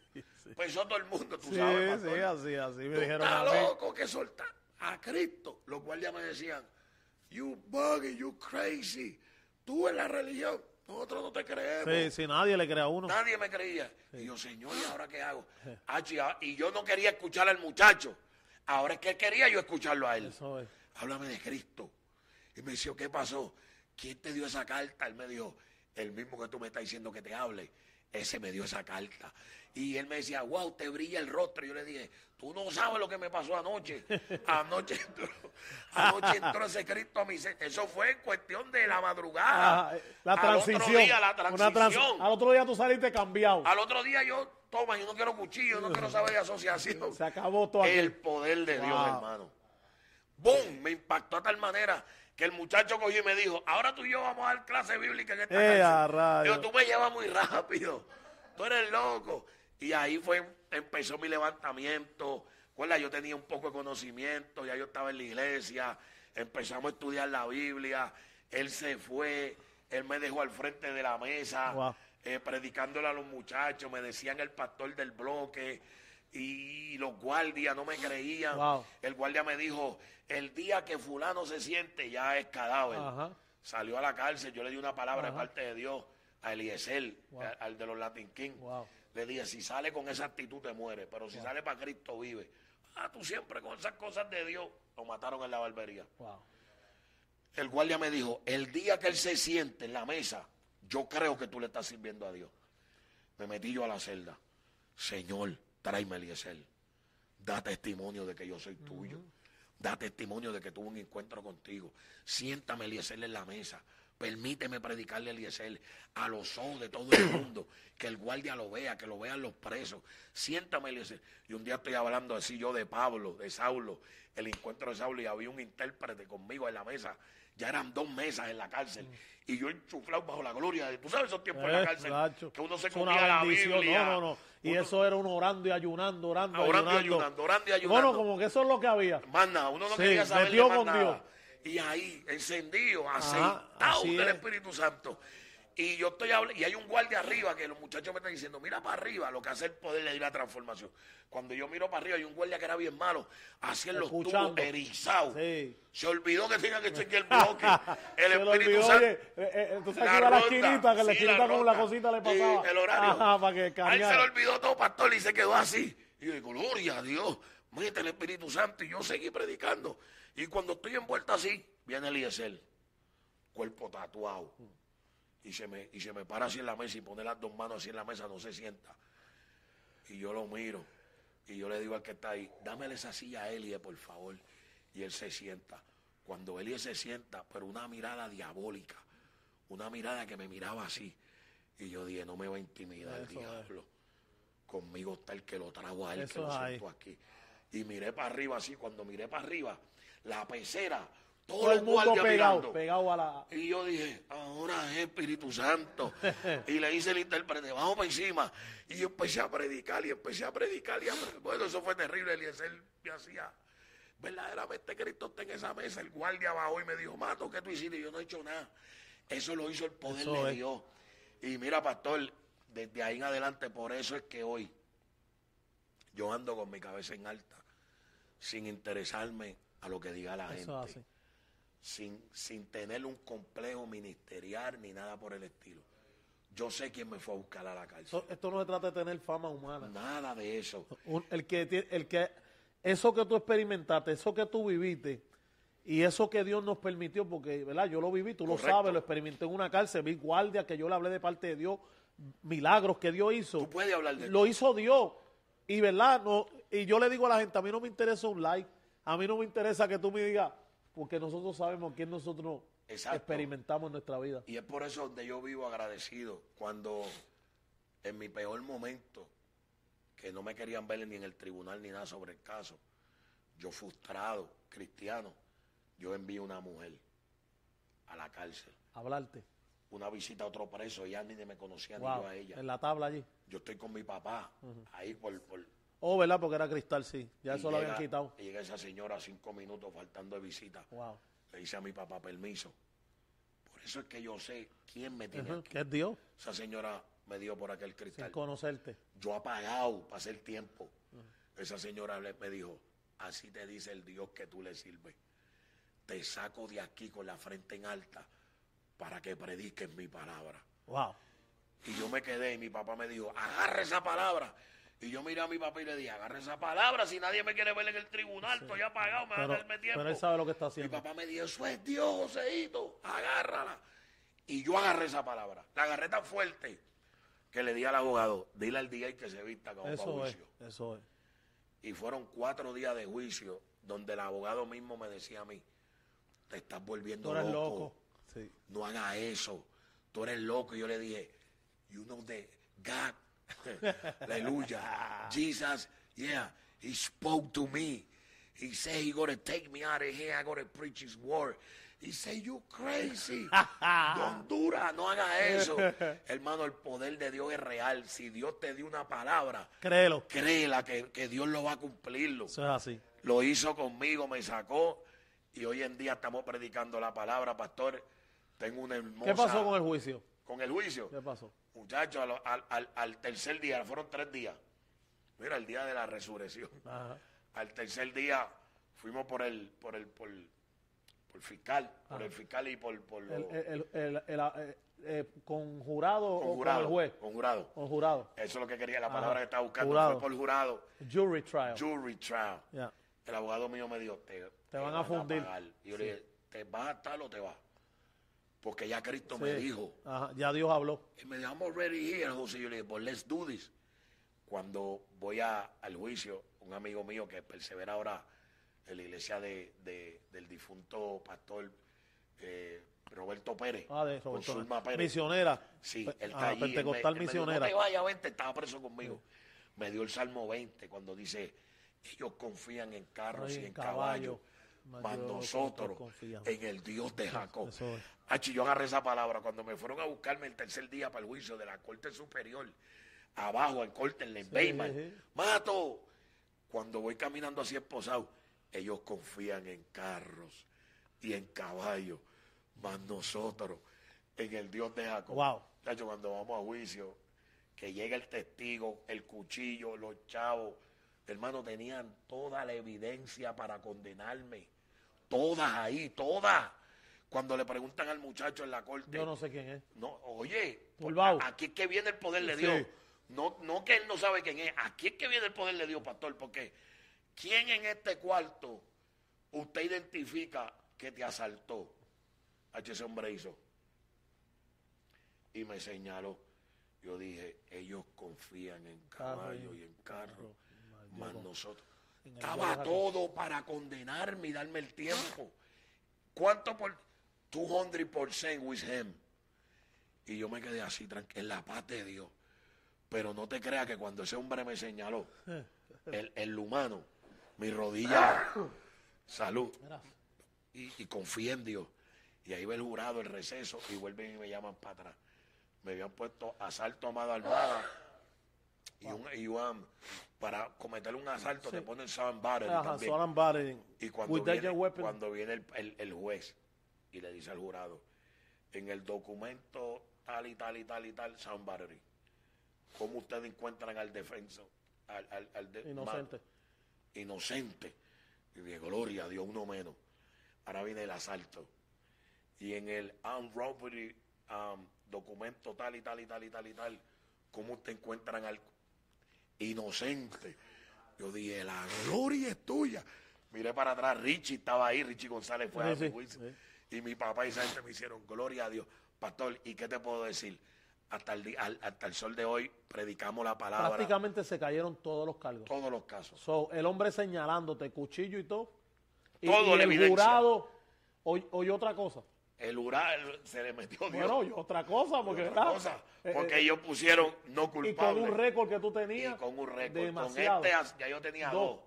sí. Pensó todo el mundo, tú Sí, sabes. sí, así, así me Tú dijeron estás loco que soltar a Cristo. Los guardias me decían, you buggy, you crazy. Tú en la religión, nosotros no te creemos. Sí, sí, nadie le crea a uno. Nadie me creía. Y yo, Señor, ¿y ahora qué hago? Achi, ah, y yo no quería escuchar al muchacho. Ahora es que quería yo escucharlo a él. Eso es. Háblame de Cristo. Y me dijo, ¿qué pasó? ¿Quién te dio esa carta? Él me dijo, el mismo que tú me estás diciendo que te hable. Ese me dio esa carta. Y él me decía, wow, te brilla el rostro. Y yo le dije, tú no sabes lo que me pasó anoche. Anoche entró, anoche entró ese Cristo a mi ser. Eso fue en cuestión de la madrugada. Ah, la Al transición. otro día, la Una transición. trans- al otro día tú saliste cambiado. Al otro día yo, toma, yo no quiero cuchillo, no quiero saber de asociación. Se acabó todo El aquel. poder de Dios, hermano. ¡Boom! Me impactó a tal manera que el muchacho cogió y me dijo, ahora tú y yo vamos a dar clase bíblica en esta Eh, a cárcel". rayos. Digo, tú me llevas muy rápido. Tú eres loco. Y ahí fue, empezó mi levantamiento. Recuerda, yo tenía un poco de conocimiento, ya yo estaba en la iglesia, empezamos a estudiar la Biblia. Él se fue, él me dejó al frente de la mesa Wow. eh, predicándole a los muchachos, me decían el pastor del bloque y los guardias no me creían. Wow. El guardia me dijo, el día que fulano se siente ya es cadáver. Ajá. Salió a la cárcel, yo le di una palabra de parte de Dios a Eliezer, a- al de los Latin King. Wow. Le dije, si sale con esa actitud te muere, pero si sale para Cristo vive. Ah, tú siempre con esas cosas de Dios. Lo mataron en la barbería. Wow. El guardia me dijo, el día que él se siente en la mesa, yo creo que tú le estás sirviendo a Dios. Me metí yo a la celda. Señor, tráeme a Eliezer. Da testimonio de que yo soy tuyo. Da testimonio de que tuve un encuentro contigo. Siéntame Eliezer en la mesa. Permíteme predicarle a Eliezer a los ojos de todo el mundo. Que el guardia lo vea, que lo vean los presos. Siéntame Eliezer. Y un día estoy hablando así yo de Pablo, de Saulo, el encuentro de Saulo, y había un intérprete conmigo en la mesa Ya eran dos mesas en la cárcel. Y yo enchuflado bajo la gloria. de- Tú sabes esos tiempos en la Eh, cárcel. Que uno se comía la Biblia. No, no, no. Y uno- eso era uno orando y ayunando, orando, Ah, orando y ayunando. ayunando, orando y ayunando. Bueno, como que eso es lo que había. Más nada, uno no Sí, quería saber metió más con nada. Dios. Y ahí, encendido, así aceitado del es. Espíritu Santo. Y yo estoy hablando, y hay un guardia arriba que los muchachos me están diciendo, mira para arriba, lo que hace el poder de la transformación. Cuando yo miro para arriba, hay un guardia que era bien malo, hacía los tubos Escuchando. erizados. Sí. Se olvidó que tenía que chequear el bloque. El Se Espíritu olvidó, Santo. oye, eh, eh, tú sabes La la esquinita, que la sí, esquinita como la cosita le Sí, pasaba. el horario. Ajá, para que A él se le olvidó todo, pastor, y se quedó así. Y yo digo, gloria a Dios, mete el Espíritu Santo. Y yo seguí predicando. Y cuando estoy envuelto así, viene Eliezer, cuerpo tatuado. Y se, me, y se me para así en la mesa y pone las dos manos así en la mesa, no se sienta. Y yo lo miro. Y yo le digo al que está ahí, dámele esa silla a Elie, por favor. Y él se sienta. Cuando Elie se sienta, pero una mirada diabólica. Una mirada que me miraba así. Y yo dije, no me va a intimidar el es. diablo. Conmigo está el que lo trajo a él, Eso que lo siento aquí. Y miré para arriba así. Cuando miré para arriba, la pecera, Todo todo el mundo pegado, mirando. pegado a la... Y yo dije, ahora es Espíritu Santo. y le hice el intérprete, vamos para encima. Y yo empecé a predicar y empecé a predicar. Y a. Bueno, eso fue terrible. Eliezer me hacía, verdaderamente Cristo está en esa mesa. El guardia bajó y me dijo, Mato, ¿qué tú hiciste? Y yo no he hecho nada. Eso lo hizo el poder Eso de es. Dios. Y mira, pastor, desde ahí en adelante, por eso es que hoy yo ando con mi cabeza en alta, sin interesarme a lo que diga la gente Eso es así. Sin, sin tener un complejo ministerial ni nada por el estilo. Yo sé quién me fue a buscar a la cárcel. Esto no se trata de tener fama humana. Nada de eso. Un- el que el que eso que tú experimentaste, eso que tú viviste y eso que Dios nos permitió, porque verdad, yo lo viví, tú lo sabes, lo experimenté en una cárcel, vi guardia que yo le hablé de parte de Dios, milagros que Dios hizo. Tú puedes hablar de Lo hizo Dios. Y verdad, no, y yo le digo a la gente, a mí no me interesa un like, a mí no me interesa que tú me digas, porque nosotros sabemos quién nosotros Exacto. experimentamos en nuestra vida. Y es por eso donde yo vivo agradecido. Cuando en mi peor momento, que no me querían ver ni en el tribunal ni nada sobre el caso, yo frustrado, cristiano, yo envío una mujer a la cárcel. Hablarte. Una visita a otro preso, ya ni me conocía ni yo Wow. a ella. En la tabla allí. Yo estoy con mi papá, ahí por, por, Oh, ¿verdad? Porque era cristal, sí. Ya Y eso lo habían quitado. Llega esa señora cinco minutos faltando de visita. Wow. Le dice a mi papá permiso. Por eso es que yo sé quién me tiene aquí. Que es Dios, Esa señora me dio por aquel sin cristal. conocerte. Yo apagado para hacer tiempo. Esa señora me dijo, así te dice el Dios que tú le sirves. Te saco de aquí con la frente en alta para que prediques mi palabra. Wow. Y yo me quedé y mi papá me dijo, agarra esa palabra. Y yo miré a mi papá y le dije, agarra esa palabra, si nadie me quiere ver en el tribunal, estoy apagado, me va a Pero, darme tiempo. pero él sabe lo que está Mi haciendo. papá me dijo, eso es Dios, Joseito, agárrala. Y yo agarré esa palabra. La agarré tan fuerte que le di al abogado, dile al día que se vista como para Eso es, juicio. eso es. Y fueron cuatro días de juicio donde el abogado mismo me decía a mí, te estás volviendo Tú eres loco. loco. Sí. No haga eso. Tú eres loco. Y yo le dije, you know that God, aleluya, Jesus, yeah, he spoke to me. He said he gonna take me out of here. I gotta preach his word. He said, you crazy. Don Dura, no haga eso. Hermano, el poder de Dios es real. Si Dios te dio una palabra, Créelo. créela que, que Dios lo va a cumplirlo. Eso es así. Lo hizo conmigo, me sacó. Y hoy en día estamos predicando la palabra, pastor. Tengo una hermosa... ¿Qué pasó con el juicio? con el juicio? ¿Qué pasó? Muchachos, al, al- al- tercer día, fueron tres días. Mira, el día de la resurrección. Ajá. Al tercer día fuimos por el, por el, por, por fiscal, por el fiscal y por, por El, el, el, el- eh, eh, ¿Con jurado con o con el juez? Con jurado. Con jurado. Eso es lo que quería, la Ajá. palabra que estaba buscando. Jurado. Fue por jurado. Jury trial. Jury trial. El abogado mío me dijo, te, Te van a fundir. Y yo le dije, ¿te vas a estar o te vas? Porque ya Cristo Sí. me dijo. Ajá, Ya Dios habló. Y me dijo, I'm already here, José. Yo le dije, pues let's do this. Cuando voy a- al juicio, un amigo mío que persevera ahora en la iglesia de, de- del difunto pastor eh, Roberto Pérez, Ah, de con Roberto. Pérez. Misionera. Sí, él está ah, allí. él me- Pentecostal él me dijo, misionera. no te vayas, vente, estaba preso conmigo. Me dio el Salmo 20 cuando dice, ellos confían en carros Ay, y en caballos, caballo. Mas nosotros en el Dios de Jacob. Es. Achi, yo agarré esa palabra cuando me fueron a buscarme el tercer día para el juicio de la Corte Superior, abajo, en Corte, en Bayman. sí. Mato, cuando voy caminando así esposado, ellos confían en carros y en caballos, más nosotros en el Dios de Jacob. Wow. Chacho, cuando vamos a juicio, que llega el testigo, el cuchillo, los chavos, hermano, tenían toda la evidencia para condenarme. Todas ahí, todas. Cuando le preguntan al muchacho en la corte, Yo no sé quién es. no, oye, Turbao. aquí es que viene el poder de Sí. Dios. No, no que él no sabe quién es, aquí es que viene el poder de Dios, pastor, porque ¿quién en este cuarto usted identifica que te asaltó? H ese hombre hizo. Y me señaló. Yo dije, ellos confían en caballo y- y en carro, más nosotros. Estaba todo para condenarme y darme el tiempo. ¿Cuánto por 200% with him? Y yo me quedé así, tranquilo, en la paz de Dios. Pero no te creas que cuando ese hombre me señaló, el, el humano, mi rodilla, salud, y, y confía en Dios. Y ahí va el jurado, el receso, y vuelven y me llaman para atrás. Me habían puesto asalto a mano armada y un, y un- para cometer un asalto te ponen sound battery Ajá, también. Y cuando With viene, dangerous weapon. cuando viene el, el- el juez y le dice al jurado, en el documento tal y tal y tal y tal, sound battery, ¿cómo ustedes encuentran al defenso? Al, al- al de- Inocente. inocente. Y dije, gloria a Dios, uno menos. Ahora viene el asalto. Y en el armed robbery um, documento tal y tal y tal y tal y tal, ¿cómo ustedes encuentran al inocente? Yo dije, la gloria es tuya. Miré para atrás, Richie estaba ahí, Richie González fue Sí, a mi sí, juicio. sí. Y mi papá y esa gente me hicieron, gloria a Dios. Pastor, ¿y qué te puedo decir? Hasta el, al- hasta el sol de hoy predicamos la palabra, Prácticamente se cayeron todos los cargos. todos los casos. So, el hombre señalándote cuchillo y todo. Y, Todo y la el evidencia. jurado oy- oyó otra cosa. El huracán se le metió Dios. Bueno, otra cosa, porque, Otra cosa, Eh, porque eh, ellos pusieron no y con culpable. un récord que tú Y tenías. con un récord. Demasiado. Con este ya yo tenía Dos. dos,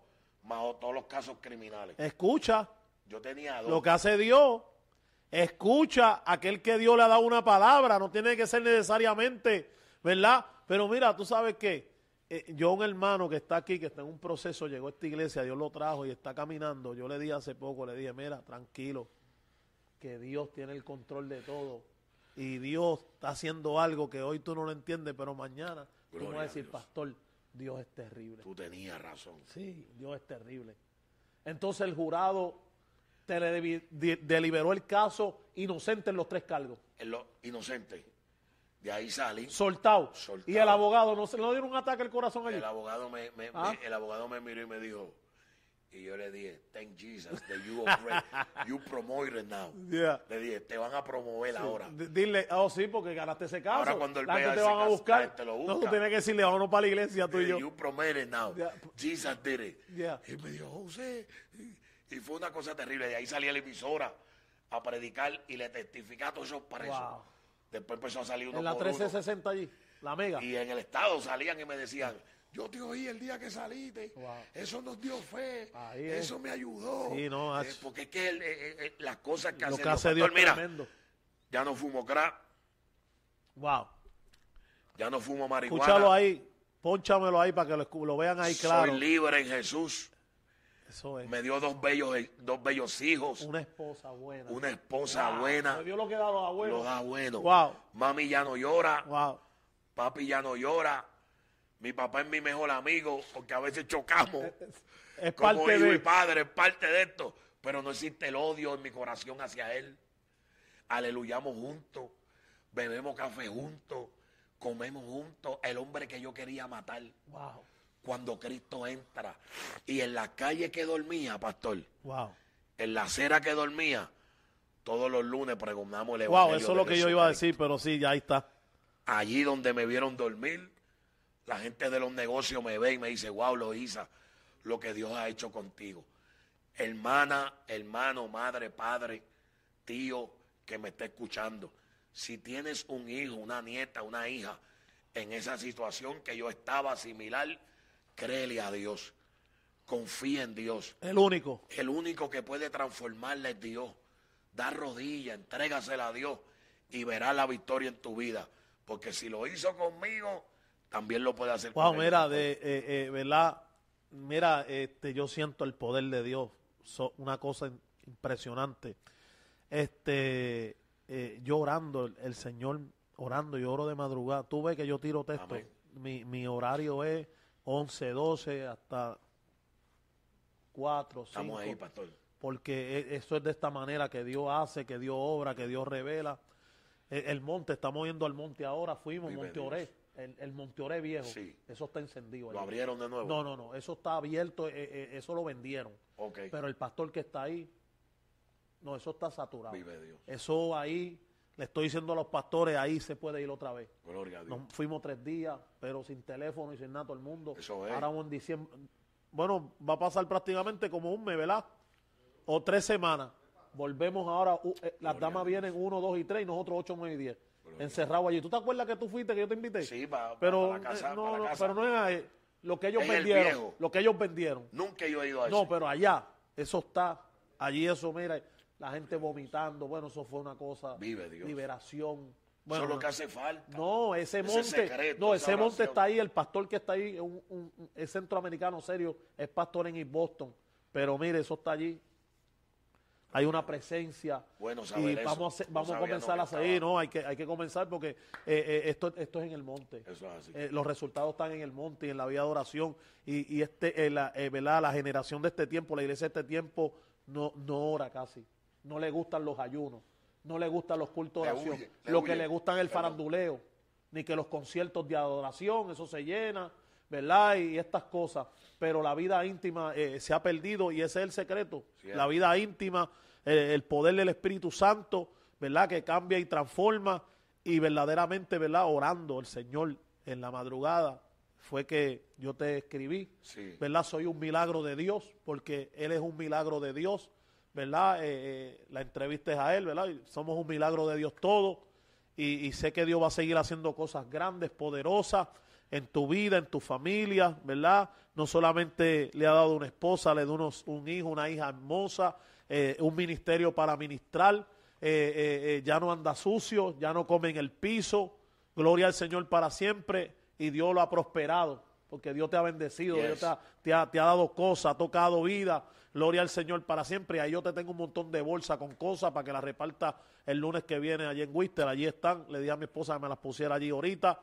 más todos los casos criminales. Escucha Yo tenía dos. lo que hace Dios. Escucha aquel que Dios le ha dado una palabra. No tiene que ser necesariamente, ¿verdad? Pero mira, tú sabes que yo, un hermano que está aquí, que está en un proceso, llegó a esta iglesia, Dios lo trajo y está caminando. Yo le dije hace poco, le dije, mira, tranquilo, que Dios tiene el control de todo. Y Dios está haciendo algo que hoy tú no lo entiendes, pero mañana tú Gloria vas a a decir, Dios. pastor, Dios es terrible. Tú tenías razón. Sí, Dios es terrible. Entonces el jurado te le de- deliberó el caso inocente en los tres cargos. En lo inocente. De ahí salí. Soltado. Soltado. Y el abogado, ¿no se le dieron un ataque al corazón allí? El abogado me, me- Ah. me- el abogado me miró y me dijo, y yo le dije, thank Jesus that you you promote it now. Yeah. Le dije, te van a promover ahora. D- Dile, oh sí, porque ganaste ese caso. Ahora cuando la vea te van a buscar. gente lo No, busca. tú tienes que decirle, vámonos para la iglesia tú y yo. You promote it now. Yeah. Jesus did it. Yeah. Y me dijo, José. Y fue una cosa terrible. De ahí salí a la emisora a predicar y le testificé a todos esos presos. Wow. Después empezó a salir uno En la por uno. 1360 allí, la mega. Y en el estado salían y me decían, yo te oí el día que saliste, Wow. eso nos dio fe, Ahí es. eso me ayudó. Sí, no, Eh, porque es que el- eh, eh, eh, las cosas que Lo hace Dios mira, tremendo. ya no fumo crack, Wow. ya no fumo marihuana. Escúchalo ahí. Pónchamelo ahí para que lo, lo vean ahí claro. Soy libre en Jesús. Eso es. Me dio dos bellos, dos bellos hijos, Una esposa buena. una esposa Wow. buena. Me dio lo que da los abuelos. Lo da bueno. Wow. Mami ya no llora, Wow. papi ya no llora. Mi papá es mi mejor amigo porque a veces chocamos. Es como parte hijo y de. padre, es parte de esto. Pero no existe el odio en mi corazón hacia él. Aleluyamos juntos, bebemos café juntos, comemos juntos. El hombre que yo quería matar Wow. Cuando Cristo entra. Y en la calle que dormía, pastor, Wow. en la acera que dormía, todos los lunes pregonamos el Wow, evangelio eso es lo que yo iba a decir, pero sí, ya ahí está. Allí donde me vieron dormir, la gente de los negocios me ve y me dice, wow, Loisa, lo que Dios ha hecho contigo. Hermana, hermano, madre, padre, tío que me está escuchando. Si tienes un hijo, una nieta, una hija en esa situación que yo estaba similar, créele a Dios. confía en Dios. El único. El único que puede transformarla es Dios. Da rodilla, entrégasela a Dios y verás la victoria en tu vida. Porque si lo hizo conmigo, también lo puede hacer Wow, con mira, de, eh, eh, ¿verdad? Mira, este, yo siento el poder de Dios. So- una cosa impresionante. Este, eh, yo orando, el, el Señor orando, yo oro de madrugada. Tú ves que yo tiro texto. Mi, mi horario es 11, 12 hasta 4, 5. Estamos ahí, pastor. porque e- eso es de esta manera que Dios hace, que Dios obra, que Dios revela. E- El monte, estamos yendo al monte ahora, fuimos, Vive Monte. Oré, el, el Monte Oré viejo, Sí. eso está encendido. ¿Lo abrieron de nuevo? No, no, no, eso está abierto, eh, eh, eso lo vendieron. Ok. Pero el pastor que está ahí, no, eso está saturado. Vive Dios. Eso ahí, le estoy diciendo a los pastores, ahí se puede ir otra vez. Gloria a Dios. Nos fuimos tres días, pero sin teléfono y sin nada todo el mundo. Eso es. Ahora en diciembre. Bueno, va a pasar prácticamente como un mes, ¿verdad? O tres semanas. Volvemos ahora, eh, las damas vienen uno, dos y tres y nosotros ocho, nueve y diez. Gloria a Encerrados allí. ¿Tú te acuerdas que tú fuiste, que yo te invité? Sí, pa- pa- pero, para la casa, eh, no, para la no, pero no es ahí. lo que ellos En el vendieron. viejo. Lo que ellos vendieron. Nunca yo he ido a No, eso. pero allá, eso está, allí eso, mira, la gente vomitando, bueno, eso fue una cosa, Vive Dios. liberación. Eso Bueno, es lo que hace falta. no, ese Ese monte, secreto, no, ese monte está ahí, el pastor que está ahí, es, un, un- es centroamericano serio, es pastor en East Boston, pero mire, eso está allí. Hay una presencia Bueno y eso. vamos a, No vamos a comenzar a seguir, ¿no? Hay que, hay que comenzar porque eh, eh, esto, esto es en el monte. Eso es así. Eh, los resultados están en el monte y en la vida de oración. Y, y este, la, ¿verdad? la generación de este tiempo, la iglesia de este tiempo, no, no ora casi. No le gustan los ayunos, no le gustan los cultos de oración. huye, Lo que le gustan es el faranduleo, ni que los conciertos de adoración, eso se llena, ¿verdad? Y estas cosas. Pero la vida íntima eh, se ha perdido y ese es el secreto. Cierto. La vida íntima, eh, el poder del Espíritu Santo, ¿verdad? Que cambia y transforma y verdaderamente, ¿verdad? Orando el Señor en la madrugada fue que yo te escribí, Sí. ¿verdad? Soy un milagro de Dios porque Él es un milagro de Dios, ¿verdad? Eh, eh, la entrevista es a Él, ¿verdad? Somos un milagro de Dios todos y, y sé que Dios va a seguir haciendo cosas grandes, poderosas en tu vida, en tu familia, ¿verdad? No solamente le ha dado una esposa, le dio unos- un hijo, una hija hermosa, eh, un ministerio para ministrar, ya no anda sucio, ya no come en el piso, gloria al Señor para siempre y Dios lo ha prosperado, porque Dios te ha bendecido, Yes. Dios te ha, te ha- te ha dado cosas, ha tocado vida, gloria al Señor para siempre. Y ahí yo te tengo un montón de bolsas con cosas para que las reparta el lunes que viene allí en Wister, allí están, le di a mi esposa que me las pusiera allí ahorita.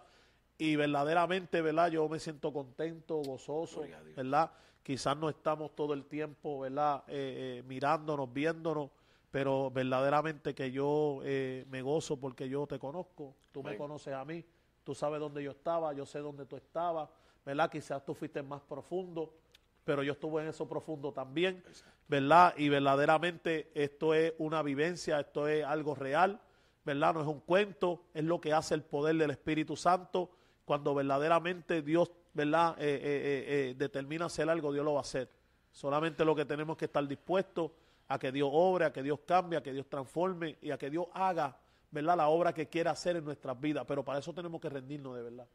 Y verdaderamente, ¿verdad? Yo me siento contento, gozoso. ¿verdad? Quizás no estamos todo el tiempo, ¿verdad? Eh, eh, mirándonos, viéndonos, pero verdaderamente que yo eh, me gozo porque yo te conozco, tú me conoces a mí, tú sabes dónde yo estaba, yo sé dónde tú estabas, ¿verdad? Quizás tú fuiste más profundo, pero yo estuve en eso profundo también, ¿verdad? Y verdaderamente esto es una vivencia, esto es algo real, ¿verdad? No es un cuento, es lo que hace el poder del Espíritu Santo. Cuando verdaderamente Dios, ¿verdad? Eh, eh, eh, eh, determina hacer algo, Dios lo va a hacer. Solamente lo que tenemos que estar dispuestos a que Dios obre, a que Dios cambie, a que Dios transforme y a que Dios haga, ¿verdad? La obra que quiera hacer en nuestras vidas. Pero para eso tenemos que rendirnos de verdad.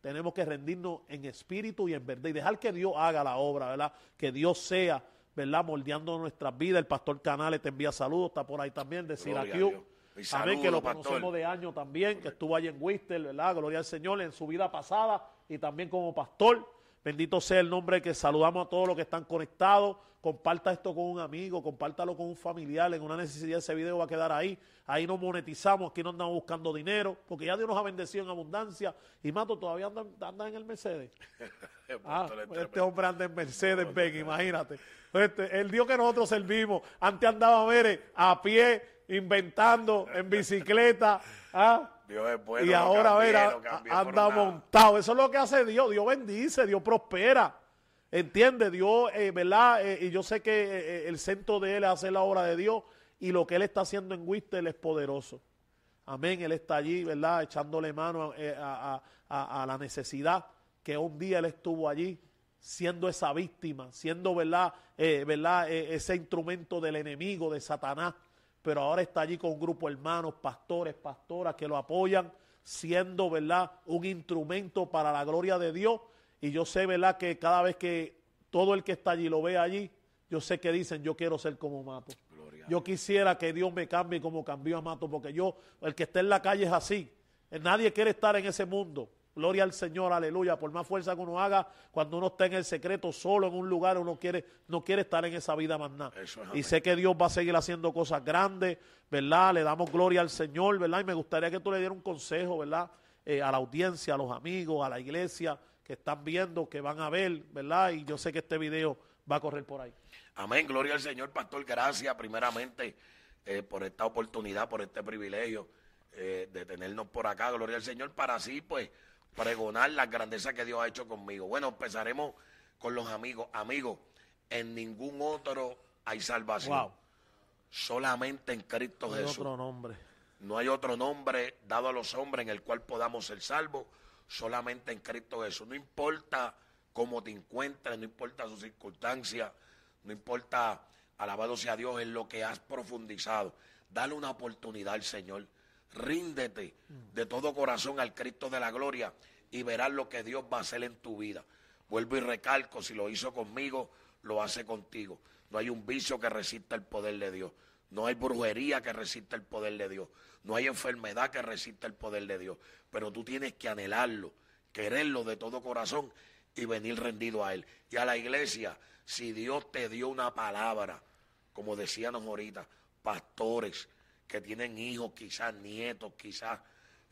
Tenemos que rendirnos en espíritu y en verdad y dejar que Dios haga la obra, ¿verdad? Que Dios sea, ¿verdad? Moldeando nuestras vidas. El pastor Canales te envía saludos, está por ahí también, de Gloria a Syracuse. Dios. Y Amén, que lo pastor. conocemos de años también, que estuvo allí en Wister, ¿verdad? Gloria al Señor en su vida pasada y también como pastor. Bendito sea el nombre que saludamos a todos los que están conectados. Comparta esto con un amigo, compártalo con un familiar. En una necesidad ese video va a quedar ahí. Ahí no monetizamos, aquí no andamos buscando dinero, porque ya Dios nos ha bendecido en abundancia. Y Mato todavía anda, anda en el Mercedes. Ah, este hombre anda en Mercedes, ven, imagínate. Este, el Dios que nosotros servimos, antes andaba, mire, a pie, inventando, en bicicleta, ¿ah? Dios es bueno, y ahora, cambié, por anda montado. Eso es lo que hace Dios. Dios bendice, Dios prospera. ¿Entiende? Dios, eh, ¿verdad? Eh, y yo sé que eh, el centro de Él es hacer la obra de Dios y lo que Él está haciendo en Wister es poderoso. Amén. Él está allí, ¿verdad? Echándole mano a, a- a- a la necesidad que un día Él estuvo allí siendo esa víctima, siendo, ¿verdad? Eh, ¿verdad? Eh, ese instrumento del enemigo, de Satanás. Pero ahora está allí con un grupo de hermanos, pastores, pastoras que lo apoyan, siendo, ¿verdad? Un instrumento para la gloria de Dios. Y yo sé, ¿verdad? Que cada vez que todo el que está allí lo ve allí, yo sé que dicen, yo quiero ser como Mato. Gloria Yo quisiera que Dios me cambie como cambió a Mato, porque yo, el que está en la calle es así. Nadie quiere estar en ese mundo. Gloria al Señor, aleluya. Por más fuerza que uno haga, cuando uno está en el secreto, solo en un lugar, uno quiere, no quiere estar en esa vida más nada. Es y sé que Dios va a seguir haciendo cosas grandes, ¿verdad? Le damos gloria al Señor, ¿verdad? Y me gustaría que tú le dieras un consejo, ¿verdad? Eh, a la audiencia, a los amigos, a la iglesia que están viendo, que van a ver, ¿verdad? Y yo sé que este video va a correr por ahí. Amén, gloria al Señor, pastor. Gracias primeramente eh, por esta oportunidad, por este privilegio eh, de tenernos por acá, gloria al Señor, para así pues pregonar las grandezas que Dios ha hecho conmigo. Bueno, empezaremos con los amigos. Amigos, en ningún otro hay salvación. Wow. Solamente en Cristo No hay Jesús. otro nombre. No hay otro nombre dado a los hombres en el cual podamos ser salvos, solamente en Cristo Jesús. No importa cómo te encuentres, no importa sus circunstancias, no importa, alabado sea Dios, en lo que has profundizado. Dale una oportunidad al Señor. Ríndete de todo corazón al Cristo de la gloria y verás lo que Dios va a hacer en tu vida. Vuelvo y recalco, si lo hizo conmigo, lo hace contigo. No hay un vicio que resista el poder de Dios. No hay brujería que resista el poder de Dios. No hay enfermedad que resista el poder de Dios. Pero tú tienes que anhelarlo, quererlo de todo corazón y venir rendido a Él. Y a la iglesia, si Dios te dio una palabra, como decíamos ahorita, pastores que tienen hijos, quizás nietos, quizás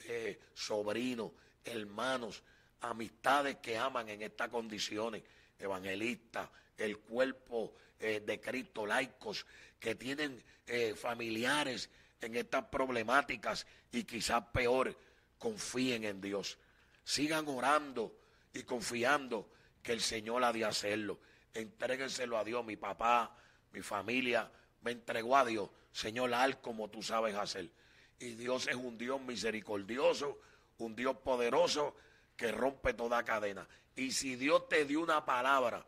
eh, sobrinos, hermanos, amistades que aman en estas condiciones, evangelistas, el cuerpo eh, de Cristo, laicos, que tienen eh, familiares en estas problemáticas y quizás peor, confíen en Dios. Sigan orando y confiando que el Señor ha de hacerlo. Entréguenselo a Dios, mi papá, mi familia, me entregó a Dios. Señor, haz como tú sabes hacer. Y Dios es un Dios misericordioso, un Dios poderoso que rompe toda cadena. Y si Dios te dio una palabra,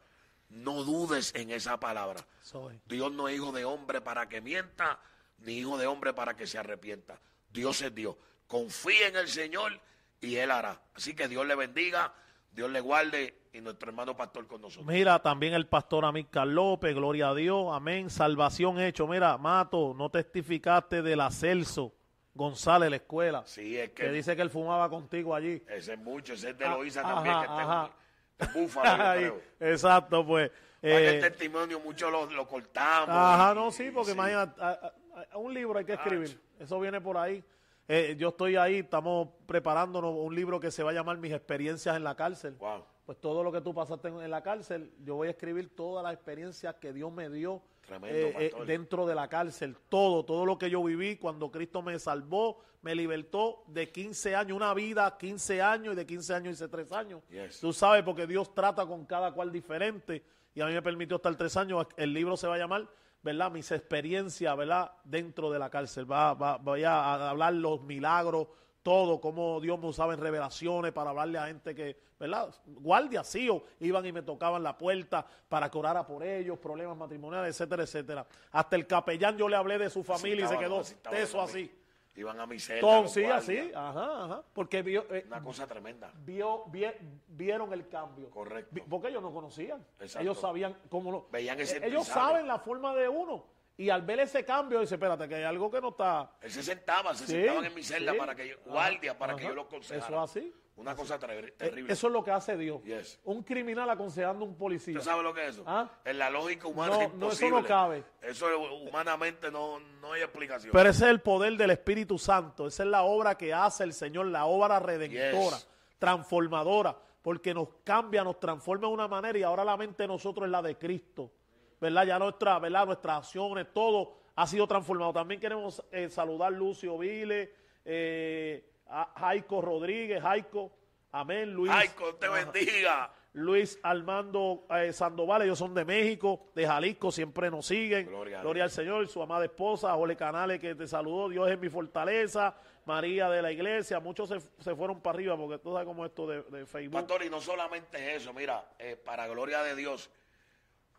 no dudes en esa palabra. Soy. Dios no es hijo de hombre para que mienta, ni hijo de hombre para que se arrepienta. Dios es Dios. Confía en el Señor y Él hará. Así que Dios le bendiga, Dios le guarde y nuestro hermano pastor con nosotros. Mira, también el pastor Amílcar López, gloria a Dios, amén, salvación hecho. Mira, Mato, no testificaste del Celso González, la escuela, Sí, es que que dice que él fumaba contigo allí. ese es mucho, ese es de Ah, Loíza ajá, también, que en Búfalo. Exacto, pues. Eh, el testimonio mucho lo, lo cortamos. Ajá, no, sí, porque sí. imagínate, a- a- a un libro hay que escribir. Eso viene por ahí. Eh, yo estoy ahí, estamos preparándonos un libro que se va a llamar Mis experiencias en la cárcel. Wow. Pues todo lo que tú pasaste en, en la cárcel, yo voy a escribir todas las experiencias que Dios me dio eh, eh, dentro de la cárcel. Todo, todo lo que yo viví cuando Cristo me salvó, me libertó de 15 años, una vida, 15 años y de 15 años hice 3 años. Yes. Tú sabes, porque Dios trata con cada cual diferente y a mí me permitió estar 3 años. El libro se va a llamar, ¿verdad? Mis experiencias, ¿verdad? Dentro de la cárcel. Va, va- voy a hablar los milagros, todo, cómo Dios me usaba en revelaciones para hablarle a gente que, ¿verdad? Guardias, sí, o iban y me tocaban la puerta para que orara por ellos, problemas matrimoniales, etcétera, etcétera. Hasta el capellán yo le hablé de su familia y se quedó teso así. Iban a mi celda. Los sí, guardias. así, ajá, ajá. Porque vio, eh, Una cosa tremenda. vio, vie- vieron el cambio. Correcto. Vi- Porque ellos no conocían. Exacto. Ellos sabían cómo lo. Veían ese eh, Ellos saben la forma de uno. Y al ver ese cambio, dice, espérate, que hay algo que no está. Él se sentaba, se Sí, sentaban en mi celda sí. para que yo, guardia, para que ajá. yo lo aconsejara. Eso es así. Una cosa Eh, terrible. Eso es lo que hace Dios. Yes. Un criminal aconsejando a un policía. ¿Usted sabe lo que es eso? ¿Ah? En la lógica humana No, es no, eso no cabe. Eso es- humanamente no, no hay explicación. Pero ese es el poder del Espíritu Santo. Esa es la obra que hace el Señor, la obra redentora, Yes. transformadora, porque nos cambia, nos transforma de una manera y ahora la mente de nosotros es la de Cristo. ¿Verdad? Ya nuestra, ¿verdad? Nuestras acciones, todo ha sido transformado. También queremos eh, saludar Lucio Vile, eh, a Jaico Rodríguez, Jaico, amén, Luis. Que te bendiga. Luis Armando eh, Sandoval, ellos son de México, de Jalisco, siempre nos siguen. Gloria al Señor, su amada esposa, Ole Canales que te saludó, Dios es mi fortaleza, María de la iglesia, muchos se, se fueron para arriba porque tú sabes cómo esto de, de Facebook. Pastor, y no solamente eso, mira, eh, para gloria de Dios,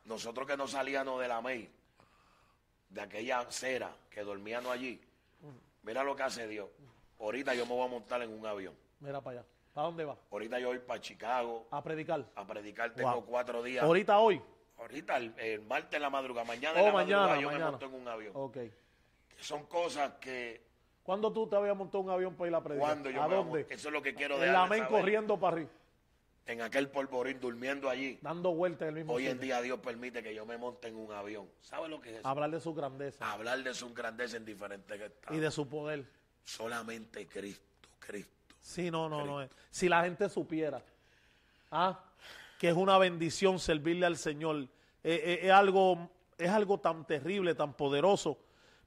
nosotros que no salíamos de la MEI, de aquella acera que dormíamos allí, mira lo que hace Dios. Ahorita yo me voy a montar en un avión. Mira para allá, ¿Para dónde va? Ahorita yo voy para Chicago A predicar. a predicar. Tengo Wow. cuatro días. Ahorita hoy. Ahorita, el, el martes en la madrugada. Mañana Oh, en la mañana, madrugada yo mañana. me monto en un avión. Ok. Son cosas que ¿Cuándo tú te habías montado un avión para ir a predicar? cuando yo ¿A me dónde? Eso es lo que quiero El dejarle amén corriendo para arriba, En aquel polvorín, durmiendo allí. dando vueltas el mismo Hoy en día Dios permite que yo me monte en un avión. ¿Sabe lo que es eso? Hablar de su grandeza Hablar de su grandeza en diferentes estados. y de su poder. Solamente Cristo, Cristo. Sí, no, no, no. Si la gente supiera ah, que es una bendición servirle al Señor, eh, eh, es, algo, es algo tan terrible, tan poderoso,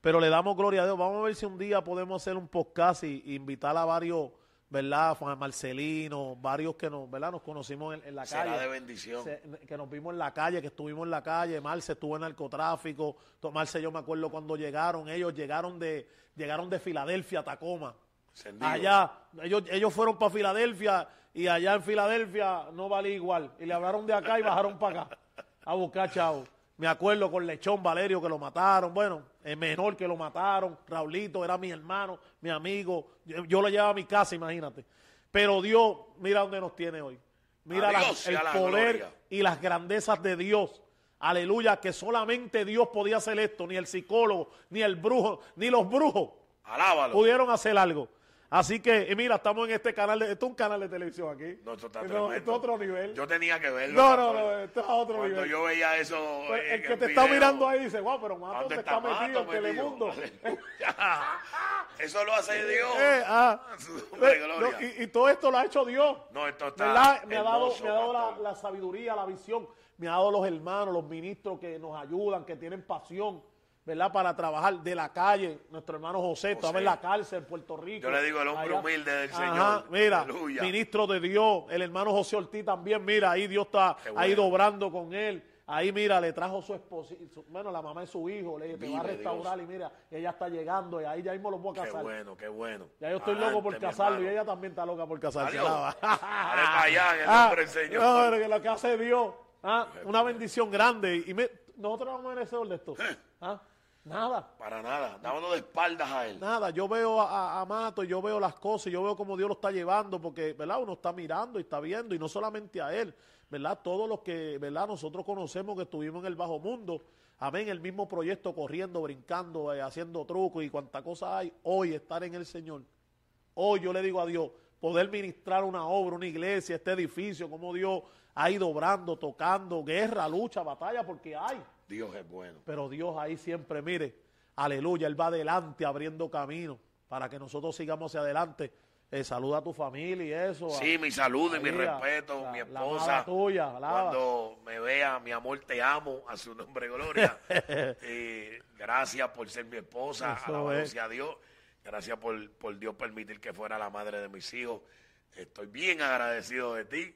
pero le damos gloria a Dios. Vamos a ver si un día podemos hacer un podcast y, y invitar a varios, ¿verdad? Juan Marcelino, varios que nos, ¿verdad? Nos conocimos en, en la Será calle. de bendición. Se- que nos vimos en la calle, que estuvimos en la calle, Marce estuvo en narcotráfico, Marce yo me acuerdo cuando llegaron, ellos llegaron de, llegaron de Filadelfia a Tacoma. Encendido. Allá, ellos, ellos fueron para Filadelfia y allá en Filadelfia no valía igual. Y le hablaron de acá y bajaron para acá a buscar chavo. Me acuerdo con Lechón Valerio que lo mataron, bueno, el menor que lo mataron, Raulito era mi hermano, mi amigo, yo, yo lo llevaba a mi casa, imagínate. Pero Dios, mira dónde nos tiene hoy. Mira la- el la poder gloria. y las grandezas de Dios. Aleluya, que solamente Dios podía hacer esto, ni el psicólogo, ni el brujo, ni los brujos Alábalo. pudieron hacer algo. Así que, mira, estamos en este canal, de, esto es un canal de televisión aquí. No, esto está No, esto es otro nivel. Yo tenía que verlo. no, no, no, esto es a otro Cuando nivel. yo veía eso. Pues, eh, el que te está video, mirando ahí dice, wow, pero Mato ¿Dónde te está está metido en? Telemundo. Eso lo hace Dios. Eh, ah. Eh, no, y, y todo esto lo ha hecho Dios. No, esto está. Me ha dado, me ha dado la, la sabiduría, la visión. Me ha dado los hermanos, los ministros que nos ayudan, que tienen pasión, ¿verdad? Para trabajar de la calle. Nuestro hermano José, estaba en la cárcel en Puerto Rico. Yo le digo el hombre humilde del Ajá, Señor. Mira, Aleluya. ministro de Dios, el hermano José Ortiz también, mira, ahí Dios está Qué ahí bueno. obrando con él. Ahí, mira, le trajo su esposa, bueno, la mamá de su hijo, le te va a restaurar y mira, ella está llegando y ahí ya mismo los voy a Qué casar. bueno, qué bueno. Ya yo estoy Adelante, loco por casarlo y ella también está loca por casarse. Adiós. Allá, en el Ah, nombre del Señor. no, pero que lo que hace Dios, ah, una bendición grande. Y me- nosotros no vamos merecedor de esto. Ah, Nada, Para nada. Dámonos de espaldas a él. nada. Yo veo a, a- Mato, yo veo las cosas, yo veo cómo Dios lo está llevando, porque, ¿verdad? Uno está mirando y está viendo, y no solamente a él, ¿verdad? Todos los que, ¿verdad? Nosotros conocemos que estuvimos en el bajo mundo, amén, el mismo proyecto, corriendo, brincando, eh, haciendo trucos y cuánta cosa hay, hoy estar en el Señor. Hoy yo le digo a Dios, poder ministrar una obra, una iglesia, este edificio, como Dios ha ido obrando, tocando, guerra, lucha, batalla, porque hay. Dios es bueno. Pero Dios ahí siempre, mire, aleluya, Él va adelante abriendo camino para que nosotros sigamos hacia adelante. Eh, saluda a tu familia y eso. a- Sí, mi saludo y mi respeto, la- mi esposa. amada tuya, alaba. Cuando me vea, mi amor, te amo, a su nombre, gloria. Eh, gracias por ser mi esposa, alabado sea Dios. Gracias por, por Dios permitir que fuera la madre de mis hijos. Estoy bien agradecido de ti.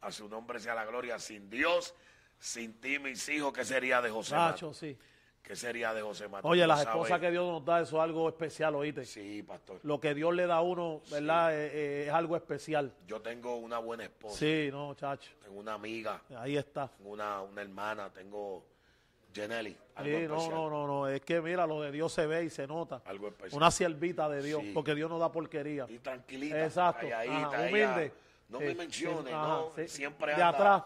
A su nombre sea la gloria. Sin Dios, sin ti, mis hijos, ¿qué sería de José Nacho, Mato? sí. ¿Qué sería de José Mato? Oye, las sabes. esposas que Dios nos da, eso es algo especial, oíste. Sí, pastor. Lo que Dios le da a uno, ¿verdad? Eh, eh, es algo especial. Yo tengo una buena esposa. Sí, no, chacho. Tengo una amiga. Ahí está. Tengo una, una hermana. Tengo. Algo Sí, no, especial. no, no, no. Es que mira, lo de Dios se ve y se nota. Algo especial. Una siervita de Dios, Sí. porque Dios no da porquería. Y tranquilita. Exacto. calladita, Ajá, ella humilde. No me menciones, sí, ¿no? sí. Siempre De atrás.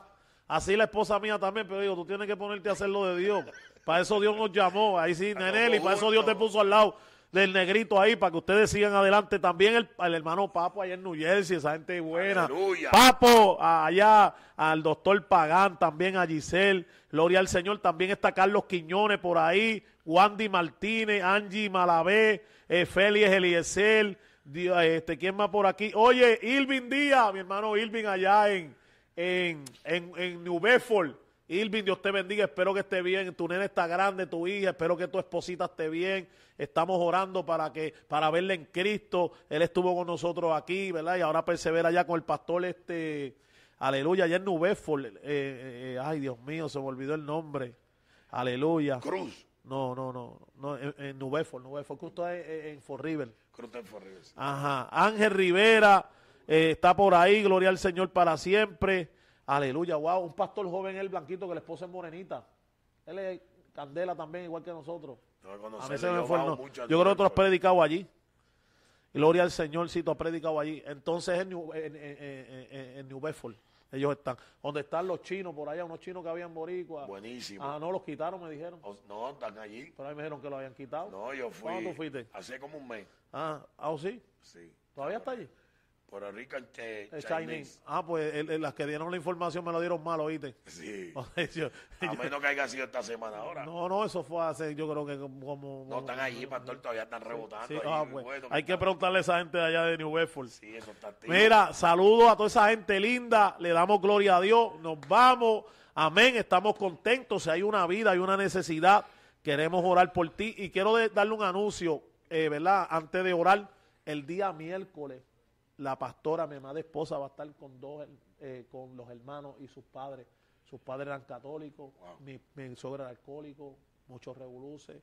Así la esposa mía también, pero digo, tú tienes que ponerte a hacer lo de Dios. Para eso Dios nos llamó. Ahí sí, Estamos Nenel, y para eso Dios te puso al lado del negrito ahí, para que ustedes sigan adelante. También el, el hermano Papo allá en New Jersey, esa gente buena. Aleluya. Papo, allá, al doctor Pagán, también a Giselle, gloria al Señor. También está Carlos Quiñones por ahí, Wandy Martínez, Angie Malavé, eh, Félix Eliezer, Di- este, ¿quién más por aquí? Oye, Ilvin Díaz, mi hermano Ilvin allá en, en, en, en New Bedford. Ilvin, Dios te bendiga, espero que esté bien, tu nena está grande, tu hija, espero que tu esposita esté bien, estamos orando para que, para verle en Cristo, él estuvo con nosotros aquí, ¿verdad? Y ahora persevera ya con el pastor este, aleluya, allá en New Bedford, eh, eh, ay Dios mío, se me olvidó el nombre, aleluya. Cruz. No, no, no, no en, en New Bedford, New Bedford, es en, en For River. Cruz en Forribes. Ajá. Ángel Rivera eh, está por ahí, gloria al Señor para siempre. Aleluya, wow. Un pastor joven, el blanquito, que la esposa es morenita. Él es candela también, igual que nosotros. No A mí se me yo fue no- Yo creo que tú has predicado allí. Gloria al Señor, si tú has predicado allí. Entonces en New, en, en- en- en- en New Bedford, ellos están. Donde están los chinos, por allá, unos chinos que habían boricua. Buenísimo. Ah, no, los quitaron, me dijeron. O- No, están allí. Pero ahí me dijeron que lo habían quitado. No, yo fui. ¿Cuándo tú fuiste? Hace como un mes. Ah, ah, ¿o sí? Sí. ¿Todavía está allí? Puerto Che- El Chinese. Chinese. Ah, pues el- el- las que dieron la información me lo dieron mal, ¿oíste? Sí. Yo- A yo- menos que haya sido esta semana ahora. No, no, no, eso fue hace, yo creo que como... como- están allí, pastor, todavía están rebotando. Sí, ah, pues, Bueno, hay que preguntarle a esa gente de allá de New Bedford. Sí, eso está. Mira, saludos a toda esa gente linda, le damos gloria a Dios, nos vamos, amén, estamos contentos, si hay una vida, hay una necesidad, queremos orar por ti y quiero de- darle un anuncio, eh, ¿verdad? Antes de orar, el día miércoles, la pastora, mi madre esposa, va a estar con dos, eh, con los hermanos y sus padres. Sus padres eran católicos, Wow. mi, mi suegro era alcohólico, muchos revoluces,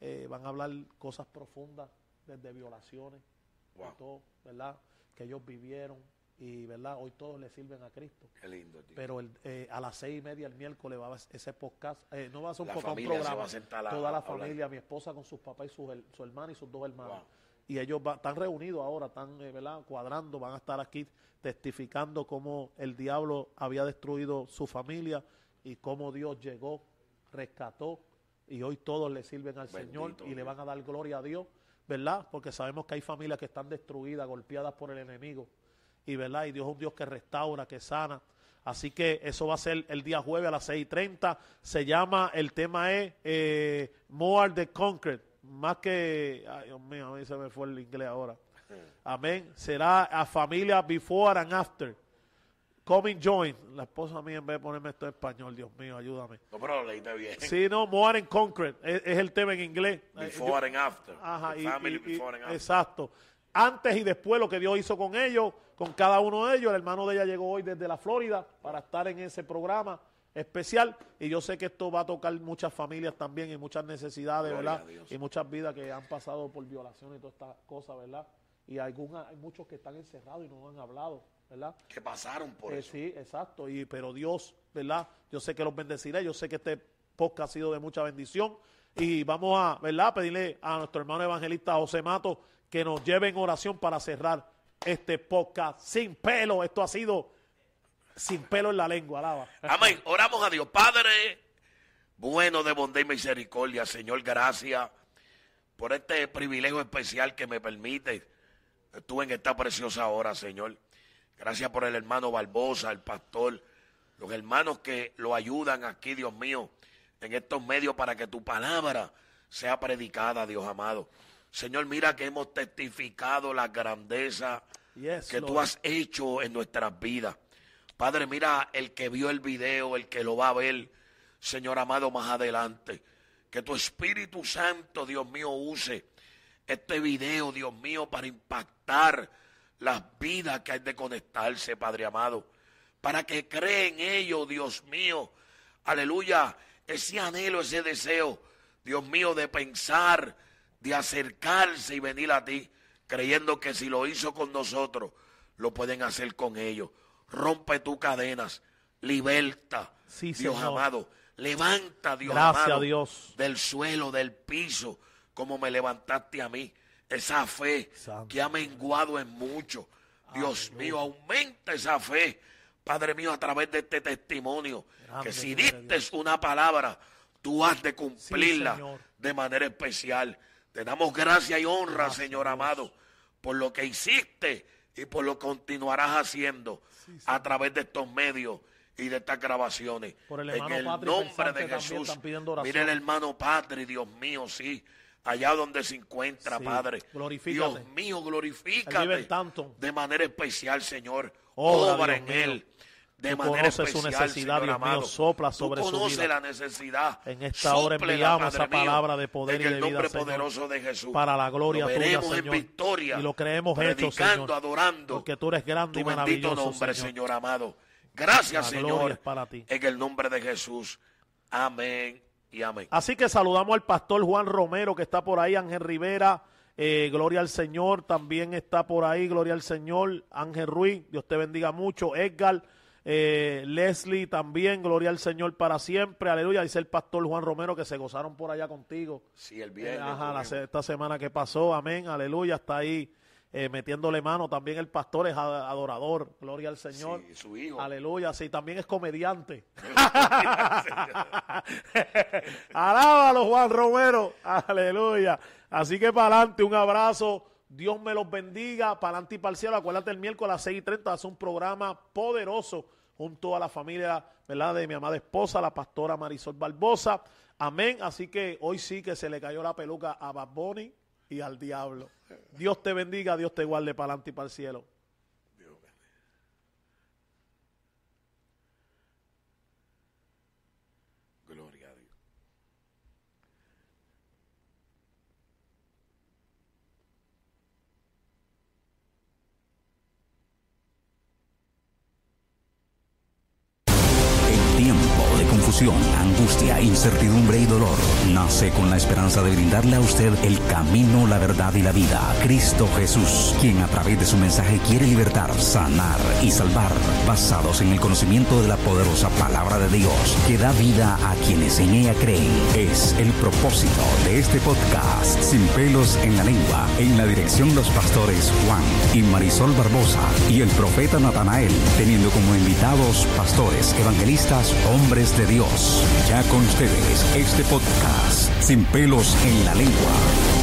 eh, van a hablar cosas profundas, desde violaciones, Wow. todo, ¿verdad? Que ellos vivieron y, ¿verdad? Hoy todos le sirven a Cristo. Qué lindo, tío. Pero el, eh, a las seis y media el miércoles va a ese podcast, eh, no va a ser un La podcast, un familia se programa, va a toda a la hablar. familia, mi esposa con sus papás y sus, su hermana y sus dos hermanos. Wow. Y ellos va- están reunidos ahora, están, eh, ¿verdad? Cuadrando, van a estar aquí testificando cómo el diablo había destruido su familia y cómo Dios llegó, rescató y hoy todos le sirven al Bendito Señor y le van a dar gloria a Dios, ¿verdad? Porque sabemos que hay familias que están destruidas, golpeadas por el enemigo. Y verdad, y Dios es un Dios que restaura, que sana. Así que eso va a ser el día jueves a las 6:30. Se llama, el tema es eh, More the Concrete. Más que, ay Dios mío, a mí se me fue el inglés ahora. Amén. Será a familia before and after. Coming join. La esposa mía en vez de ponerme esto en español, Dios mío, ayúdame. No, pero lo leíste bien. Sí, no, More and Concrete. Es, es el tema en inglés. Before and after. Ajá, The y- family y- y- before and after. exacto. Antes y después lo que Dios hizo con ellos, con cada uno de ellos. El hermano de ella llegó hoy desde la Florida para estar en ese programa especial y yo sé que esto va a tocar muchas familias también y muchas necesidades, Gloria ¿verdad? Y muchas vidas que han pasado por violación y todas estas cosas, ¿verdad? Y algunas, hay muchos que están encerrados y no han hablado, ¿verdad? Que pasaron por Eh, eso. sí, exacto. Y, pero Dios, ¿verdad? Yo sé que los bendeciré. Yo sé que este podcast ha sido de mucha bendición. Y vamos a, ¿verdad? Pedirle a nuestro hermano evangelista José Mato que nos lleve en oración para cerrar este podcast sin pelo. Esto ha sido sin pelo en la lengua, alaba. Amén. Oramos a Dios. Padre, bueno de bondad y misericordia, Señor, gracias por este privilegio especial que me permite. Tú en esta preciosa hora, Señor. Gracias por el hermano Barbosa, el pastor, los hermanos que lo ayudan aquí, Dios mío, en estos medios para que tu palabra sea predicada, Dios amado. Señor, mira que hemos testificado la grandeza Yes, que tú has hecho en nuestras vidas. Padre, mira el que vio el video, el que lo va a ver, Señor amado, más adelante. Que tu Espíritu Santo, Dios mío, use este video, Dios mío, para impactar las vidas que hay de conectarse, Padre amado. Para que creen ellos, Dios mío, aleluya, ese anhelo, ese deseo, Dios mío, de pensar, de acercarse y venir a ti, creyendo que si lo hizo con nosotros, lo pueden hacer con ellos. Rompe tus cadenas, liberta, Sí, Dios Señor. amado, levanta, Dios Gracias, amado, Dios. del suelo, del piso, como me levantaste a mí. Esa fe Santo. que ha menguado en mucho. Dios mío, aumenta esa fe, Padre mío, a través de este testimonio. Grande, que si diste una palabra, tú has de cumplirla de manera especial. Te damos gracia y honra, Gracias, Señor Dios. amado, por lo que hiciste y por lo continuarás haciendo a través de estos medios y de estas grabaciones. Por el en el Patri nombre de Jesús. Mira el hermano Patri, Dios mío, sí. Allá donde se encuentra, Sí, Padre. Dios mío, Él glorifícate. De manera especial, Señor. Obra, en mío. De Tú manera conoces su especial, necesidad, Dios mío, amado. sopla sobre Tú su vida. la necesidad. En esta hora enviamos esa palabra de poder en y de el vida, Señor, poderoso de Jesús. para la gloria Lo tuya, Señor. en victoria. Y lo creemos hecho, Señor. adorando. Porque tú eres grande tu y bendito maravilloso, nombre, Señor. Señor. amado. Gracias, La Señor. es para ti. En el nombre de Jesús. Amén y amén. Así que saludamos al pastor Juan Romero que está por ahí, Ángel Rivera, eh, gloria al Señor, también está por ahí, gloria al Señor, Ángel Ruiz, Dios te bendiga mucho, Edgar, eh, Leslie también, gloria al Señor para siempre, aleluya, dice el pastor Juan Romero que se gozaron por allá contigo. Sí, el Eh, viernes. ajá, la esta semana que pasó, amén, aleluya, está ahí eh, metiéndole mano. También el pastor es adorador, gloria al Señor. Sí, su hijo. Aleluya, sí, también es comediante. Alábalo, Juan Romero. Aleluya. Así que para adelante, un abrazo. Dios me los bendiga. Para adelante y para el cielo. Acuérdate, el miércoles a las 6 y 30 hace un programa poderoso junto a la familia ¿verdad? de mi amada esposa, la pastora Marisol Barbosa. Amén. Así que hoy sí que se le cayó la peluca a Bad y al diablo. Dios te bendiga, Dios te guarde para adelante y para el cielo. Incertidumbre y dolor, nace con la esperanza de brindarle a usted el camino, la verdad y la vida. Cristo Jesús, quien a través de su mensaje quiere libertar, sanar y salvar, basados en el conocimiento de la poderosa palabra de Dios, que da vida a quienes en ella creen. Es el propósito de este podcast, sin pelos en la lengua, en la dirección los pastores Juan y Marisol Barbosa y el profeta Natanael, teniendo como invitados pastores, evangelistas, hombres de Dios. Ya con ustedes este podcast, sin pelos en la lengua.